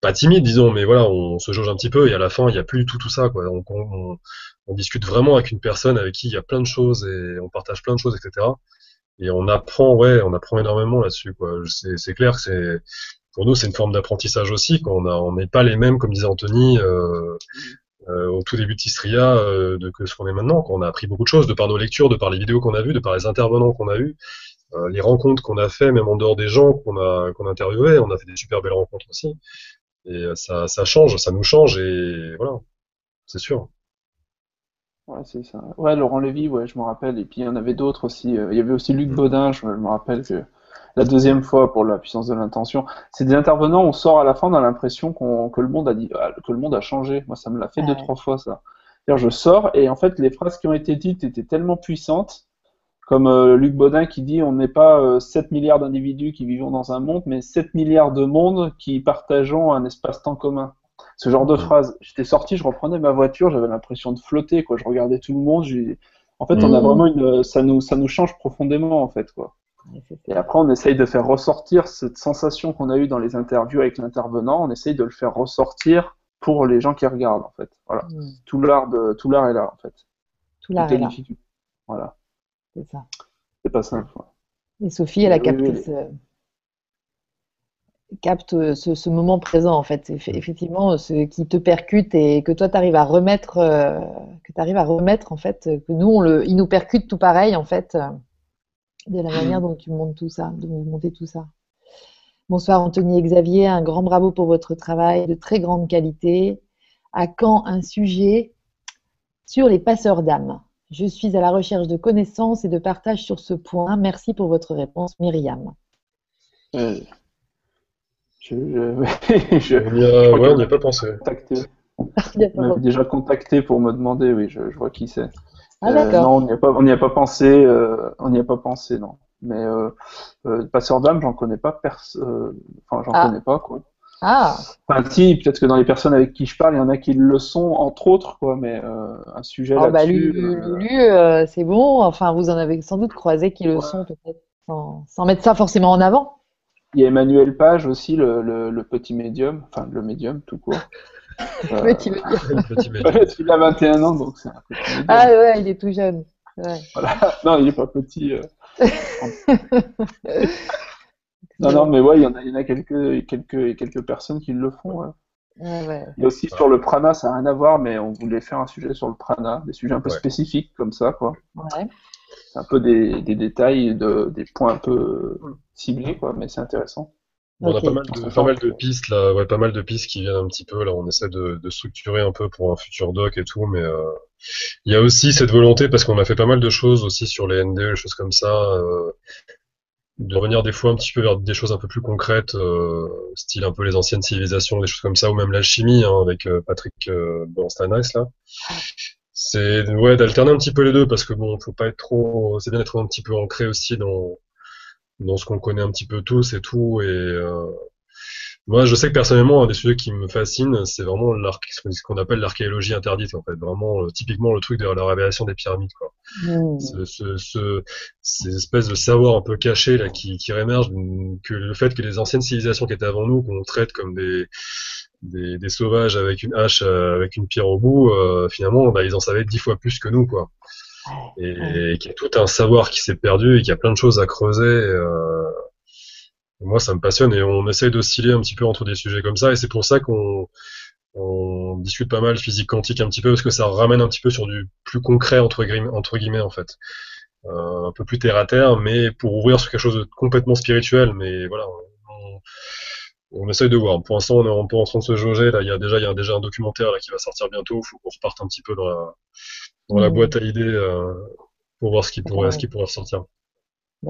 pas timide, disons, mais voilà, on se jauge un petit peu et à la fin, il n'y a plus tout tout ça, quoi. On discute vraiment avec une personne avec qui il y a plein de choses et on partage plein de choses, etc et on apprend, ouais, on apprend énormément là-dessus, quoi. C'est clair que c'est, pour nous, c'est une forme d'apprentissage aussi, quand on n'est pas les mêmes, comme disait Anthony, euh, euh, au tout début de Tistria, euh, de que ce qu'on est maintenant, quand on a appris beaucoup de choses, de par nos lectures, de par les vidéos qu'on a vues, de par les intervenants qu'on a eus, euh, les rencontres qu'on a fait, même en dehors des gens qu'on a, qu'on a interviewés, on a fait des super belles rencontres aussi. Et ça, ça change, ça nous change, et voilà, c'est sûr. Ouais, c'est ça. Ouais, Laurent Lévy, ouais, je me rappelle. Et puis il y en avait d'autres aussi. Euh, il y avait aussi Luc mm. Baudin, je me rappelle que la deuxième fois pour la puissance de l'intention. C'est des intervenants, on sort à la fin, on a l'impression que le monde a dit, ah, que le monde a changé. Moi, ça me l'a fait deux, trois fois, ça. je sors et en fait, les phrases qui ont été dites étaient tellement puissantes, comme euh, Luc Baudin qui dit, on n'est pas 7 euh, milliards d'individus qui vivons dans un monde, mais 7 milliards de mondes qui partageons un espace-temps commun. Ce genre de phrase. J'étais sorti, je reprenais ma voiture, j'avais l'impression de flotter, quoi. Je regardais tout le monde. En fait, on a mmh. vraiment une, ça nous, ça nous change profondément, en fait, quoi. Et après, on essaye de faire ressortir cette sensation qu'on a eue dans les interviews avec l'intervenant. On essaye de le faire ressortir pour les gens qui regardent, en fait. Voilà. Mmh. Tout l'art de, tout l'art est là, en fait. Tout l'art est là. Voilà. C'est ça. C'est pas simple. Et Sophie, elle a capté ce capte euh, ce, moment présent en fait. Mm. effectivement ce qui te percute et que toi tu arrives à remettre euh, que tu arrives à remettre en fait que nous on le il nous percute tout pareil en fait euh, de la manière mm. dont tu montes tout ça dont vous montez tout ça. Bonsoir Anthony et Xavier. Un grand bravo pour votre travail de très grande qualité. À quand un sujet sur les passeurs d'âme? Je suis à la recherche de connaissances et de partage sur ce point. Merci pour votre réponse Myriam je, je, on n'y a, pas pensé. on m'avait déjà contacté pour me demander, oui, je, vois qui c'est. Ah, euh, non, on n'y a pas, a pensé, euh, on n'y a pas pensé, non. Mais euh, euh passeur d'âme, j'en connais pas, personne. enfin, j'en ah. connais pas, quoi. Ah. Enfin, si, peut-être que dans les personnes avec qui je parle, il y en a qui le sont, entre autres, quoi, mais un sujet oh, là-dessus. Bah, lu, c'est bon. Enfin, vous en avez sans doute croisé qui le sont, peut-être, sans, sans, mettre ça forcément en avant. Il y a Emmanuel Page aussi, le, le, petit médium, enfin le médium tout court. le petit médium. il a 21 ans, donc c'est un petit médium. Ah ouais, il est tout jeune. Voilà. Non, il n'est pas petit. Euh. non, non, mais ouais, il y en a, il y en a quelques, quelques, quelques personnes qui le font. Ouais. Ouais, Il y a aussi sur le prana, ça n'a rien à voir, mais on voulait faire un sujet sur le prana, des sujets un peu spécifiques comme ça, quoi. Un peu des, des détails, de, des points un peu ciblés, quoi, mais c'est intéressant. On a pas mal, de, pas mal de pistes là, ouais, pas mal de pistes qui viennent un petit peu là. On essaie de, de structurer un peu pour un futur doc et tout, mais euh, il y a aussi cette volonté parce qu'on a fait pas mal de choses aussi sur les NDE, des choses comme ça, euh, de revenir des fois un petit peu vers des choses un peu plus concrètes, euh, style un peu les anciennes civilisations, des choses comme ça, ou même l'alchimie hein, avec euh, Patrick euh, là. C'est ouais d'alterner un petit peu les deux parce que bon, faut pas être trop, c'est bien d'être un petit peu ancré aussi dans dans ce qu'on connaît un petit peu tous et tout. Et euh, moi, je sais que personnellement, un des sujets qui me fascine, c'est vraiment ce qu'on appelle l'archéologie interdite, en fait. Vraiment, euh, typiquement, le truc de la révélation des pyramides, quoi. Mmh. Ce, ce, ces espèces de savoir un peu cachés, là, qui, qui rémergent, que le fait que les anciennes civilisations qui étaient avant nous, qu'on traite comme des, des, des, sauvages avec une hache, euh, avec une pierre au bout, euh, finalement, bah, ils en savaient dix fois plus que nous, quoi et, qu'il y a tout un savoir qui s'est perdu et qu'il y a plein de choses à creuser. Euh, moi, ça me passionne et on essaye d'osciller un petit peu entre des sujets comme ça et c'est pour ça qu'on on discute pas mal physique quantique un petit peu parce que ça ramène un petit peu sur du plus concret entre guillemets, entre guillemets en fait. Euh, un peu plus terre à terre, mais pour ouvrir sur quelque chose de complètement spirituel. Mais voilà, on, essaye de voir. Pour l'instant, on est un peu en train de se jauger. Là, il y a déjà, il y a déjà un documentaire là, qui va sortir bientôt. Il faut qu'on reparte un petit peu dans la, dans la mm. boîte à idées euh, pour voir ce qui pourrait, ce qui pourrait ressortir.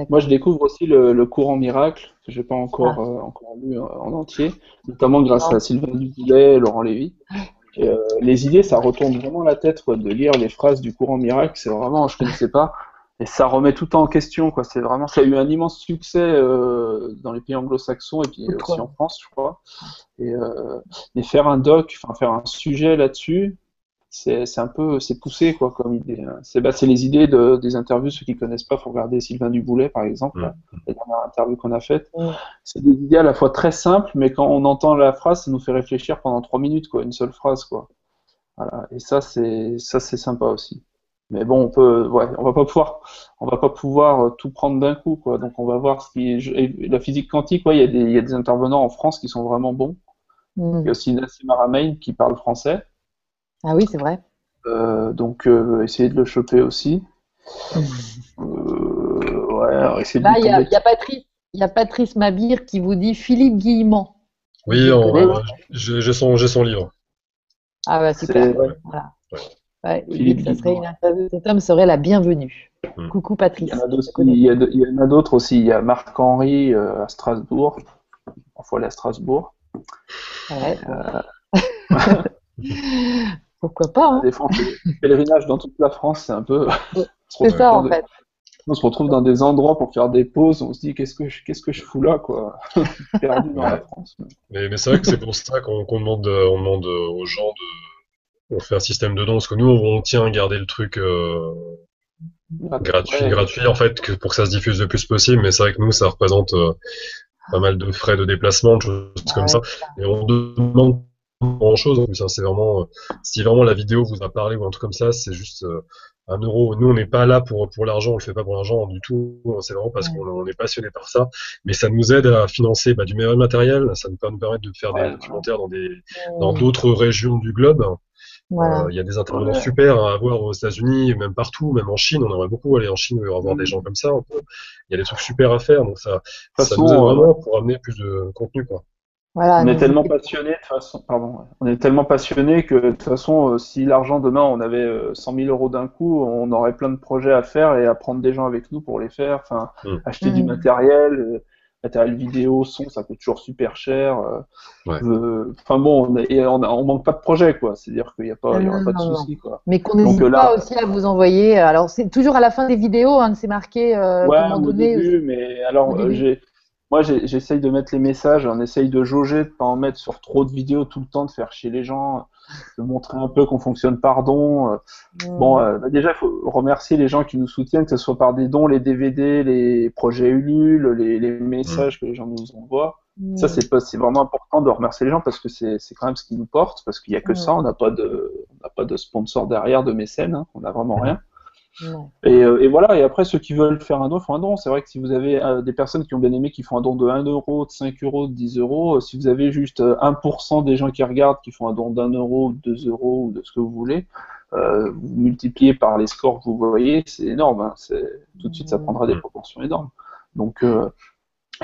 Moi, je découvre aussi le, courant miracle, que je n'ai pas encore, ah. euh, encore lu euh, en entier, notamment grâce à Sylvain Duboulet, Laurent Lévy. Et, les idées, ça retourne vraiment la tête de lire les phrases du courant miracle. C'est vraiment, je ne connaissais pas. Et ça remet tout en question. Quoi. C'est vraiment, ça a eu un immense succès dans les pays anglo-saxons et puis aussi en France, je crois. Et, et faire un doc, enfin faire un sujet là-dessus, c'est un peu c'est poussé quoi comme idée. Hein. C'est bah, les idées de, des interviews. Ceux qui connaissent pas, faut regarder Sylvain Duboulet par exemple, mmh. la dernière interview qu'on a faite. C'est des idées à la fois très simples, mais quand on entend la phrase, ça nous fait réfléchir pendant trois minutes quoi, une seule phrase quoi. Voilà. Et ça c'est ça c'est sympa aussi. Mais bon, on peut, ouais, on va pas pouvoir, on va pas pouvoir euh, tout prendre d'un coup quoi. Donc on va voir ce qui, la physique quantique, ouais, il y a des, il y a des intervenants en France qui sont vraiment bons. Mmh. Il y a aussi Nassim Aramain qui parle français. Ah oui, c'est vrai. Euh, donc, euh, essayer de le choper aussi. Euh, ouais, essayer Là, il y, a Patrice, y a Patrice Mabir qui vous dit Philippe Guillemont. Oui, j'ai son, son, livre. Ah bah super. Voilà. Ouais, Philippe, ça serait une interview. Cet homme serait la bienvenue. Hmm. Coucou Patrice. Il y en a d'autres aussi. Il y a Marc-Henri à Strasbourg. Il faut aller à Strasbourg. Ouais. Pourquoi pas hein. Des pèlerinage dans toute la France, c'est un peu. c'est ça en fait. On se retrouve dans des endroits pour faire des pauses, on se dit qu'est-ce que je, qu'est-ce que je fous là, quoi? Perdu dans la France. Mais, mais c'est vrai que c'est pour ça qu'on, demande, on demande aux gens de. On fait un système de dons, parce que nous, on tient à garder le truc euh, gratuit, gratuit, en fait, que, pour que ça se diffuse le plus possible, mais c'est vrai que nous, ça représente euh, pas mal de frais de déplacement, de choses comme ça. Et on demande grand chose en plus. Hein. C'est vraiment, euh, si vraiment la vidéo vous a parlé ou un truc comme ça, c'est juste un euro. Nous, on n'est pas là pour pour l'argent, on le fait pas pour l'argent du tout. C'est vraiment parce qu'on est passionné par ça. Mais ça nous aide à financer bah, du meilleur matériel. Ça nous permet de faire des documentaires dans des dans d'autres régions du globe. Euh, il y a des intervenants super à avoir aux États-Unis, même partout, même en Chine. On aimerait beaucoup aller en Chine avoir des mm. gens comme ça. Il y a des trucs super à faire, donc ça, ça nous aide vraiment pour amener plus de contenu, quoi on est tellement passionné de façon, pardon, on est tellement passionné que de toute façon, euh, si l'argent demain on avait 100 euh, 000 euros d'un coup, on aurait plein de projets à faire et à prendre des gens avec nous pour les faire. Enfin, mm. acheter du mm. matériel, euh, matériel vidéo, son, ça coûte toujours super cher. Enfin bon, on, et on, on, manque pas de projets quoi. C'est-à-dire qu'il n'y a pas, il y aura pas de soucis quoi. Mais qu'on n'hésite pas aussi à vous envoyer. Alors c'est toujours à la fin des vidéos, hein, c'est marqué. Euh, ouais, au début, mais alors j'ai moi, j'essaye de mettre les messages, on essaye de jauger, de pas en mettre sur trop de vidéos tout le temps, de faire chier les gens, de montrer un peu qu'on fonctionne par don. Bon, euh, bah, déjà, il faut remercier les gens qui nous soutiennent, que ce soit par des dons, les DVD, les projets Ulule, les, les messages que les gens nous envoient. Ça, c'est c'est vraiment important de remercier les gens parce que c'est quand même ce qui nous porte, parce qu'il n'y a que ça, on n'a pas de, on n'a pas de sponsor derrière, de mécène, hein, on n'a vraiment rien. Euh, et, voilà, et après, ceux qui veulent faire un don font un don. C'est vrai que si vous avez euh, des personnes qui ont bien aimé, qui font un don de 1 euro, de 5 euros, de 10 euros, euh, si vous avez juste 1% des gens qui regardent qui font un don d'un euro, de 2 euros ou de ce que vous voulez, vous multipliez par les scores que vous voyez, c'est énorme. Hein. tout de suite, ça prendra des proportions énormes. Donc,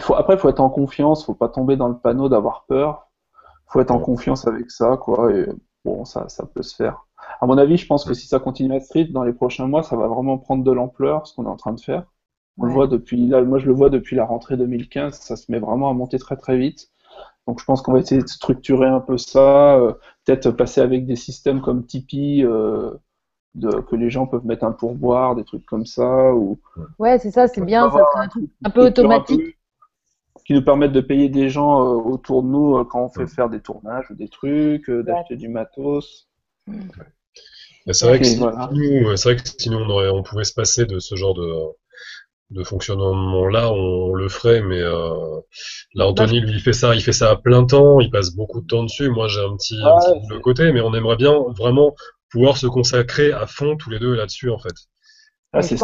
faut, après, il faut être en confiance, faut pas tomber dans le panneau d'avoir peur. faut être en confiance avec ça, quoi. Et bon, ça, ça peut se faire. À mon avis, je pense que si ça continue à street, dans les prochains mois, ça va vraiment prendre de l'ampleur, ce qu'on est en train de faire. On le voit depuis, là, moi je le vois depuis la rentrée 2015, ça se met vraiment à monter très très vite. Donc je pense qu'on va essayer de structurer un peu ça, euh, peut-être passer avec des systèmes comme Tipeee, euh, de, que les gens peuvent mettre un pourboire, des trucs comme ça. Ou, ouais, c'est ça, c'est bien, ça serait un truc un peu automatique qui nous permettent de payer des gens euh, autour de nous quand on fait faire des tournages ou des trucs, d'acheter du matos. C'est vrai, que si nous, on, aurait, on pouvait se passer de ce genre de, de fonctionnement-là, on, le ferait, mais là, Anthony, lui, il fait ça, il fait ça à plein temps, il passe beaucoup de temps dessus. Moi, j'ai un petit, de côté, mais on aimerait bien vraiment pouvoir se consacrer à fond tous les deux là-dessus, en fait. Ah, c'est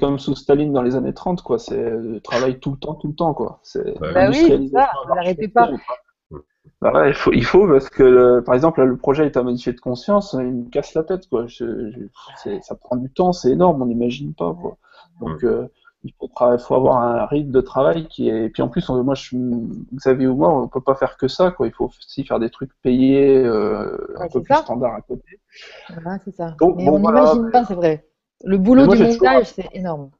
comme sous Staline dans les années 30, quoi. C'est le travail tout le temps, tout le temps, quoi. Bah, bah oui, ça, n'arrêtez pas. Bah ouais, il faut, il faut parce que par exemple le projet est à modifier de conscience, il me casse la tête quoi. ça prend du temps, c'est énorme, on n'imagine pas quoi. Donc euh, il faut, faut, avoir un rythme de travail qui est. Et puis en plus, moi, je, Xavier ou moi, on peut pas faire que ça, quoi. Il faut aussi faire des trucs payés euh, un peu plus standard à côté. Voilà, c'est ça. mais on n'imagine pas, c'est vrai. Le boulot du montage, c'est énorme.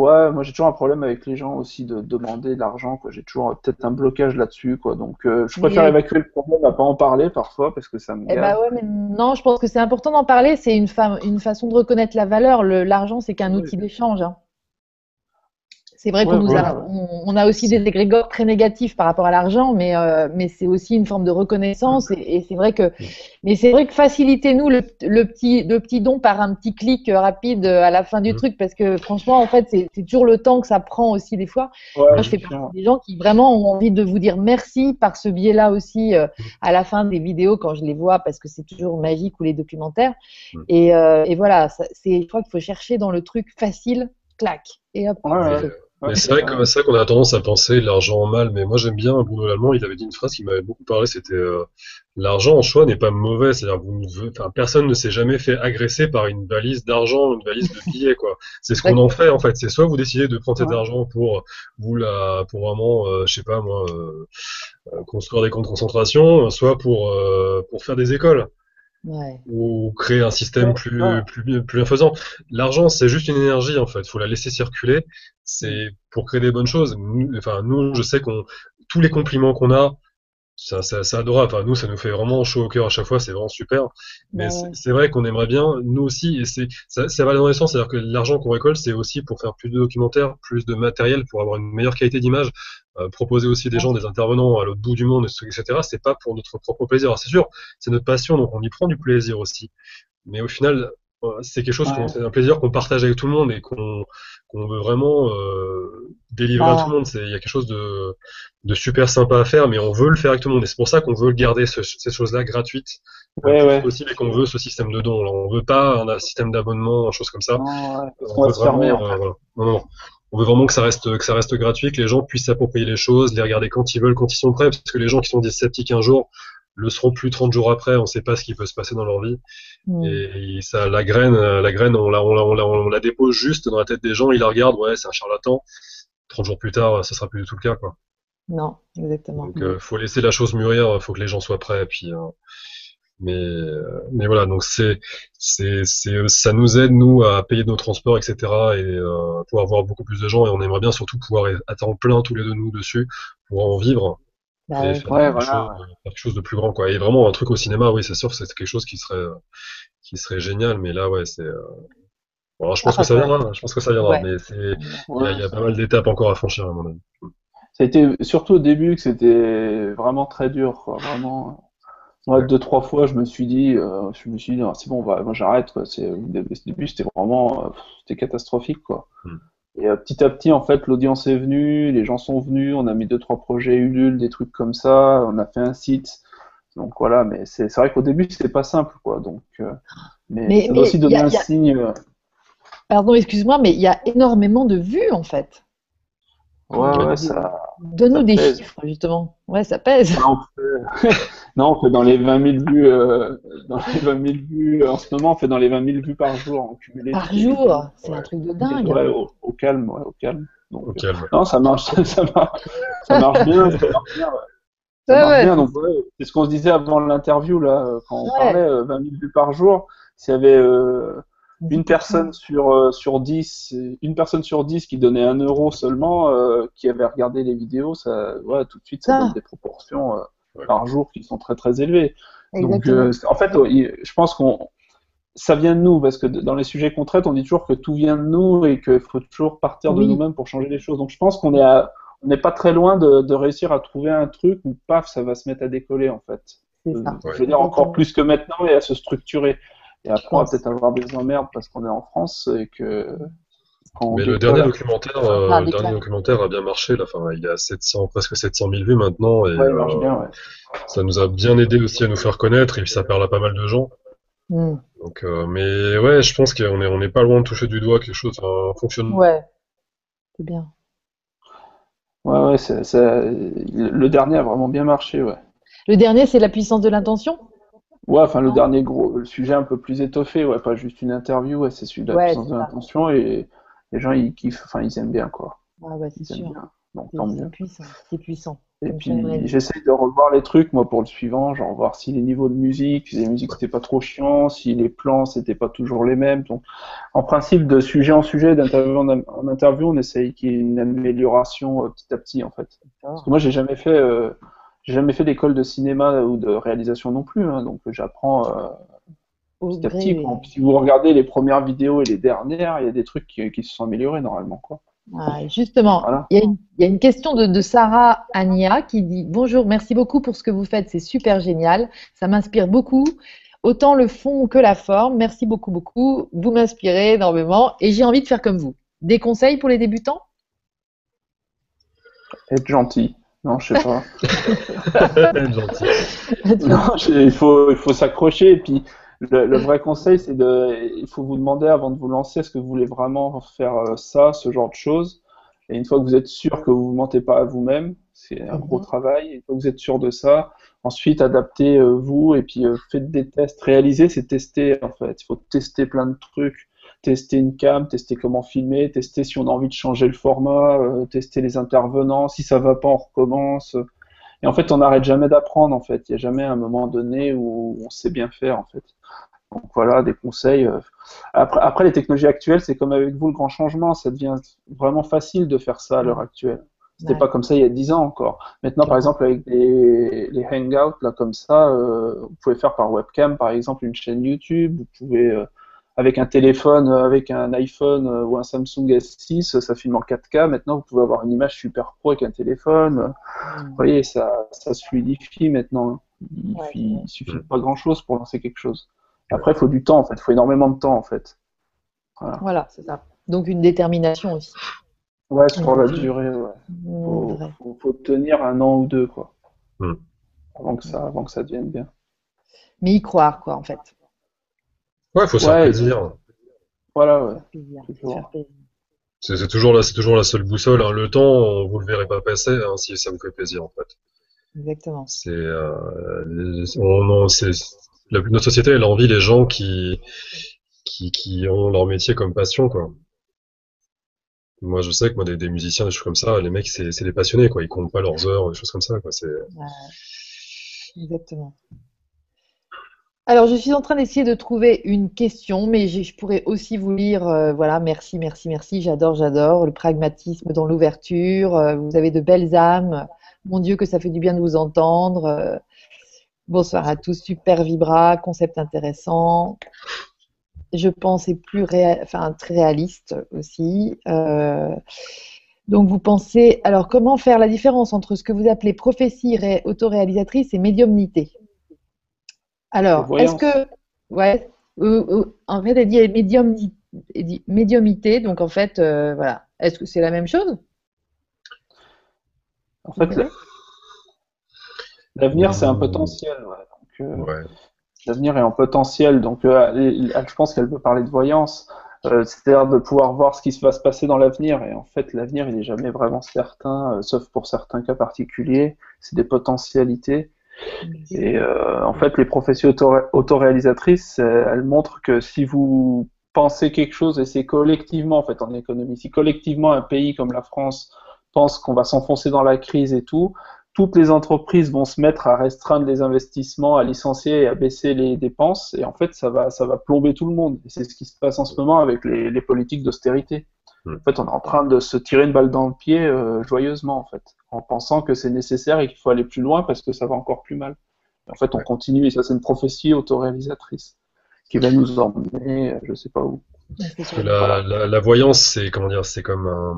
Ouais, moi j'ai toujours un problème avec les gens aussi de demander de l'argent, quoi. J'ai toujours peut-être un blocage là-dessus, quoi. Donc euh, je préfère évacuer le problème à pas en parler parfois parce que ça me. Eh bah ouais, mais non, je pense que c'est important d'en parler. C'est une, une façon de reconnaître la valeur. L'argent, c'est qu'un outil d'échange. Hein. C'est vrai qu'on nous a, on, a aussi des égrégores très négatifs par rapport à l'argent, mais euh, mais c'est aussi une forme de reconnaissance et, c'est vrai que, mais c'est vrai que facilitez-nous le, le, petit le petit don par un petit clic rapide à la fin du mm. truc parce que franchement en fait c'est toujours le temps que ça prend aussi des fois. Moi je fais partie des gens qui vraiment ont envie de vous dire merci par ce biais-là aussi euh, mm. à la fin des vidéos quand je les vois parce que c'est toujours magique ou les documentaires mm. et, euh, et voilà c'est je crois qu'il faut chercher dans le truc facile clac et hop c'est vrai qu'on a tendance à penser l'argent en mal, mais moi j'aime bien Bruno Lallemand, il avait dit une phrase qui m'avait beaucoup parlé, c'était euh, l'argent en soi n'est pas mauvais, c'est-à-dire vous enfin, personne ne s'est jamais fait agresser par une valise d'argent, une valise de billets quoi. C'est ce qu'on en fait en fait, c'est soit vous décidez de prendre cet argent pour vous la pour vraiment euh, je sais pas moi euh, euh, construire des camps de concentration, soit pour pour faire des écoles. Ouais. ou créer un système plus, plus, plus bienfaisant. L'argent, c'est juste une énergie, en fait. Il faut la laisser circuler. C'est pour créer des bonnes choses. enfin, nous, je sais qu'on, tous les compliments qu'on a, ça, ça, ça adorable. Enfin, nous, ça nous fait vraiment chaud au cœur à chaque fois. C'est vraiment super. Mais c'est vrai qu'on aimerait bien, nous aussi, et c'est, ça, ça va dans les sens. C'est-à-dire que l'argent qu'on récolte, c'est aussi pour faire plus de documentaires, plus de matériel, pour avoir une meilleure qualité d'image, euh, proposer aussi des gens, des intervenants à l'autre bout du monde, etc. C'est pas pour notre propre plaisir. Alors, c'est sûr, c'est notre passion, donc on y prend du plaisir aussi. Mais au final, c'est quelque chose, c'est un plaisir qu'on partage avec tout le monde et qu'on qu'on veut vraiment euh, délivrer à tout le monde. Il y a quelque chose de, de, super sympa à faire, mais on veut le faire avec tout le monde. Et c'est pour ça qu'on veut garder ce, ces choses-là gratuites ouais, ouais. possible et qu'on veut ce système de dons. On veut pas un système d'abonnement, une chose comme ça. Non, on, veut vraiment, euh, non, non. on veut vraiment que ça reste que ça reste gratuit, que les gens puissent s'approprier les choses, les regarder quand ils veulent, quand ils sont prêts, parce que les gens qui sont sceptiques un jour le seront plus 30 jours après, on ne sait pas ce qui peut se passer dans leur vie. Mm. Et, ça, la graine, la graine, on la, on, la, on, la, dépose juste dans la tête des gens, ils la regardent, ouais, c'est un charlatan. 30 jours plus tard, ça sera plus du tout le cas, quoi. Non, exactement. Donc, euh, faut laisser la chose mûrir, faut que les gens soient prêts, puis. Euh, mais, euh, mais voilà, donc c'est, c'est, c'est, ça nous aide nous à payer nos transports, etc. et euh, pouvoir voir beaucoup plus de gens. Et on aimerait bien surtout pouvoir être en plein tous les deux nous dessus, pour en vivre bah, faire, ouais, quelque voilà. chose, quelque chose de plus grand quoi. Et vraiment un truc au cinéma, oui, c'est sûr, c'est quelque chose qui serait qui serait génial, mais là ouais, c'est euh... bon, je pense ah, que ça viendra, je pense que ça viendra, mais c'est il y, y, a pas mal d'étapes encore à franchir à mon avis. Ça a été surtout au début que c'était vraiment très dur, quoi. Vraiment. Moi, deux trois fois, je me suis dit, euh, je me suis dit, c'est bon, moi j'arrête. C'est au début, c'était vraiment, euh, c'était catastrophique, quoi. Hmm. Et euh, petit à petit, en fait, l'audience est venue, les gens sont venus, on a mis deux, trois projets Ulule, des trucs comme ça, on a fait un site. Donc voilà, mais c'est vrai qu'au début, c'était pas simple, quoi. Donc, euh, mais, ça doit aussi donner un signe. Euh. Pardon, excuse-moi, mais il y a énormément de vues, en fait. Ouais, ouais, ça. Donne-nous des chiffres, justement. Ouais, ça pèse. Non, on fait, dans les 20 000 vues, euh, dans les 20 000 vues, en ce moment, on fait dans les 20 000 vues par jour en cumulé. Par jour C'est un truc de dingue. Ouais, au, calme, ouais, au calme. Donc, non, ça marche, ça marche, ça marche bien. Ça marche bien, c'est ce qu'on se disait avant l'interview là, quand on parlait 20 000 vues par jour. S'il y avait une personne sur, euh, sur 10, une personne sur 10 qui donnait un euro seulement, euh, qui avait regardé les vidéos, ça, ouais, tout de suite, ça, donne des proportions euh, par jour qui sont très très élevées. Donc, en fait, je pense qu'on ça vient de nous, parce que dans les sujets qu'on traite, on dit toujours que tout vient de nous et qu'il faut toujours partir de nous-mêmes pour changer les choses. Donc je pense qu'on est on n'est pas très loin de, de, réussir à trouver un truc où paf, ça va se mettre à décoller en fait. Ça. Je veux dire encore plus que maintenant et à se structurer. Et après, on va peut-être avoir des emmerdes parce qu'on est en France et que. Mais le dernier documentaire, euh, dernier documentaire a bien marché. Là. Enfin, il a 700, presque 700 000 vues maintenant. Et, ouais, il marche bien, ouais. Ça nous a bien aidé aussi à nous faire connaître et puis ça parle à pas mal de gens. Mm. Donc, euh, mais ouais, je pense qu'on est, on n'est pas loin de toucher du doigt quelque chose, un fonctionnement. Ouais, c'est bien. Ouais, ouais, c'est, le dernier a vraiment bien marché, ouais. Le dernier, c'est la puissance de l'intention? Ouais, enfin le dernier gros le sujet un peu plus étoffé, ouais, pas juste une interview, ouais, c'est celui de la puissance de l'intention et les gens ils kiffent, enfin ils aiment bien quoi. Ouais, bah, c'est sûr. Donc tant mieux. Puissant, c'est puissant. Et puis j'essaie de revoir les trucs moi pour le suivant, genre voir si les niveaux de musique, si les musiques c'était pas trop chiant, si les plans c'était pas toujours les mêmes. Donc en principe de sujet en sujet, d'interview en, interview, on essaye qu'il y ait une amélioration euh, petit à petit en fait. Parce que moi j'ai jamais fait euh, j'ai jamais fait d'école de cinéma ou de réalisation non plus, hein, donc j'apprends euh, petit à petit. Si vous regardez les premières vidéos et les dernières, il y a des trucs qui, se sont améliorés normalement. Quoi. justement, il, y a une, question de, Sarah Ania qui dit Bonjour, merci beaucoup pour ce que vous faites, c'est super génial, ça m'inspire beaucoup. Autant le fond que la forme, merci beaucoup, beaucoup. Vous m'inspirez énormément et j'ai envie de faire comme vous. Des conseils pour les débutants? Être gentil. Non, je sais pas. non, il faut, il faut s'accrocher. Et puis, le, vrai conseil, c'est de, il faut vous demander avant de vous lancer, est-ce que vous voulez vraiment faire euh, ça, ce genre de choses? Et une fois que vous êtes sûr que vous ne mentez pas à vous-même, c'est un gros mhm. travail. Une fois que vous êtes sûr de ça, ensuite adaptez-vous euh, et puis euh, faites des tests. Réaliser, c'est tester en fait. Il faut tester plein de trucs tester une cam, tester comment filmer, tester si on a envie de changer le format, euh, tester les intervenants, si ça va pas, on recommence. Et en fait, on n'arrête jamais d'apprendre, en fait. Il n'y a jamais un moment donné où on sait bien faire, en fait. Donc voilà, des conseils. Euh. Après, après les technologies actuelles, c'est comme avec vous le grand changement, ça devient vraiment facile de faire ça à l'heure actuelle. C'était pas comme ça il y a 10 ans encore. Maintenant, par exemple, avec les, les hangouts, là, comme ça, euh, vous pouvez faire par webcam, par exemple, une chaîne YouTube, vous pouvez avec un téléphone, euh, avec un iPhone euh, ou un Samsung S6, ça filme en 4K. Maintenant, vous pouvez avoir une image super pro avec un téléphone. Vous voyez, ça, ça se fluidifie maintenant. Il, suffit pas grand chose pour lancer quelque chose. Après, il faut du temps, en fait. Il faut énormément de temps, en fait. Voilà, c'est ça. Donc, une détermination aussi. Ouais, sur la durée, ouais. Mmh, faut, faut, tenir un an ou deux, quoi. Mmh. Avant, que ça, avant que ça devienne bien. Mais y croire, quoi, en fait. Ouais, il faut se faire plaisir. Voilà, ouais. C'est toujours, la, toujours la seule boussole. Hein. Le temps, vous le verrez pas passer hein, si ça vous fait plaisir, en fait. Exactement. C'est, euh, notre société, elle envie les gens qui, qui, qui ont leur métier comme passion, quoi. Moi, je sais que moi, des, des musiciens, des choses comme ça, les mecs, c'est des passionnés, quoi. Ils comptent pas leurs heures, des choses comme ça, quoi. C'est. Exactement. Alors, je suis en train d'essayer de trouver une question, mais je pourrais aussi vous lire, euh, voilà, merci, merci, merci, j'adore, j'adore, le pragmatisme dans l'ouverture, euh, vous avez de belles âmes, mon Dieu que ça fait du bien de vous entendre. Euh, bonsoir à tous, super vibra, concept intéressant. Je pense c'est plus enfin, très réaliste aussi. donc vous pensez, alors comment faire la différence entre ce que vous appelez prophétie autoréalisatrice et médiumnité? Alors, est-ce que, ouais, en fait, elle dit médiumité, donc en fait, euh, voilà. Est-ce que c'est la même chose? En fait, l'avenir, c'est un potentiel. Euh, l'avenir est en potentiel, donc euh, je pense qu'elle peut parler de voyance. c'est-à-dire de pouvoir voir ce qui va se passer dans l'avenir. Et en fait, l'avenir, il n'est jamais vraiment certain, sauf pour certains cas particuliers. C'est des potentialités. Et euh, en fait, les professions autoréalisatrices, euh, elles montrent que si vous penser quelque chose, et c'est collectivement, en fait, en économie, si collectivement un pays comme la France pense qu'on va s'enfoncer dans la crise et tout, toutes les entreprises vont se mettre à restreindre les investissements, à licencier et à baisser les dépenses, et en fait, ça va, plomber tout le monde. Et c'est ce qui se passe en ce moment avec les politiques d'austérité. Hmm. En fait, on est en train de se tirer une balle dans le pied euh, joyeusement, en fait, en pensant que c'est nécessaire et qu'il faut aller plus loin parce que ça va encore plus mal. En fait, on continue, et ça, c'est une prophétie autoréalisatrice qui va nous emmener, je sais pas où. la, la, la, voyance, c'est comment dire, c'est comme un,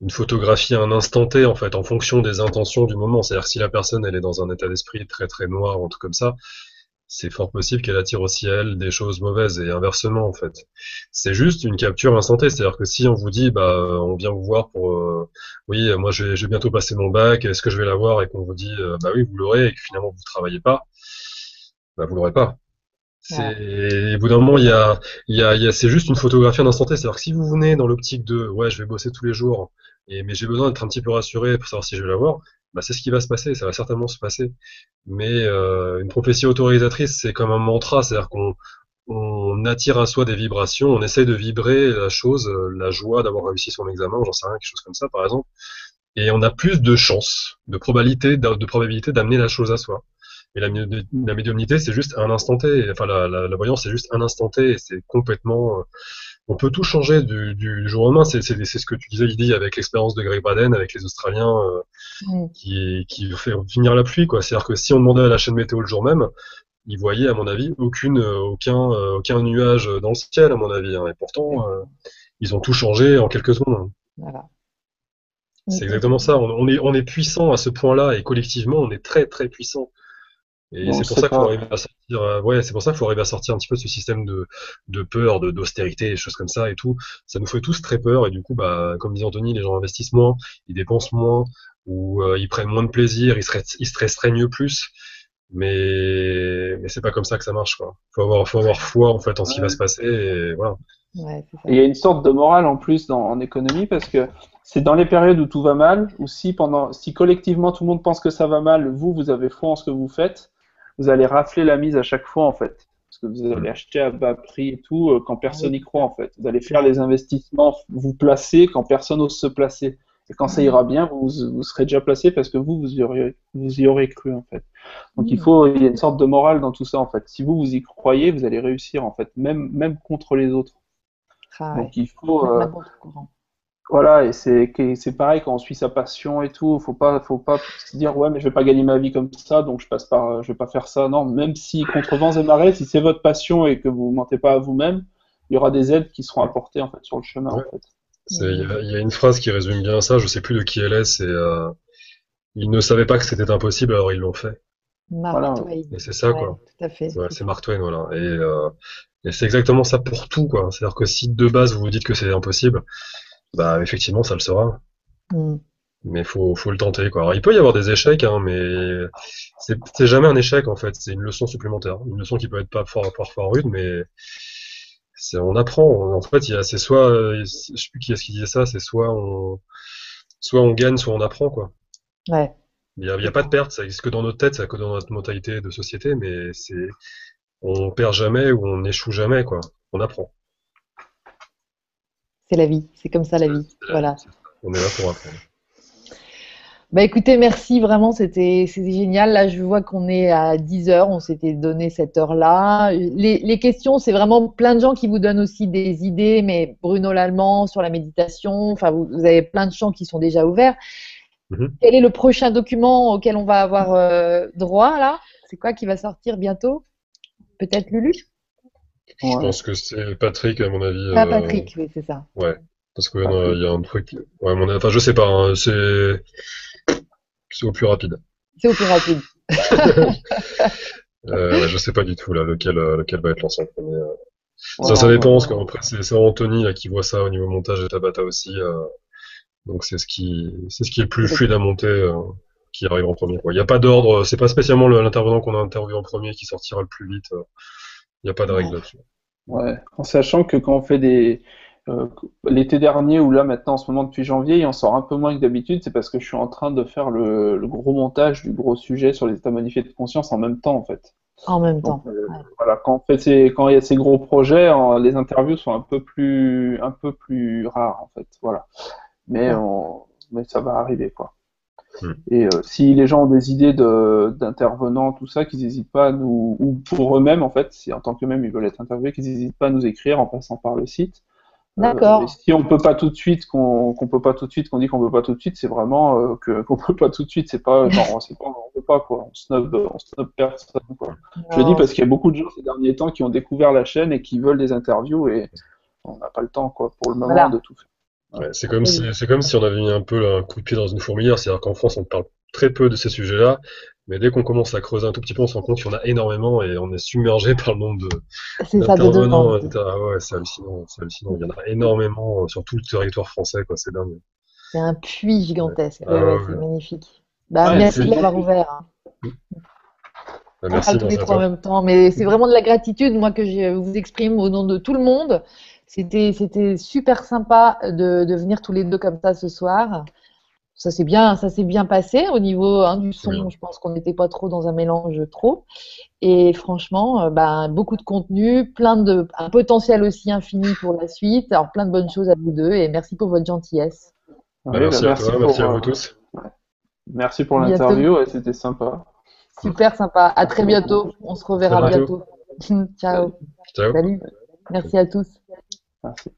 une photographie à un instant T en fait, en fonction des intentions du moment. C'est-à-dire que si la personne elle est dans un état d'esprit très très noir ou un truc comme ça, c'est fort possible qu'elle attire aussi à elle des choses mauvaises et inversement en fait. C'est juste une capture instantanée, c'est-à-dire que si on vous dit bah on vient vous voir pour euh, oui moi je vais, bientôt passer mon bac, est-ce que je vais l'avoir et qu'on vous dit euh, bah oui vous l'aurez et que finalement vous travaillez pas, bah vous l'aurez pas. C'est au bout d'un moment il y a il y a, y a c'est juste une photographie en c'est-à-dire que si vous venez dans l'optique de ouais je vais bosser tous les jours et mais j'ai besoin d'être un petit peu rassuré pour savoir si je vais l'avoir, bah c'est ce qui va se passer, ça va certainement se passer. Mais euh, une prophétie autorisatrice, c'est comme un mantra, c'est-à-dire qu'on on attire à soi des vibrations, on essaye de vibrer la chose, euh, la joie d'avoir réussi son examen, j'en sais rien, quelque chose comme ça par exemple, et on a plus de chances, de probabilité, de, probabilité d'amener la chose à soi. Et la, médiumnité, c'est juste un instant T, enfin la, voyance, c'est juste un instant T, c'est complètement... On peut tout changer du, du jour au lendemain. C'est, ce que tu disais, Lydie, avec l'expérience de Greg Braden, avec les Australiens, euh, qui, qui fait finir la pluie. Quoi. C'est-à-dire que si on demandait à la chaîne météo le jour même, ils voyaient, à mon avis, aucune, euh, aucun, euh, aucun nuage dans le ciel, à mon avis. Hein. Et pourtant, ils ont tout changé en quelques secondes. Voilà. C'est exactement ça. On, on, est, on est puissant à ce point-là, et collectivement, on est très, très puissant. Et c'est pour ça qu'il faut arriver à sortir. Euh, ouais, c'est pour ça qu'il faut arriver à sortir un petit peu de ce système de, de peur, de d'austérité, des choses comme ça et tout. Ça nous fait tous très peur et du coup, bah, comme disait Anthony, les gens investissent moins, ils dépensent moins, ou euh, ils prennent moins de plaisir, ils, stress, ils stresseraient mieux plus. Mais mais c'est pas comme ça que ça marche quoi. Faut avoir faut avoir foi en fait en ce qui va se passer et voilà. Ouais, il y a une sorte de morale en plus dans, en économie parce que c'est dans les périodes où tout va mal, ou si pendant, si collectivement tout le monde pense que ça va mal, vous, vous avez foi en ce que vous faites, vous allez rafler la mise à chaque fois en fait. Parce que vous allez acheter à bas prix et tout euh, quand personne n'y croit en fait. Vous allez faire les investissements, vous placer quand personne n'ose se placer. Et quand ça ira bien, vous, vous serez déjà placé parce que vous, vous y aurez, vous y aurez cru en fait. Donc il faut, il y a une sorte de morale dans tout ça en fait. Si vous, vous y croyez, vous allez réussir en fait, même, même contre les autres. Ah Donc il faut, voilà, et c'est c'est pareil quand on suit sa passion et tout, faut pas faut pas se dire ouais mais je vais pas gagner ma vie comme ça donc je passe par je vais pas faire ça. Non, même si contre vents et marées, si c'est votre passion et que vous mentez pas à vous-même, il y aura des aides qui seront apportées en fait sur le chemin en fait. Il y, a une phrase qui résume bien ça, je sais plus de qui elle est, c'est euh, ils ne savaient pas que c'était impossible alors ils l'ont fait. Mark Twain. Et c'est ça quoi. Tout à fait. c'est Mark Twain voilà. Et, euh, et c'est exactement ça pour tout quoi. C'est-à-dire que si de base vous vous dites que c'est impossible, bah effectivement ça le sera. Mm. Mais faut faut le tenter quoi. Alors, il peut y avoir des échecs, hein, mais c'est jamais un échec en fait. C'est une leçon supplémentaire, une leçon qui peut être pas fort parfois rude, mais on apprend. En fait, il y a c'est soit je sais plus qui est-ce qui disait ça, c'est soit on soit on gagne, soit on apprend quoi. Ouais. Il n'y a, a, pas de perte, ça existe que dans notre tête, ça que dans notre mentalité de société, mais c'est on perd jamais ou on échoue jamais quoi. On apprend. C'est la vie, c'est comme ça la vie. Voilà. On est là pour apprendre. Bah écoutez, merci vraiment, c'était génial. Là, je vois qu'on est à 10 heures, on s'était donné cette heure-là. Les, questions, c'est vraiment plein de gens qui vous donnent aussi des idées, mais Bruno Lallemand sur la méditation, enfin, vous, avez plein de champs qui sont déjà ouverts. Mhm. Quel est le prochain document auquel on va avoir euh, droit là? C'est quoi qui va sortir bientôt? Peut-être Lulu? Je pense que c'est Patrick, à mon avis. Pas euh, Patrick, oui, c'est ça. Ouais. Parce qu'il y a un truc. Ouais, mon... Enfin, je sais pas, hein, c'est. C'est au plus rapide. C'est au plus rapide. euh, je sais pas du tout là lequel, euh, lequel va être l'ensemble. Euh, ça, ça dépend, parce qu'après c'est Anthony là, qui voit ça au niveau montage et Tabata aussi. donc c'est ce qui c'est ce qui est le plus fluide à monter qui arrive en premier. Il n'y a pas d'ordre, c'est pas spécialement l'intervenant qu'on a interviewé en premier qui sortira le plus vite. Il n'y a pas de règle là-dessus. Ouais, en sachant que quand on fait des. Euh, l'été dernier ou là maintenant en ce moment depuis janvier, il en sort un peu moins que d'habitude, c'est parce que je suis en train de faire le, gros montage du gros sujet sur les états modifiés de conscience en même temps en fait. En même temps. Voilà, quand, fait quand il y a ces gros projets, les interviews sont un peu plus, un peu plus rares en fait. Voilà. Mais, on, mais ça va arriver quoi. Hmm. Et euh, si les gens ont des idées d'intervenants, tout ça, qu'ils n'hésitent pas à nous, ou pour eux-mêmes en fait, si en tant qu'eux-mêmes ils veulent être interviewés, qu'ils n'hésitent pas à nous écrire en passant par le site. Euh, D'accord. si on peut pas tout de suite, qu'on peut pas tout de suite, qu'on dit qu'on peut pas tout de suite, c'est vraiment euh, que qu'on peut pas tout de suite. C'est pas genre, c'est pas, on peut pas quoi. On snob, on snob personne quoi. Je le dis parce qu'il y a beaucoup de gens ces derniers temps qui ont découvert la chaîne et qui veulent des interviews et on n'a pas le temps quoi pour le moment de tout faire c'est comme, si, c'est comme si on avait mis un peu un coup de pied dans une fourmilière. C'est-à-dire qu'en France, on parle très peu de ces sujets-là, mais dès qu'on commence à creuser un tout petit peu, on se rend compte qu'il y en a énormément et on est submergé par le nombre de, d'intervenants, etc. Ah ouais, c'est hallucinant, c'est hallucinant. Il y en a énormément euh, sur tout le territoire français, quoi. C'est dingue. C'est un puits gigantesque. Ah c'est magnifique. Bah, merci de l'avoir ouvert. Hein. Bah, merci on tous les trois en même temps, mais c'est vraiment de la gratitude, moi, que je vous exprime au nom de tout le monde. C'était, c'était super sympa de, de, venir tous les deux comme ça ce soir. Ça s'est bien, ça s'est bien passé au niveau hein, du son. Je pense qu'on n'était pas trop dans un mélange trop. Et franchement, euh, ben, beaucoup de contenu, plein de, un potentiel aussi infini pour la suite. Alors plein de bonnes choses à vous deux et merci pour votre gentillesse. merci, à toi, merci à vous tous. Merci pour l'interview, c'était sympa. Super sympa. À très bientôt. On se reverra bientôt. Ciao. Ciao. Salut. Merci à tous. Merci.